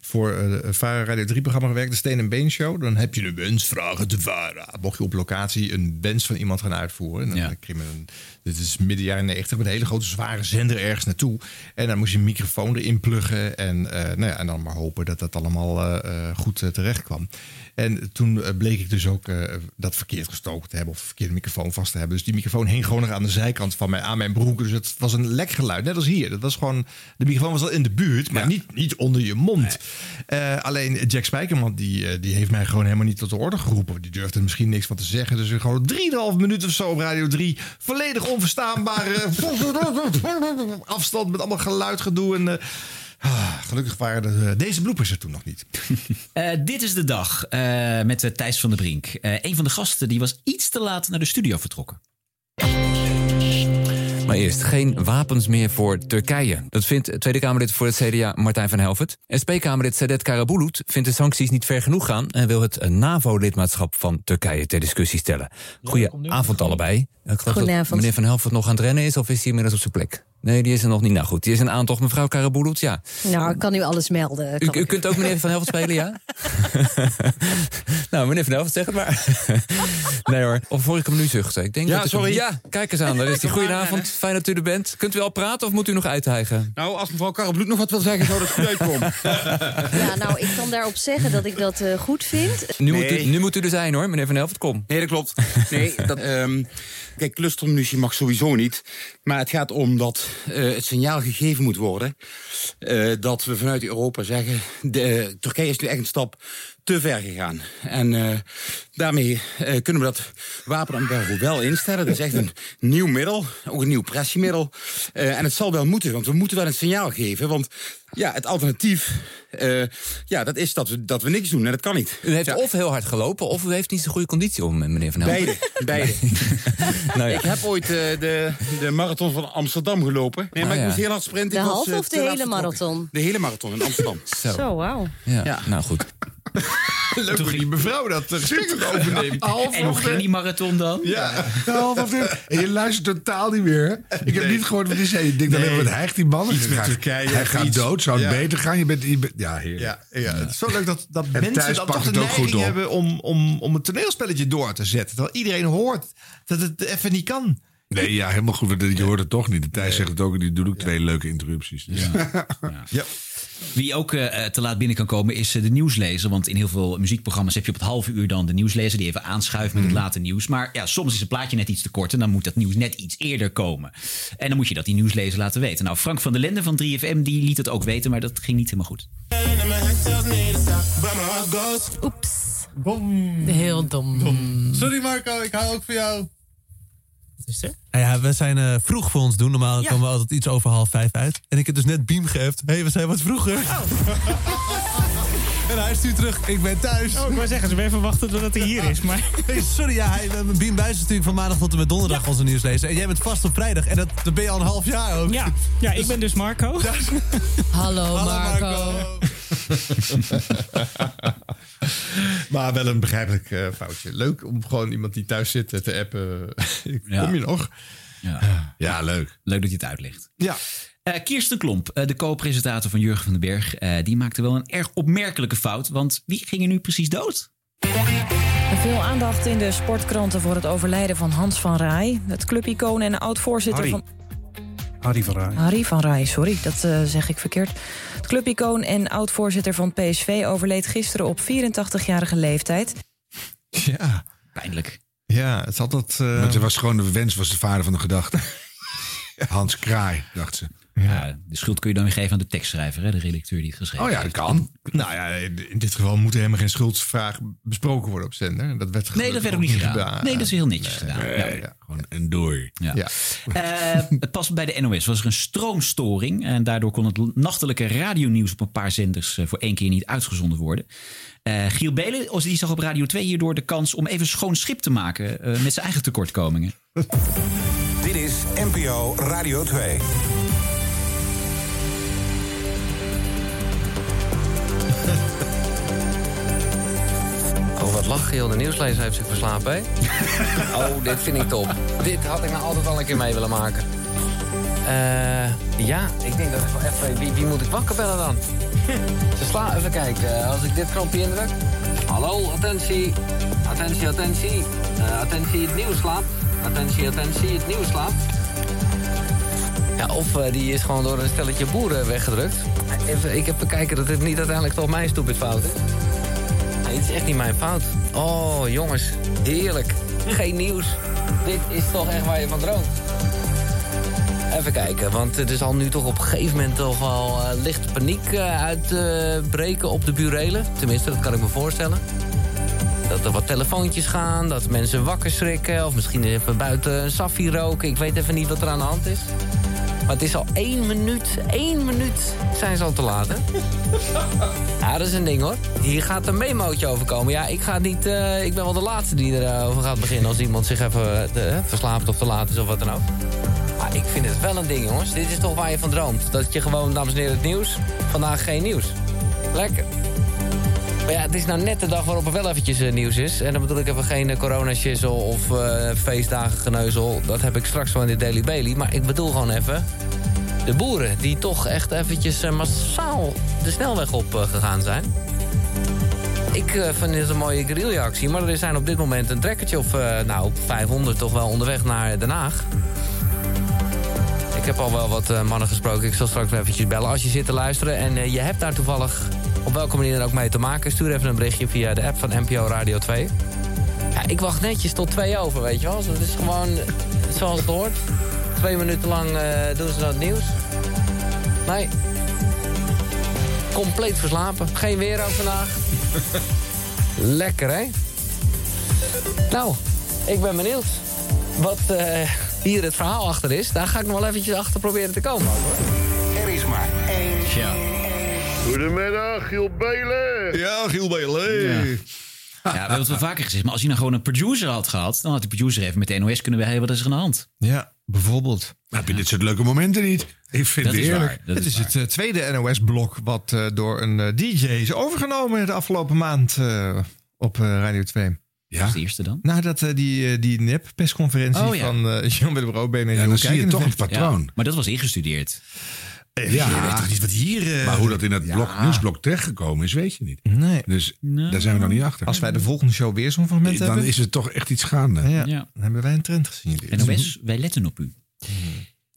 voor een Vara Radio 3-programma gewerkt, de Steen en Been Show. Dan heb je een wens vragen te Vara. Mocht je op locatie een wens van iemand gaan uitvoeren. En dan kreeg je een, dit is midden jaren 90, met een hele grote zware zender ergens naartoe. En dan moest je een microfoon erin pluggen. En, nou ja, en dan maar hopen dat dat allemaal goed terecht kwam. En toen eh, bleek ik dus ook eh, dat verkeerd gestoken te hebben of verkeerde microfoon vast te hebben. Dus die microfoon hing gewoon nog aan de zijkant van mij, aan mijn broek. Dus het was een lek geluid, net als hier. Dat was gewoon, de microfoon was al in de buurt, maar niet, niet onder je mond. Eh, alleen Jack Spijkerman, die, die heeft mij gewoon helemaal niet tot de orde geroepen. Die durfde misschien niks van te zeggen. Dus gewoon 3,5 minuten of zo op Radio 3. Volledig onverstaanbare afstand met allemaal geluidgedoe. En, ah, gelukkig waren de, eh, deze bloepers er toen nog niet. Eh, dit is de dag eh, met Thijs van der Brink. Eh, een van de gasten die was iets te laat naar de studio vertrokken. Maar eerst geen wapens meer voor Turkije. Dat vindt Tweede Kamerlid voor het CDA Martijn van Helvert. SP-Kamerlid Sedet Karabulut vindt de sancties niet ver genoeg gaan... en wil het NAVO-lidmaatschap van Turkije ter discussie stellen. Goedenavond allebei. Ik geloof dat Goedenavond. meneer van Helvert nog aan het rennen is... of is hij inmiddels op zijn plek? Nee, die is er nog niet. Nou goed, die is een aantocht. Mevrouw Karabulut, ja. Nou, ik kan nu alles melden. U, u kunt ook meneer Van Helft spelen, ja? nou, meneer Van Helft, zeg het maar. nee hoor, of voor ik hem nu zuchten? Ik denk Ja, dat sorry. Ja, kijk eens aan, daar is die. Goedenavond, fijn dat u er bent. Kunt u al praten of moet u nog uithijgen? Nou, als mevrouw Karrebloed nog wat wil zeggen, zou dat goed uitkomen. Ja, nou, ik kan daarop zeggen dat ik dat eh, goed vind. Nu, moet Nee. u, nu moet u er zijn hoor, meneer Van Helft, kom. Nee, dat klopt. Nee, dat, ehm, kijk, clustermunitie mag sowieso niet. Maar het gaat om dat eh, het signaal gegeven moet worden... eh, dat we vanuit Europa zeggen... De, eh, Turkije is nu echt een stap te ver gegaan. En daarmee kunnen we dat wapenembargo wel instellen. Dat is echt een nieuw middel, ook een nieuw pressiemiddel. En het zal wel moeten, want we moeten wel een signaal geven. Want ja, het alternatief, eh, ja, dat is dat we, dat we niks doen. En dat kan niet. U heeft Ja. of heel hard gelopen of u heeft niet zo'n goede conditie om, meneer Van Helft. Beide, beide. Nou ja. Ik heb ooit eh, de, de marathon van Amsterdam gelopen. Nee, maar Ah, ik moest heel hard sprinten. De halve eh, of de hele marathon? De hele marathon in Amsterdam. Zo, wauw. Ja, nou goed. Leuk hoe die mevrouw dat gesprek ook overneemt. En hoe ging die marathon dan? Ja, half of En je luistert totaal niet meer. Ik heb niet gehoord wat hij zei. Ik denk even, wat hijgt die man? Iets Hij met gaat- Turkije Hij of gaat iets. dood, zou het Ja. beter gaan? Je bent, je bent- ja, heerlijk. Ja, ja, het is zo leuk dat, dat En mensen dan toch de neiging hebben om, om, om een toneelspelletje door te zetten. Terwijl iedereen hoort dat het even niet kan. Nee, ja, helemaal goed. Je hoort het toch niet. De Thijs zegt het ook. Die doet ook twee leuke interrupties. Dus. Ja. Wie ook eh, te laat binnen kan komen is eh, de nieuwslezer. Want in heel veel muziekprogramma's heb je op het halve uur dan de nieuwslezer die even aanschuift met het late nieuws. Maar ja, soms is het plaatje net iets te kort en dan moet dat nieuws net iets eerder komen. En dan moet je dat die nieuwslezer laten weten. Nou, Frank van der Lende van 3FM die liet het ook weten, maar dat ging niet helemaal goed. Oeps. Heel dom. Sorry Marco, ik hou ook van jou. Is er? Nou ja, we zijn eh, vroeg voor ons doen. Normaal Ja. komen we altijd iets over half vijf uit. En ik heb dus net Beam geappt. Hé, hey, we zijn wat vroeger. Oh. en hij stuurt terug, ik ben thuis. Oh, ik wou zeggen, ze hebben even wachten totdat hij hier is. Maar... Hey, sorry, ja, hij, Beam Buijs is natuurlijk van maandag tot en met donderdag onze nieuwslezer. En jij bent vast op vrijdag. En dat, dat ben je al een half jaar ook. Ja, ja ik ben dus Marco. Hallo, Marco. Maar wel een begrijpelijk eh, foutje. Leuk om gewoon iemand die thuis zit eh, te appen. Ja. Kom je nog? Ja, ja leuk. Leuk dat je het uitlegt. Ja. Eh, Kirsten Klomp, eh, de co-presentator van Jurgen van den Berg, eh, die maakte wel een erg opmerkelijke fout. Want wie ging er nu precies dood? Veel aandacht in de sportkranten voor het overlijden van Hans van Rij. Het clubicoon en oud-voorzitter van... Harry van Rij. Harry van Rij, sorry, dat eh, zeg ik verkeerd. Het clubicoon en oud-voorzitter van PSV overleed gisteren op 84-jarige leeftijd. Ja. Pijnlijk. Ja, het is altijd... eh, Want het was gewoon de wens, was de vader van de gedachte. Hans Kraai, dacht ze. Ja, de schuld kun je dan weer geven aan de tekstschrijver, hè, de redacteur die het geschreven Oh ja, heeft. dat kan. Nou ja, in dit geval moet er helemaal geen schuldsvraag besproken worden op zender. Dat werd Nee, dat werd ook niet gedaan. Nee, dat is heel netjes gedaan. Ja. Ja, gewoon en door. Ja. Ja. Eh, het past bij de NOS was er een stroomstoring. En daardoor kon het nachtelijke radionieuws op een paar zenders eh, voor één keer niet uitgezonden worden. Eh, Giel Belen oh, die zag op Radio 2 hierdoor de kans om even schoon schip te maken met zijn eigen tekortkomingen. Dit is NPO Radio 2. Oh, wat joh. De nieuwslezer heeft zich verslapen, hè? oh, dit vind ik top. Dit had ik nou altijd al een keer mee willen maken. Eh, ja, ik denk dat ik wel even... Wie, wie moet ik wakker bellen dan? Ze slaan even kijken. Als ik dit knopje indruk... Hallo, attentie. Attentie, attentie. Eh, attentie, het nieuws slaapt. Attentie, attentie, het nieuws slaapt. Ja, of eh, die is gewoon door een stelletje boeren weggedrukt. Even, ik heb te kijken dat dit niet uiteindelijk toch mijn stupid fout is. Nee, het is echt niet mijn fout. Oh, jongens. Heerlijk. Geen nieuws. Dit is toch echt waar je van droomt. Even kijken, want het is al nu toch op een gegeven moment toch wel eh, lichte paniek eh, uitbreken op de burelen. Tenminste, dat kan ik me voorstellen. Dat er wat telefoontjes gaan, dat mensen wakker schrikken... of misschien even buiten een saffie roken. Ik weet even niet wat er aan de hand is. Maar het is al één minuut, één minuut zijn ze al te laat, hè? Ja, dat is een ding, hoor. Hier gaat een memootje over komen. Ja, ik, ga niet, eh, ik ben wel de laatste die erover gaat beginnen... als iemand zich even eh, verslaapt of te laat is of wat dan ook. Maar ik vind het wel een ding, jongens. Dit is toch waar je van droomt. Dat je gewoon, dames en heren, het nieuws. Vandaag geen nieuws. Lekker. Maar ja, het is nou net de dag waarop er wel eventjes eh, nieuws is. En dan bedoel ik even geen uh, of eh, feestdagen geneuzel. Dat heb ik straks wel in de Daily Bailey. Maar ik bedoel gewoon even de boeren die toch echt eventjes eh, massaal de snelweg op eh, gegaan zijn. Ik eh, vind het een mooie guerrilla-actie. Maar er zijn op dit moment een trekkertje of eh, nou, 500 toch wel onderweg naar Den Haag. Ik heb al wel wat eh, mannen gesproken. Ik zal straks eventjes bellen als je zit te luisteren. En eh, je hebt daar toevallig op welke manier dan ook mee te maken. Stuur even een berichtje via de app van NPO Radio 2. Ja, ik wacht netjes tot twee over, weet je wel. Dat is gewoon zoals het hoort. Twee minuten lang eh, doen ze dat nieuws. Nee. Compleet verslapen. Geen weer ook vandaag. Lekker, hè? Nou, ik ben benieuwd wat eh, hier het verhaal achter is. Daar ga ik nog wel eventjes achter proberen te komen. Er is maar één. Ja. Goedemiddag, Giel Belen. Ja, Giel Belen. Ja, we hebben het wel vaker gezegd. Maar als hij nou gewoon een producer had gehad... dan had die producer even met de NOS kunnen bij... Hey, wat is er aan de hand? Ja, bijvoorbeeld. Maar heb je dit soort leuke momenten niet? Ik vind Dat het is eerlijk. waar. Dat het is waar. het eh, tweede NOS-blok wat eh, door een eh, DJ is overgenomen de afgelopen maand eh, op Radio 2. Wat Ja. is de eerste dan? Nou, dat, eh, die, die nep-persconferentie Oh, ja. van eh Jean-Willem Roodbeen en Ja, dan zie je toch het patroon. Ja, maar dat was ingestudeerd. Je weet toch niet wat hier... eh, maar hoe dat in het ja. blok, nieuwsblok terechtgekomen is, weet je niet. Nee. Dus daar zijn we nog niet achter. Als wij de volgende show weer zo'n fragment Dan hebben... is er toch echt iets gaande. Ja, Ja. dan hebben wij een trend gezien. En NOS, wij letten op u.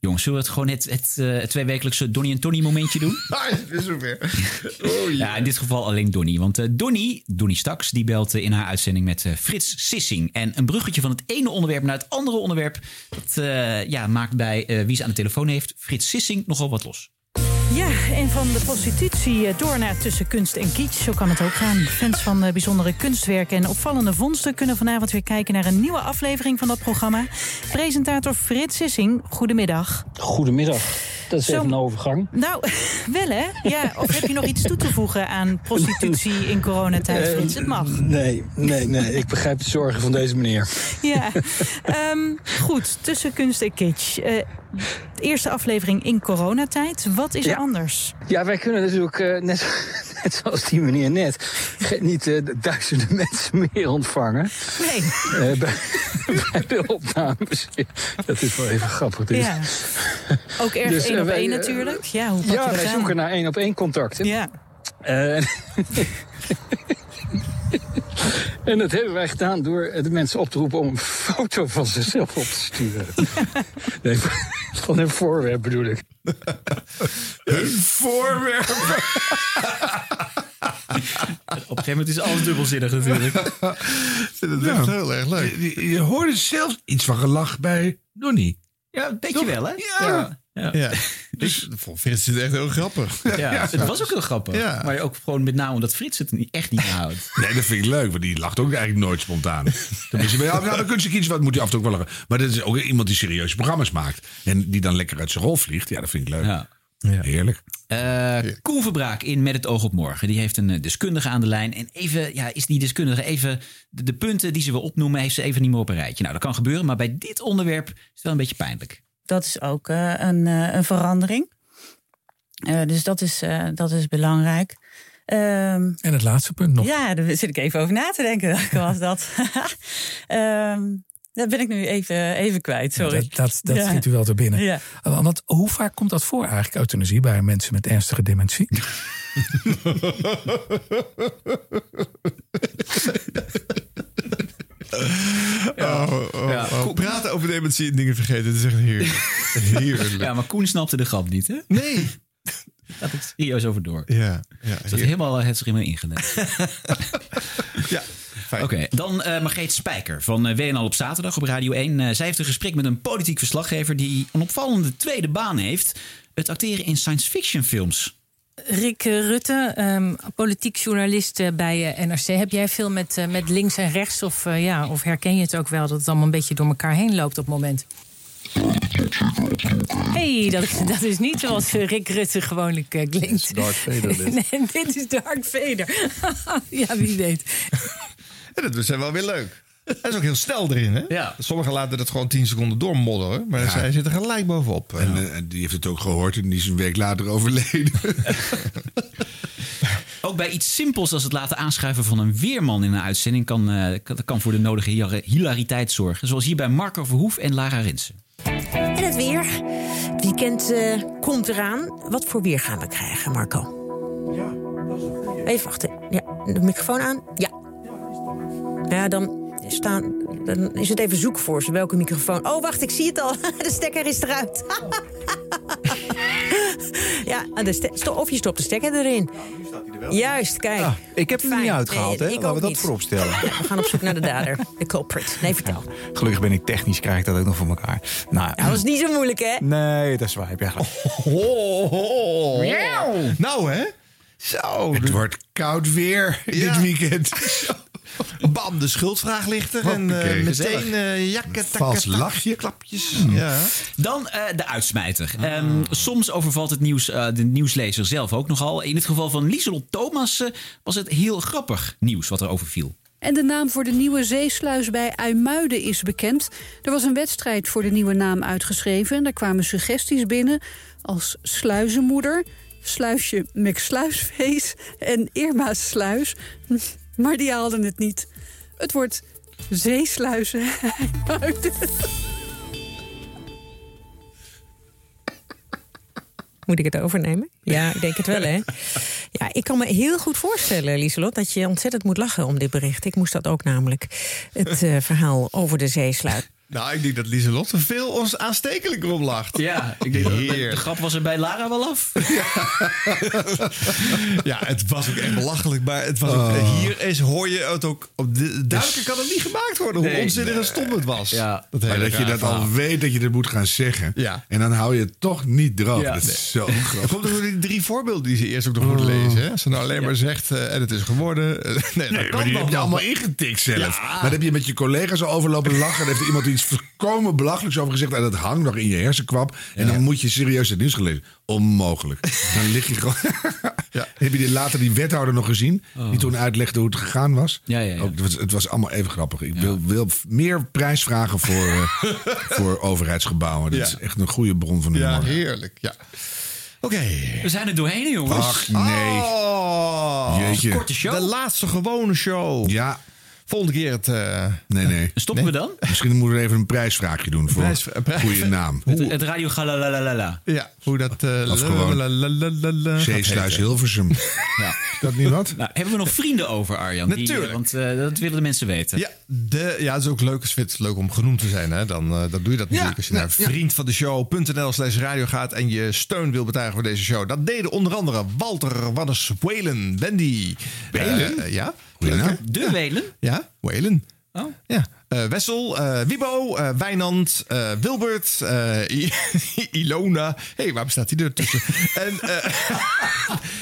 Jongens, zullen we het gewoon het, het, eh, het tweewekelijkse Donnie en Tony momentje doen? Ah, het is zover. Ja, in dit geval alleen Donnie. Want eh Donnie, Donnie Staks, die belt eh, in haar uitzending met Frits Sissing. En een bruggetje van het ene onderwerp naar het andere onderwerp... dat ja, maakt bij wie ze aan de telefoon heeft Frits Sissing nogal wat los. Ja, en van de prostitutie eh, door naar tussen kunst en kitsch. Zo kan het ook gaan. Fans van eh, bijzondere kunstwerken en opvallende vondsten... kunnen vanavond weer kijken naar een nieuwe aflevering van dat programma. Presentator Frits Sissing, goedemiddag. Goedemiddag. Dat is Zo- even een overgang. Nou, wel hè? Ja, of heb je nog iets toe te voegen aan prostitutie in coronatijd, Eh, Frits? Het mag. Nee, nee, nee. Ik begrijp de zorgen van deze meneer. Ja, Ehm, goed. Tussen kunst en kitsch. Eh, de eerste aflevering in coronatijd. Wat is er Ja. anders? Ja, wij kunnen natuurlijk, eh, net, net zoals die meneer net, niet eh, duizenden mensen meer ontvangen. Nee. Eh, bij, bij de opnames. Dat is wel even grappig. Dit. Ja. Ook erg Dus, één eh, op wij, één natuurlijk. Ja, hoe pak Ja, je dat wij zoeken naar één op één contacten. Ja. Eh, en dat hebben wij gedaan door eh, de mensen op te roepen om een foto van zichzelf op te sturen. Nee, van een voorwerp bedoel ik. Een voorwerp. Op een gegeven moment is alles dubbelzinnig natuurlijk. vind het Ja. heel erg leuk. Je, je hoorde zelfs iets van gelach bij Donnie. Ja, een beetje wel hè? Ja. Ja. Ja. Dus vond Frits het echt heel grappig. Ja, het was ook heel grappig. Ja. Maar ook gewoon met name omdat Frits het niet, echt niet houdt. Nee, dat vind ik leuk, want die lacht ook eigenlijk nooit spontaan. Dan is hij, ja, nou, dan kun je iets wat moet hij af en toe ook wel lachen. Maar dat is ook iemand die serieuze programma's maakt. En die dan lekker uit zijn rol vliegt. Ja, dat vind ik leuk. Ja. Heerlijk. Eh Koen Verbraak in Met het oog op morgen. Die heeft een eh, deskundige aan de lijn. En even, ja, is die deskundige even de, de punten die ze wil opnoemen, heeft ze even niet meer op een rijtje. Nou, dat kan gebeuren, maar bij dit onderwerp is het wel een beetje pijnlijk. Dat is ook eh, een, eh, een verandering. Eh, dus dat is, eh, dat is belangrijk. Ehm, En het laatste punt nog. Ja, daar zit ik even over na te denken. Welke was dat? Ehm dat ben ik nu even, even kwijt, sorry. Dat, dat, dat Ja. schiet u wel te binnen. Ja. Want hoe vaak komt dat voor eigenlijk, euthanasie, bij mensen met ernstige dementie? Ja. oh. Praten over dementie en dingen vergeten, dat is echt heerlijk. Heerlijk. Ja, maar Koen snapte de grap niet, hè? Nee. Gaat het serieus over door. Ja, ja. Is dat helemaal, het zich helemaal ingelet. Ja. Oké, dan eh Margreet Spijker van eh, WNL op zaterdag op Radio 1. Eh, zij heeft een gesprek met een politiek verslaggever... die een opvallende tweede baan heeft. Het acteren in science fiction films. Rick Rutte, ehm, politiek journalist eh, bij eh, NRC. Heb jij veel met, eh, met links en rechts? Of, ja, of herken je het ook wel dat het allemaal een beetje door elkaar heen loopt op het moment? hey, dat, dat is niet zoals Rick Rutte gewoonlijk klinkt. Darth Vader, dit. nee, dit is Darth Vader. ja, wie weet. Dat is wel weer leuk. Hij is ook heel snel erin, hè? Ja. Sommigen laten het gewoon 10 seconden doormodderen. Maar Ja. zij zit er gelijk bovenop. En eh, die heeft het ook gehoord en die is een week later overleden. Ook bij iets simpels als het laten aanschuiven van een weerman in een uitzending... kan, eh, kan, kan voor de nodige hilar- hilariteit zorgen. Zoals hier bij Marco Verhoef en Lara Rinsen. En het weer. Het weekend eh, komt eraan. Wat voor weer gaan we krijgen, Marco? Even wachten. Ja, de microfoon aan? Ja. Ja, dan, staan, dan is het even zoek voor ze. Welke microfoon? Oh, wacht, ik zie het al. De stekker is eruit. ja, en de of je stopt de stekker erin. Juist, kijk. Ah, ik heb hem niet uitgehaald, Nee, hè? ik Laten we dat niet. vooropstellen. Ja, we gaan op zoek naar de dader, de culprit. Nee, vertel. Gelukkig ben ik technisch, krijg ik dat ook nog voor elkaar. Nou, dat is niet zo moeilijk, hè? Nee, dat is waar. Heb jij gelijk. Nou, hè? Zo. Het wordt koud weer dit weekend. Bam, de schuldvraag ligt er. En eh, meteen eh jakken, Vals lachje. klapjes. Hmm. Ja. Dan eh, de uitsmijter. Ehm, soms overvalt het nieuws, de nieuwslezer zelf ook nogal. In het geval van Lieselot Thomassen was het heel grappig nieuws wat er overviel. En de naam voor de nieuwe zeesluis bij IJmuiden is bekend. Er was een wedstrijd voor de nieuwe naam uitgeschreven. En daar kwamen suggesties binnen als sluizenmoeder, sluisje McSluisfeest en Irma's sluis. Maar die haalden het niet. Het wordt zeesluizen. Moet ik het overnemen? Ja, ik denk het wel, hè? Ja, ik kan me heel goed voorstellen, Lieselot, dat je ontzettend moet lachen om dit bericht. Ik moest dat ook namelijk. Het eh, verhaal over de zeesluit. Nou, ik denk dat Lieselotte veel ons aanstekelijker om lacht. Ja, ik denk dat de, de grap was er bij Lara wel af. Ja, het was ook echt belachelijk. Maar het was ook, Oh. hier is, hoor je het ook. Op de, duidelijker kan het niet gemaakt worden hoe Nee. onzinnig en stom het was. Ja. Dat Maar dat je dat verhaal. al weet dat je dat moet gaan zeggen. Ja. En dan hou je het toch niet droog. Ja. Dat is zo Er grappig. komt door die drie voorbeelden die ze eerst ook nog moeten Oh. lezen. Hè? Als ze nou alleen maar zegt eh, en het is geworden. eh, nee, dat maar die heb je allemaal ingetikt zelf. Ja. Maar dan heb je met je collega's al overlopen lachen. En heeft er iemand iets volkomen belachelijks over gezegd. En dat hangt nog in je hersenkwap. En dan moet je serieus het nieuws gelezen. Onmogelijk. Dan lig je gewoon... Heb je die, later die wethouder nog gezien? Die toen uitlegde hoe het gegaan was? Ja, ja, ja. Ook, het, was het was allemaal even grappig. Ik wil, wil meer prijs vragen voor, eh, voor overheidsgebouwen. Dat Ja. is echt een goede bron van humor. Ja, heerlijk. Ja. Oké. We zijn er doorheen, jongens. Ach, nee. Oh, Jeetje. Korte show. De laatste gewone show. Ja. Volgende keer het... eh, Nee, nee. Stoppen we dan? Misschien moeten we even een prijsvraagje doen voor een prijs- goede naam. Het, het radio galalalala. ja, hoe dat... eh, Of gewoon la- gaat Zeesluis. Hilversum. Ja. Is dat niet wat? Nou, hebben we nog vrienden over, Arjan? Die, Natuurlijk. want eh, dat willen de mensen weten. Ja, de, ja, het is ook leuk. Het leuk om genoemd te zijn. Hè? Dan, eh, dan doe je dat natuurlijk als je naar ja. vriendvandeshow.nl slash radio gaat en je steun wil betuigen voor deze show. Dat deden onder andere Walter, Wannes, Whalen, Wendy. Whalen? eh, ja. De Welen? Ja, Whalen. Oh. Ja. Eh, Wessel, eh, Wibo, eh, Wijnand, eh, Wilbert, eh, I- Ilona. Hé, hey, waar bestaat die er tussen? en eh,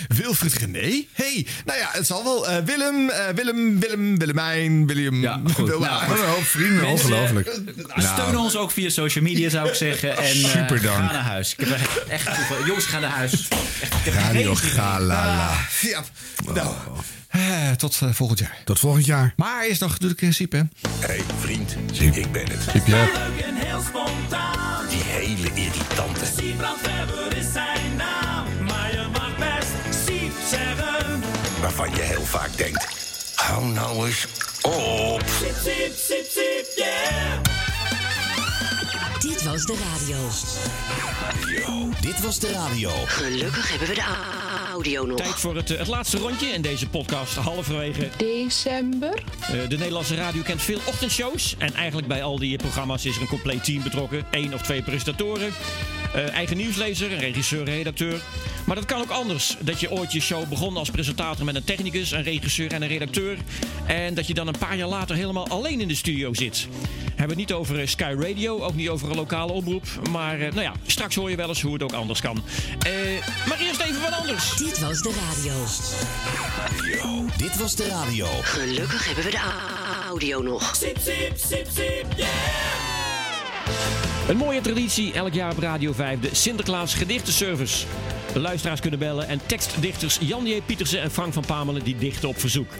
Wilfried René. hey, nou ja, het zal wel. Eh, Willem, eh, Willem, Willem, Willemijn, William. Ja, goed. Nou, Wat een hoop vrienden, ongelooflijk. Steun ons ook via social media, zou ik zeggen. En eh, Super dank. ga naar huis. Ik heb echt, echt toeval- Jongens, ga naar huis. Echt, ik heb Radio. Galala. Ja, nou, eh, tot eh, volgend jaar. Tot volgend jaar. Maar eerst nog natuurlijk een Siep, hè? Hé, hey, vriend, ik ben het. Siep, ja. Leuk en heel spontaan. Die hele irritante. Siebrandweber is zijn naam. Maar je mag best Siep zeggen. Waarvan je heel vaak denkt, hou nou eens op. Siep, siep, siep, siep, yeah. Dit was de radio. Dit was de radio. Gelukkig hebben we de audio nog. Tijd voor het, eh, het laatste rondje in deze podcast, halverwege December. Eh, de Nederlandse radio kent veel ochtendshows. En eigenlijk bij al die programma's is er een compleet team betrokken. Eén of twee presentatoren. Eh, eigen nieuwslezer, een regisseur, een redacteur. Maar dat kan ook anders. Dat je ooit je show begon als presentator met een technicus, een regisseur en een redacteur. En dat je dan een paar jaar later helemaal alleen in de studio zit. Hebben we het niet over eh, Sky Radio, ook niet over een lokale omroep. Maar eh, nou ja, straks hoor je wel eens hoe het ook anders kan. Eh, maar eerst even wat anders. Dit was de radio. Dit was de radio. Gelukkig hebben we de audio nog. Siep, siep, siep, yeah. Een mooie traditie, elk jaar op Radio 5, de Sinterklaas gedichtenservice. De luisteraars kunnen bellen en tekstdichters Jan J. Pietersen en Frank van Pamelen die dichten op verzoek.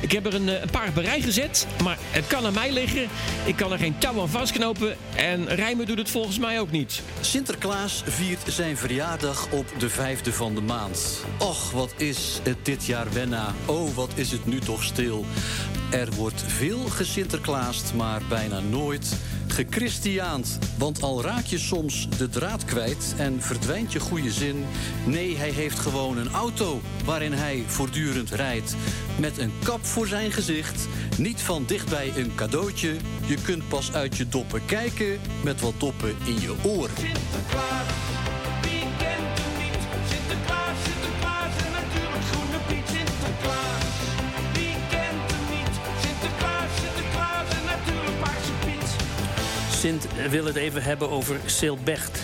Ik heb er een, eh, een paar rij gezet, maar het kan aan mij liggen. Ik kan er geen touw aan vastknopen en rijmen doet het volgens mij ook niet. Sinterklaas viert zijn verjaardag op de vijfde van de maand. Och, wat is het dit jaar wenna. Oh, wat is het nu toch stil. Er wordt veel gesinterklaast, maar bijna nooit gechristiaand. Want al raak je soms de draad kwijt en verdwijnt je goede zin. Nee, hij heeft gewoon een auto waarin hij voortdurend rijdt. Met een kap voor zijn gezicht. Niet van dichtbij een cadeautje. Je kunt pas uit je doppen kijken met wat doppen in je oren. Sinterklaas, Sint wil het even hebben over Silbecht.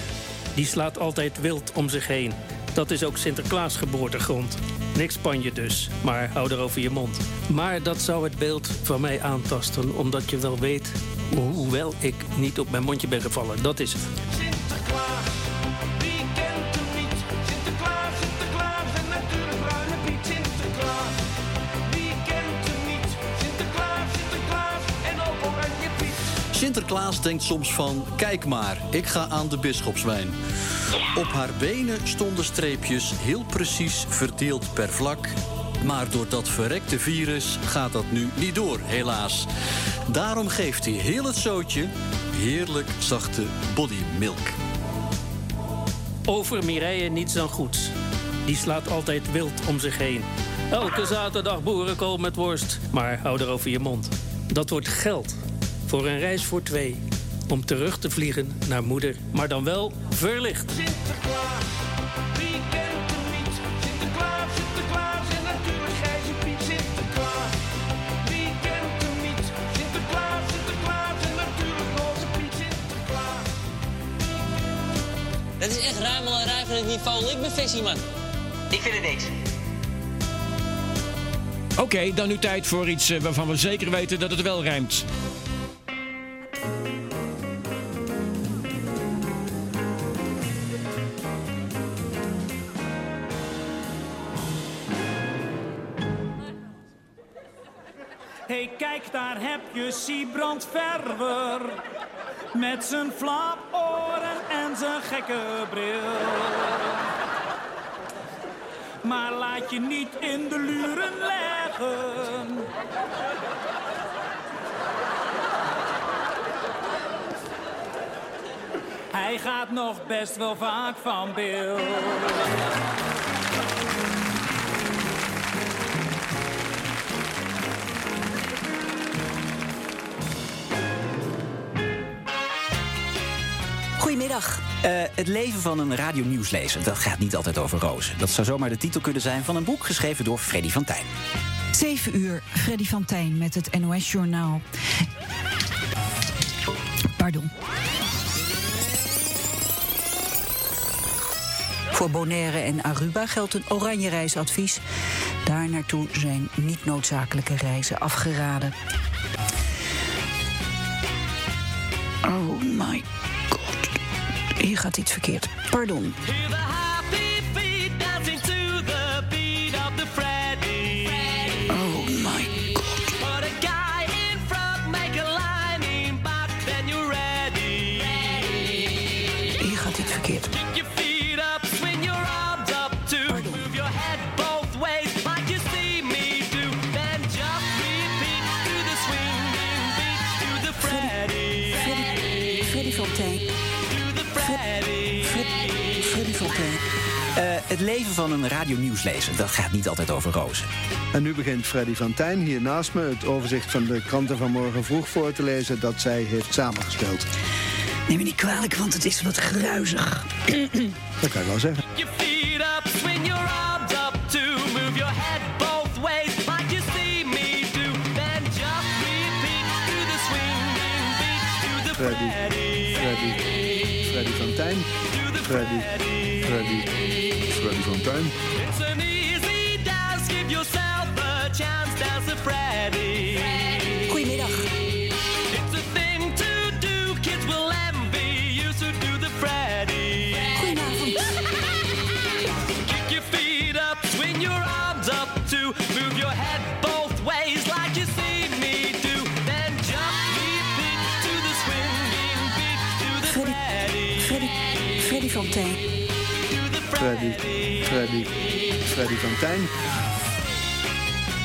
Die slaat altijd wild om zich heen. Dat is ook Sinterklaas geboortegrond. Niks Spanje dus, maar hou erover je mond. Maar dat zou het beeld van mij aantasten, omdat je wel weet... ho- hoewel ik niet op mijn mondje ben gevallen, dat is het. Sinterklaas, Sinterklaas denkt soms van, kijk maar, ik ga aan de bisschopswijn. Op haar benen stonden streepjes, heel precies verdeeld per vlak. Maar door dat verrekte virus gaat dat nu niet door, helaas. Daarom geeft hij heel het zootje heerlijk zachte bodymilk. Over Mireille niets dan goeds. Die slaat altijd wild om zich heen. Elke zaterdag boerenkool met worst. Maar hou erover je mond. Dat wordt geld. Voor een reis voor twee. Om terug te vliegen naar moeder. Maar dan wel verlicht. Sinterklaas, wie kent hem niet? Sinterklaas, Sinterklaas en natuurlijk Grijze Piet Sinterklaas. Wie kent hem niet? Sinterklaas, Sinterklaas en natuurlijk Roze Piet Sinterklaas. Dat is echt ruimelarij van het niveau Likme man. Ik vind het niks. Oké, dan nu tijd voor iets eh, waarvan we zeker weten dat het wel rijmt. Daar heb je Siebrand Verwer. Met zijn flaporen en zijn gekke bril. Maar laat je niet in de luren leggen. Hij gaat nog best wel vaak van beeld. Goedemiddag. Eh, het leven van een radionieuwslezer, dat gaat niet altijd over rozen. Dat zou zomaar de titel kunnen zijn van een boek geschreven door Freddy van Tijn. 7 uur, Freddy van Tijn met het NOS-journaal. Pardon. Voor Bonaire en Aruba geldt een oranje reisadvies. Daar naartoe zijn niet noodzakelijke reizen afgeraden. Oh my Hier gaat iets verkeerd. Pardon. Het leven van een radionieuwslezer, dat gaat niet altijd over rozen. En nu begint Freddy van Tijn hier naast me het overzicht van de kranten van morgen vroeg voor te lezen dat zij heeft samengesteld. Neem me niet kwalijk, want het is wat gruizig. Dat kan je wel zeggen. Freddy, Freddy, Freddy van Tijn. Freddy, Tijn. It's an easy dance, give yourself a chance, dance a Freddy. Freddy, Freddy, Freddy van Tijn.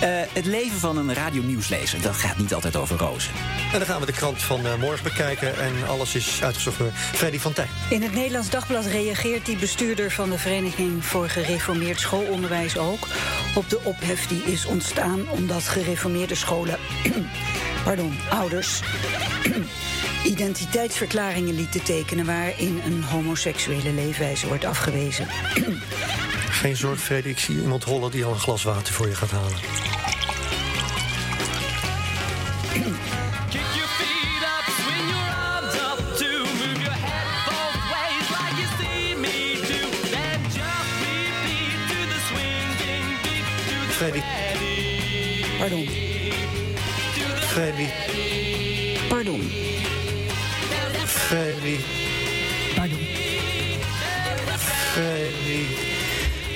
Eh, het leven van een radionieuwslezer, dat gaat niet altijd over rozen. En dan gaan we de krant van eh, morgen bekijken. En alles is uitgezocht door Freddy van Tijn. In het Nederlands Dagblad reageert die bestuurder van de Vereniging voor Gereformeerd Schoolonderwijs ook op de ophef die is ontstaan omdat gereformeerde scholen, pardon, ouders, identiteitsverklaringen lieten tekenen waarin een homoseksuele leefwijze wordt afgewezen. Geen zorg, Freddy. Ik zie iemand hollen die al een glas water voor je gaat halen. Kick your feet up, swing your arms up too, move your head both ways like you see me do. Then just repeat to the swinging beat, to the Freddy. Pardon. Freddy, Freddy, Pardon. Freddy.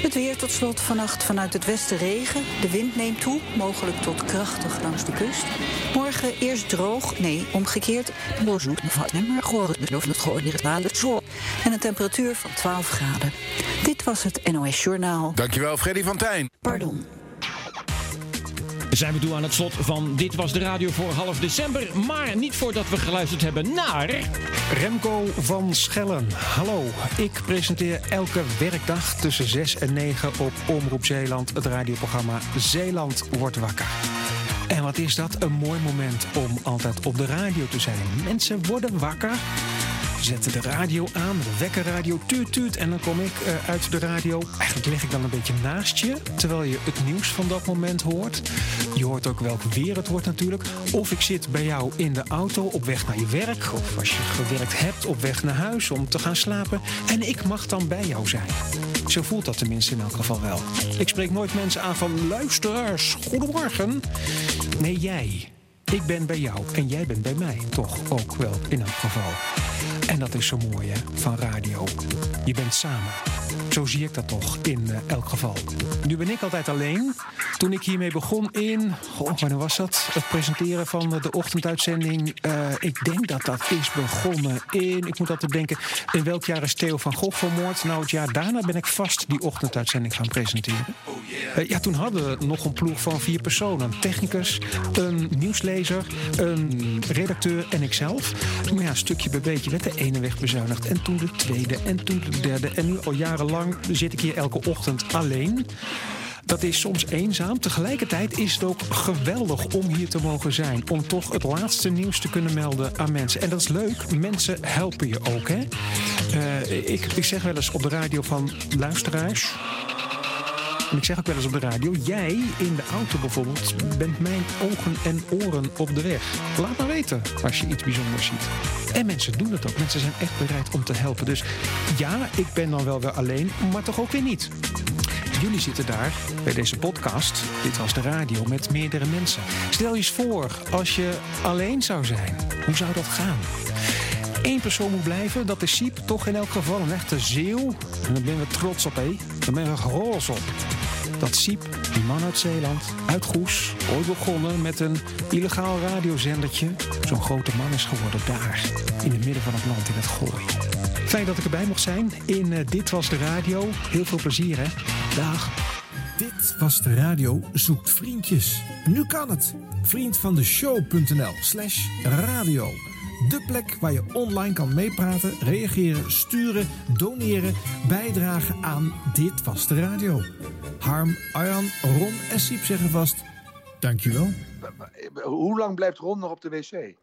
Het weer tot slot vannacht vanuit het westen regen. De wind neemt toe, mogelijk tot krachtig langs de kust. Morgen eerst droog, nee, omgekeerd. En een temperatuur van 12 graden. Dit was het NOS Journaal. Dankjewel, Freddy van Tijn. Pardon. Zijn we toe aan het slot van Dit Was de Radio voor half december. Maar niet voordat we geluisterd hebben naar... Remco van Schellen. Hallo, ik presenteer elke werkdag tussen 6 en 9 op Omroep Zeeland het radioprogramma Zeeland wordt wakker. En wat is dat? Een mooi moment om altijd op de radio te zijn. Mensen worden wakker. Zetten de radio aan, de wekkerradio tuut tuut en dan kom ik eh, uit de radio. Eigenlijk lig ik dan een beetje naast je, terwijl je het nieuws van dat moment hoort. Je hoort ook welk weer het wordt natuurlijk. Of ik zit bij jou in de auto op weg naar je werk. Of als je gewerkt hebt op weg naar huis om te gaan slapen. En ik mag dan bij jou zijn. Zo voelt dat tenminste in elk geval wel. Ik spreek nooit mensen aan van luisteraars, goedemorgen. Nee, jij. Ik ben bij jou en jij bent bij mij. Toch ook wel in elk geval. En dat is zo mooi hè, van radio. Je bent samen. Zo zie ik dat toch in eh, elk geval. Nu ben ik altijd alleen. Toen ik hiermee begon in, goh, wanneer was dat? Het presenteren van eh, de ochtenduitzending. Eh, ik denk dat dat is begonnen in, ik moet altijd denken, in welk jaar is Theo van Gogh vermoord? Nou, het jaar daarna ben ik vast die ochtenduitzending gaan presenteren. Ja, toen hadden we nog een ploeg van vier personen. Een technicus, een nieuwslezer, een redacteur en ikzelf. Maar ja, stukje bij beetje werd ene weg bezuinigd. En toen de tweede en toen de derde. En nu al jarenlang zit ik hier elke ochtend alleen. Dat is soms eenzaam. Tegelijkertijd is het ook geweldig om hier te mogen zijn. Om toch het laatste nieuws te kunnen melden aan mensen. En dat is leuk. Mensen helpen je ook. Hè? Eh, ik, ik zeg wel eens op de radio van luisteraars. Ik zeg ook wel eens op de radio, jij in de auto bijvoorbeeld bent mijn ogen en oren op de weg. Laat maar weten als je iets bijzonders ziet. En mensen doen het ook. Mensen zijn echt bereid om te helpen. Dus ja, ik ben dan wel weer alleen, maar toch ook weer niet. Jullie zitten daar bij deze podcast, dit was de radio, met meerdere mensen. Stel je eens voor, als je alleen zou zijn, hoe zou dat gaan? Eén persoon moet blijven, dat is Siep toch in elk geval een echte zeeuw. En daar ben we trots op, hé. Daar ben we roze op. Dat Siep, die man uit Zeeland, uit Goes, ooit begonnen met een illegaal radiozendertje, zo'n grote man is geworden daar, in het midden van het land in het Gooi. Fijn dat ik erbij mocht zijn in eh, Dit Was De Radio. Heel veel plezier, hè. Dag. Dit was de radio zoekt vriendjes. Nu kan het. Vriend van de show.nl slash radio. De plek waar je online kan meepraten, reageren, sturen, doneren, bijdragen aan Dit Was De Radio. Harm, Arjan, Ron en Siep zeggen vast, dankjewel. Hoe lang blijft Ron nog op de wc?